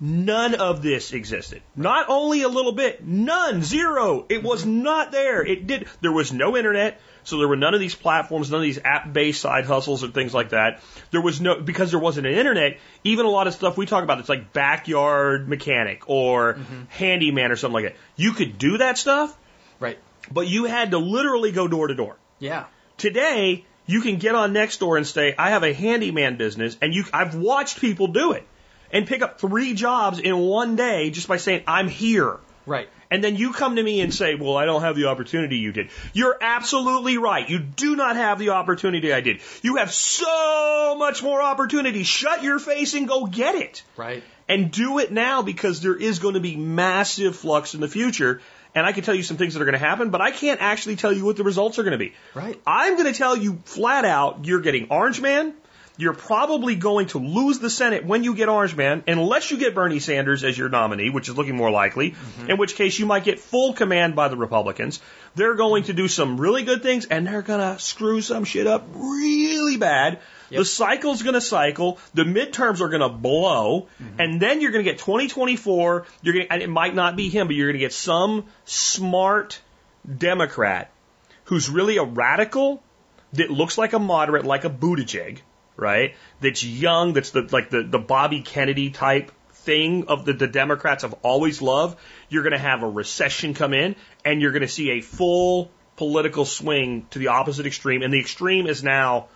S1: none of this existed. Not only a little bit, none, zero. It was mm-hmm. not there. It did. There was no internet. So there were none of these platforms, none of these app-based side hustles and things like that. There was no because there wasn't an internet. Even a lot of stuff we talk about, it's like backyard mechanic or mm-hmm. handyman or something like that. You could do that stuff,
S2: Right.
S1: but you had to literally go door to door.
S2: Yeah.
S1: Today, you can get on Nextdoor and say, I have a handyman business, and you, I've watched people do it and pick up three jobs in one day just by saying, I'm here.
S2: Right.
S1: And then you come to me and say, well, I don't have the opportunity you did. You're absolutely right. You do not have the opportunity I did. You have so much more opportunity. Shut your face and go get it
S2: Right.
S1: and do it now because there is going to be massive flux in the future. And I can tell you some things that are going to happen, but I can't actually tell you what the results are going to be.
S2: Right.
S1: I'm going to tell you flat out, you're getting Orange Man. You're probably going to lose the Senate when you get Orange Man, unless you get Bernie Sanders as your nominee, which is looking more likely, mm-hmm. in which case you might get full command by the Republicans. They're going to do some really good things, and they're going to screw some shit up really bad. The cycle's going to cycle. The midterms are going to blow, mm-hmm. and then you're going to get 2024. You're going, and it might not be him, but you're going to get some smart Democrat who's really a radical that looks like a moderate, like a Buttigieg, right? That's young, that's the like the, the Bobby Kennedy type thing of the, the Democrats have always loved. You're going to have a recession come in, and you're going to see a full political swing to the opposite extreme, and the extreme is now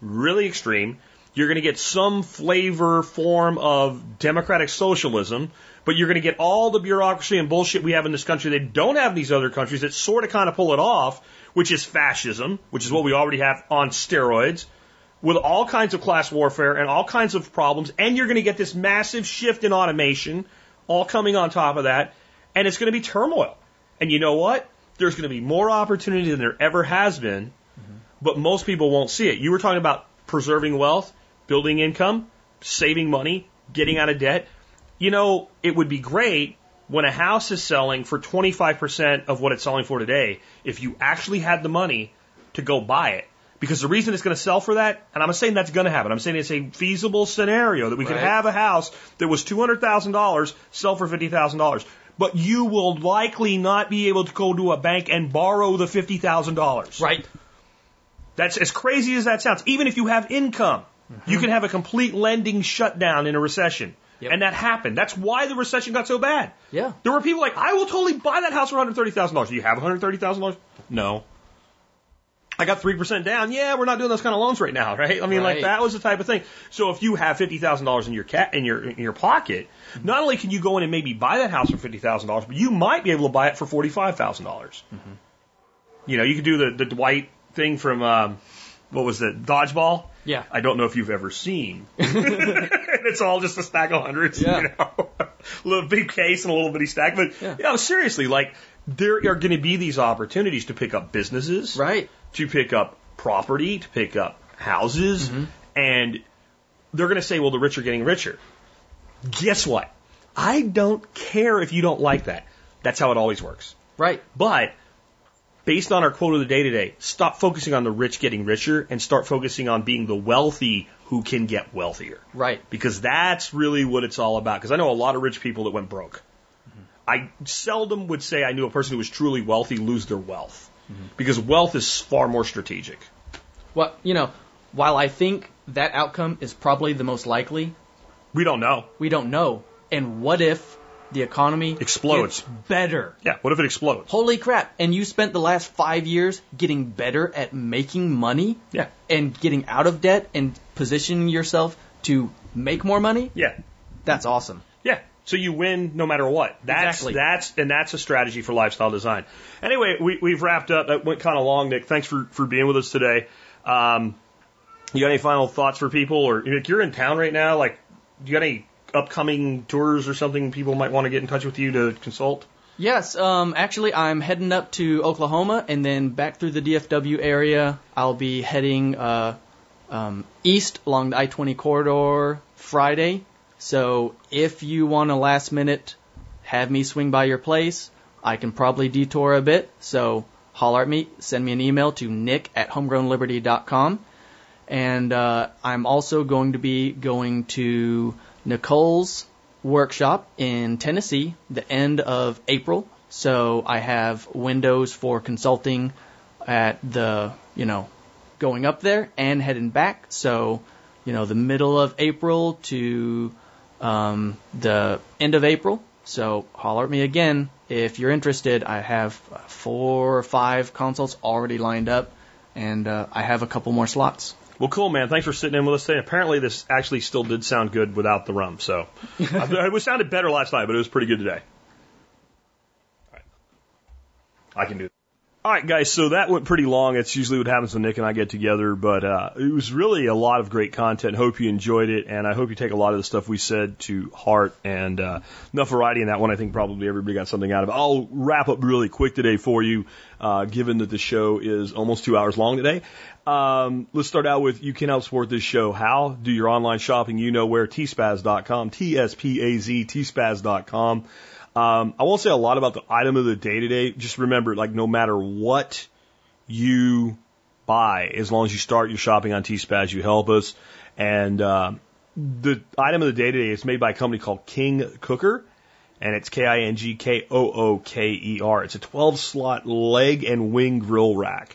S1: really extreme. You're going to get some flavor form of democratic socialism, but you're going to get all the bureaucracy and bullshit we have in this country that don't have these other countries that sort of kind of pull it off, which is fascism, which is what we already have on steroids, with all kinds of class warfare and all kinds of problems. And you're going to get this massive shift in automation, all coming on top of that, and it's going to be turmoil. And you know what? There's going to be more opportunity than there ever has been, mm-hmm. but most people won't see it. You were talking about preserving wealth, building income, saving money, getting out of debt. You know, it would be great when a house is selling for 25% of what it's selling for today if you actually had the money to go buy it. Because the reason it's going to sell for that, and I'm not saying that's going to happen, I'm saying it's a feasible scenario that we could have a house that was $200,000 sell for $50,000. But you will likely not be able to go to a bank and borrow the $50,000.
S2: Right.
S1: That's as crazy as that sounds. Even if you have income, you mm-hmm. can have a complete lending shutdown in a recession.
S2: Yep.
S1: And that happened. That's why the recession got so bad.
S2: Yeah.
S1: There were people like, I will totally buy that house for $130,000. Do you have $130,000? No. I got 3% down. Yeah, we're not doing those kind of loans right now, right? I mean, like that was the type of thing. So if you have $50,000 in your cat, in your, in your pocket, not only can you go in and maybe buy that house for $50,000, but you might be able to buy it for $45,000. dollars You know, you could do the, the Dwight thing from, um, what was it, Dodgeball?
S2: Yeah.
S1: I don't know if you've ever seen. it's all just a stack of hundreds.
S2: Yeah.
S1: You know? a little big case and a little bitty stack. But
S2: Yeah.
S1: you know, seriously, like there are going to be these opportunities to pick up businesses,
S2: Right.
S1: To pick up property, to pick up houses, mm-hmm. and they're going to say, well, the rich are getting richer. Guess what? I don't care if you don't like that. That's how it always works.
S2: Right.
S1: But based on our quote of the day today, stop focusing on the rich getting richer and start focusing on being the wealthy who can get wealthier.
S2: Right.
S1: Because that's really what it's all about. Because I know a lot of rich people that went broke. Mm-hmm. I seldom would say I knew a person who was truly wealthy lose their wealth. Because wealth is far more strategic.
S2: Well, you know, while I think that outcome is probably the most likely,
S1: We don't know.
S2: we don't know. And what if the economy
S1: Explodes.
S2: better.
S1: Yeah. What if it explodes?
S2: Holy crap. And you spent the last five years getting better at making money
S1: Yeah.
S2: and getting out of debt and positioning yourself to make more money?
S1: Yeah.
S2: That's awesome.
S1: Yeah. So you win no matter what. That's
S2: Exactly.
S1: that's and that's a strategy for lifestyle design. Anyway, we, we've wrapped up. That went kind of long, Nick. Thanks for for being with us today. Um, you got any final thoughts for people, or if you're in town right now, like, do you got any upcoming tours or something people might want to get in touch with you to consult?
S2: Yes, um, actually, I'm heading up to Oklahoma and then back through the DFW area. I'll be heading uh, um, east along the I 20 corridor Friday. So if you want a last minute have me swing by your place, I can probably detour a bit. So holler at me, send me an email to nick at homegrownliberty.com. And uh, I'm also going to be going to Nicole's workshop in Tennessee the end of April. So I have windows for consulting at the, you know, going up there and heading back. So, you know, the middle of April to um, the end of April. So holler at me again if you're interested. I have four or five consults already lined up, and uh, I have a couple more slots.
S1: Well, cool, man. Thanks for sitting in with us today. Apparently, this actually still did sound good without the rum. So it was sounded better last night, but it was pretty good today. All right. I can do. All right, guys. So that went pretty long. It's usually what happens when Nick and I get together, but uh, it was really a lot of great content. Hope you enjoyed it, and I hope you take a lot of the stuff we said to heart. And uh, enough variety in that one. I think probably everybody got something out of it. I'll wrap up really quick today for you, uh, given that the show is almost two hours long today. Um, let's start out with you can help support this show. How? Do your online shopping. You know where. tspaz.com. T-S-P-A-Z, tspaz.com. Um, I won't say a lot about the item of the day today. Just remember, like, no matter what you buy, as long as you start your shopping on T-Spaz, you help us. And, uh, the item of the day today is made by a company called King Kooker and it's K-I-N-G-K-O-O-K-E-R. It's a 12 slot leg and wing grill rack.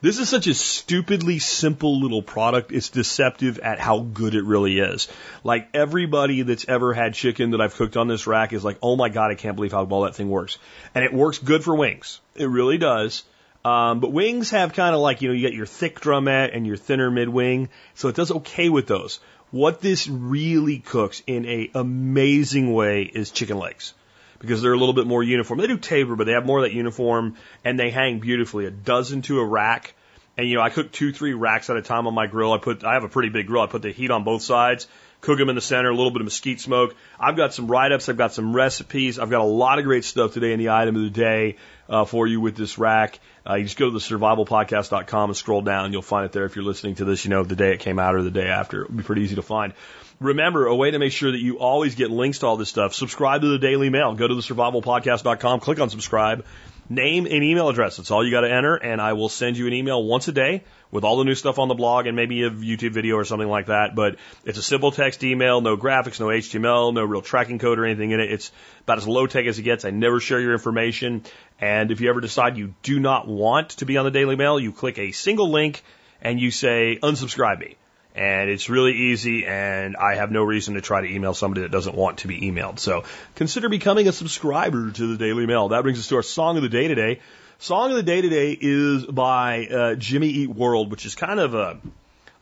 S1: This is such a stupidly simple little product. It's deceptive at how good it really is. Like everybody that's ever had chicken that I've cooked on this rack is like, oh my God, I can't believe how well that thing works. And it works good for wings. It really does. Um, but wings have kind of like, you know, you get your thick drumette and your thinner mid wing. So it does okay with those. What this really cooks in a amazing way is chicken legs because they're a little bit more uniform. They do taper, but they have more of that uniform and they hang beautifully. A dozen to a rack. And you know, I cook two, three racks at a time on my grill. I put, I have a pretty big grill. I put the heat on both sides, cook them in the center, a little bit of mesquite smoke. I've got some write-ups. I've got some recipes. I've got a lot of great stuff today in the item of the day uh, for you with this rack. Uh, you just go to the survivalpodcast.com and scroll down. You'll find it there if you're listening to this, you know, the day it came out or the day after. It'll be pretty easy to find. Remember, a way to make sure that you always get links to all this stuff, subscribe to the Daily Mail. Go to the survivalpodcast.com, click on subscribe, name and email address. That's all you got to enter, and I will send you an email once a day with all the new stuff on the blog and maybe a YouTube video or something like that. But it's a simple text email, no graphics, no HTML, no real tracking code or anything in it. It's about as low tech as it gets. I never share your information. And if you ever decide you do not want to be on the Daily Mail, you click a single link and you say unsubscribe me. And it's really easy, and I have no reason to try to email somebody that doesn't want to be emailed. So consider becoming a subscriber to the Daily Mail. That brings us to our song of the day today. Song of the day today is by uh, Jimmy Eat World, which is kind of a,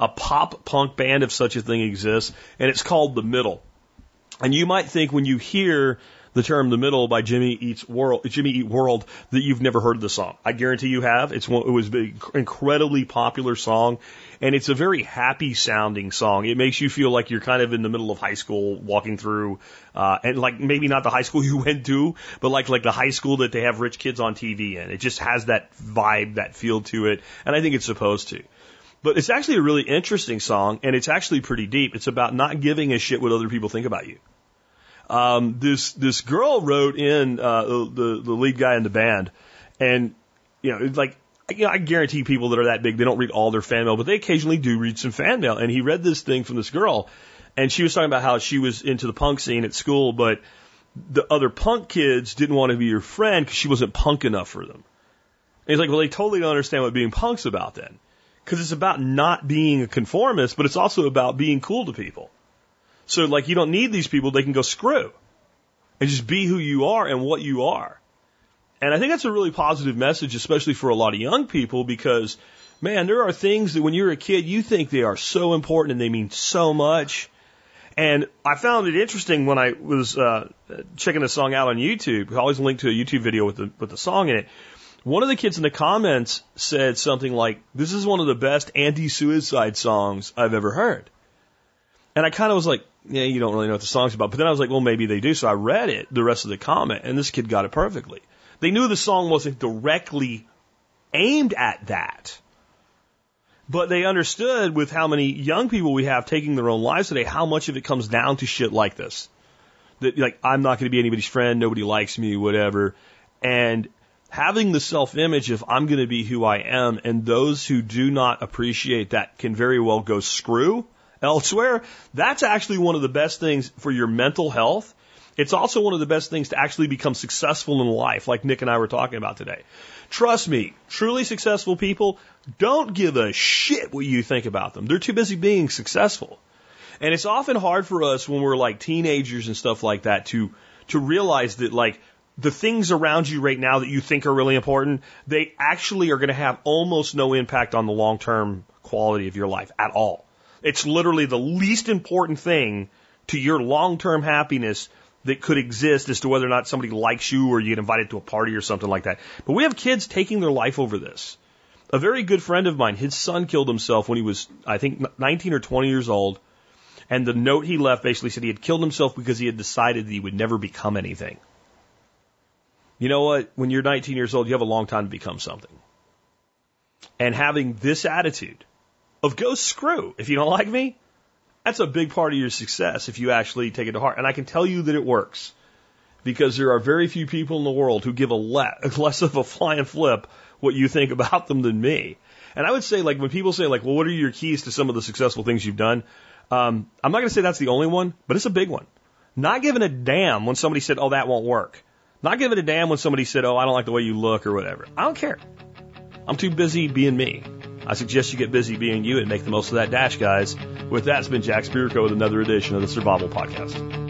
S1: a pop punk band if such a thing exists, and it's called The Middle. And you might think when you hear the term "The Middle" by Jimmy Eats World, Jimmy Eat World, that you've never heard the song. I guarantee you have. It's one, it was an incredibly popular song, and it's a very happy sounding song. It makes you feel like you're kind of in the middle of high school, walking through, uh, and like maybe not the high school you went to, but like like the high school that they have rich kids on TV in. It just has that vibe, that feel to it, and I think it's supposed to. But it's actually a really interesting song, and it's actually pretty deep. It's about not giving a shit what other people think about you. Um, this this girl wrote in uh, the the lead guy in the band, and you know, like you know, I guarantee people that are that big they don't read all their fan mail, but they occasionally do read some fan mail. And he read this thing from this girl, and she was talking about how she was into the punk scene at school, but the other punk kids didn't want to be your friend because she wasn't punk enough for them. And he's like, well, they totally don't understand what being punk's about then. Because it's about not being a conformist, but it's also about being cool to people. So, like, you don't need these people, they can go screw. and just be who you are and what you are. And I think that's a really positive message, especially for a lot of young people, because man, there are things that when you're a kid, you think they are so important and they mean so much. And I found it interesting when I was uh, checking the song out on YouTube. I always link to a YouTube video with the with the song in it. One of the kids in the comments said something like, "This is one of the best anti-suicide songs I've ever heard." And I kind of was like, "Yeah, you don't really know what the song's about." But then I was like, "Well, maybe they do." So I read it, the rest of the comment, and this kid got it perfectly. They knew the song wasn't directly aimed at that. But they understood with how many young people we have taking their own lives today, how much of it comes down to shit like this. That like I'm not going to be anybody's friend, nobody likes me, whatever. And having the self image of I'm going to be who I am, and those who do not appreciate that can very well go screw elsewhere. That's actually one of the best things for your mental health. It's also one of the best things to actually become successful in life, like Nick and I were talking about today. Trust me, truly successful people don't give a shit what you think about them. They're too busy being successful. And it's often hard for us when we're like teenagers and stuff like that to to realize that like the things around you right now that you think are really important, they actually are going to have almost no impact on the long-term quality of your life at all. It's literally the least important thing to your long-term happiness that could exist as to whether or not somebody likes you or you get invited to a party or something like that. But we have kids taking their life over this. A very good friend of mine, his son killed himself when he was, I think, 19 or 20 years old. And the note he left basically said he had killed himself because he had decided that he would never become anything. You know what? When you're 19 years old, you have a long time to become something. And having this attitude of go screw, if you don't like me, that's a big part of your success if you actually take it to heart. And I can tell you that it works because there are very few people in the world who give a le- less of a flying flip what you think about them than me. And I would say, like, when people say, like, well, what are your keys to some of the successful things you've done? Um, I'm not going to say that's the only one, but it's a big one. Not giving a damn when somebody said, oh, that won't work. Not giving a damn when somebody said, oh, I don't like the way you look or whatever. I don't care. I'm too busy being me. I suggest you get busy being you and make the most of that dash, guys. With that, it's been Jack Spirko with another edition of the Survival Podcast.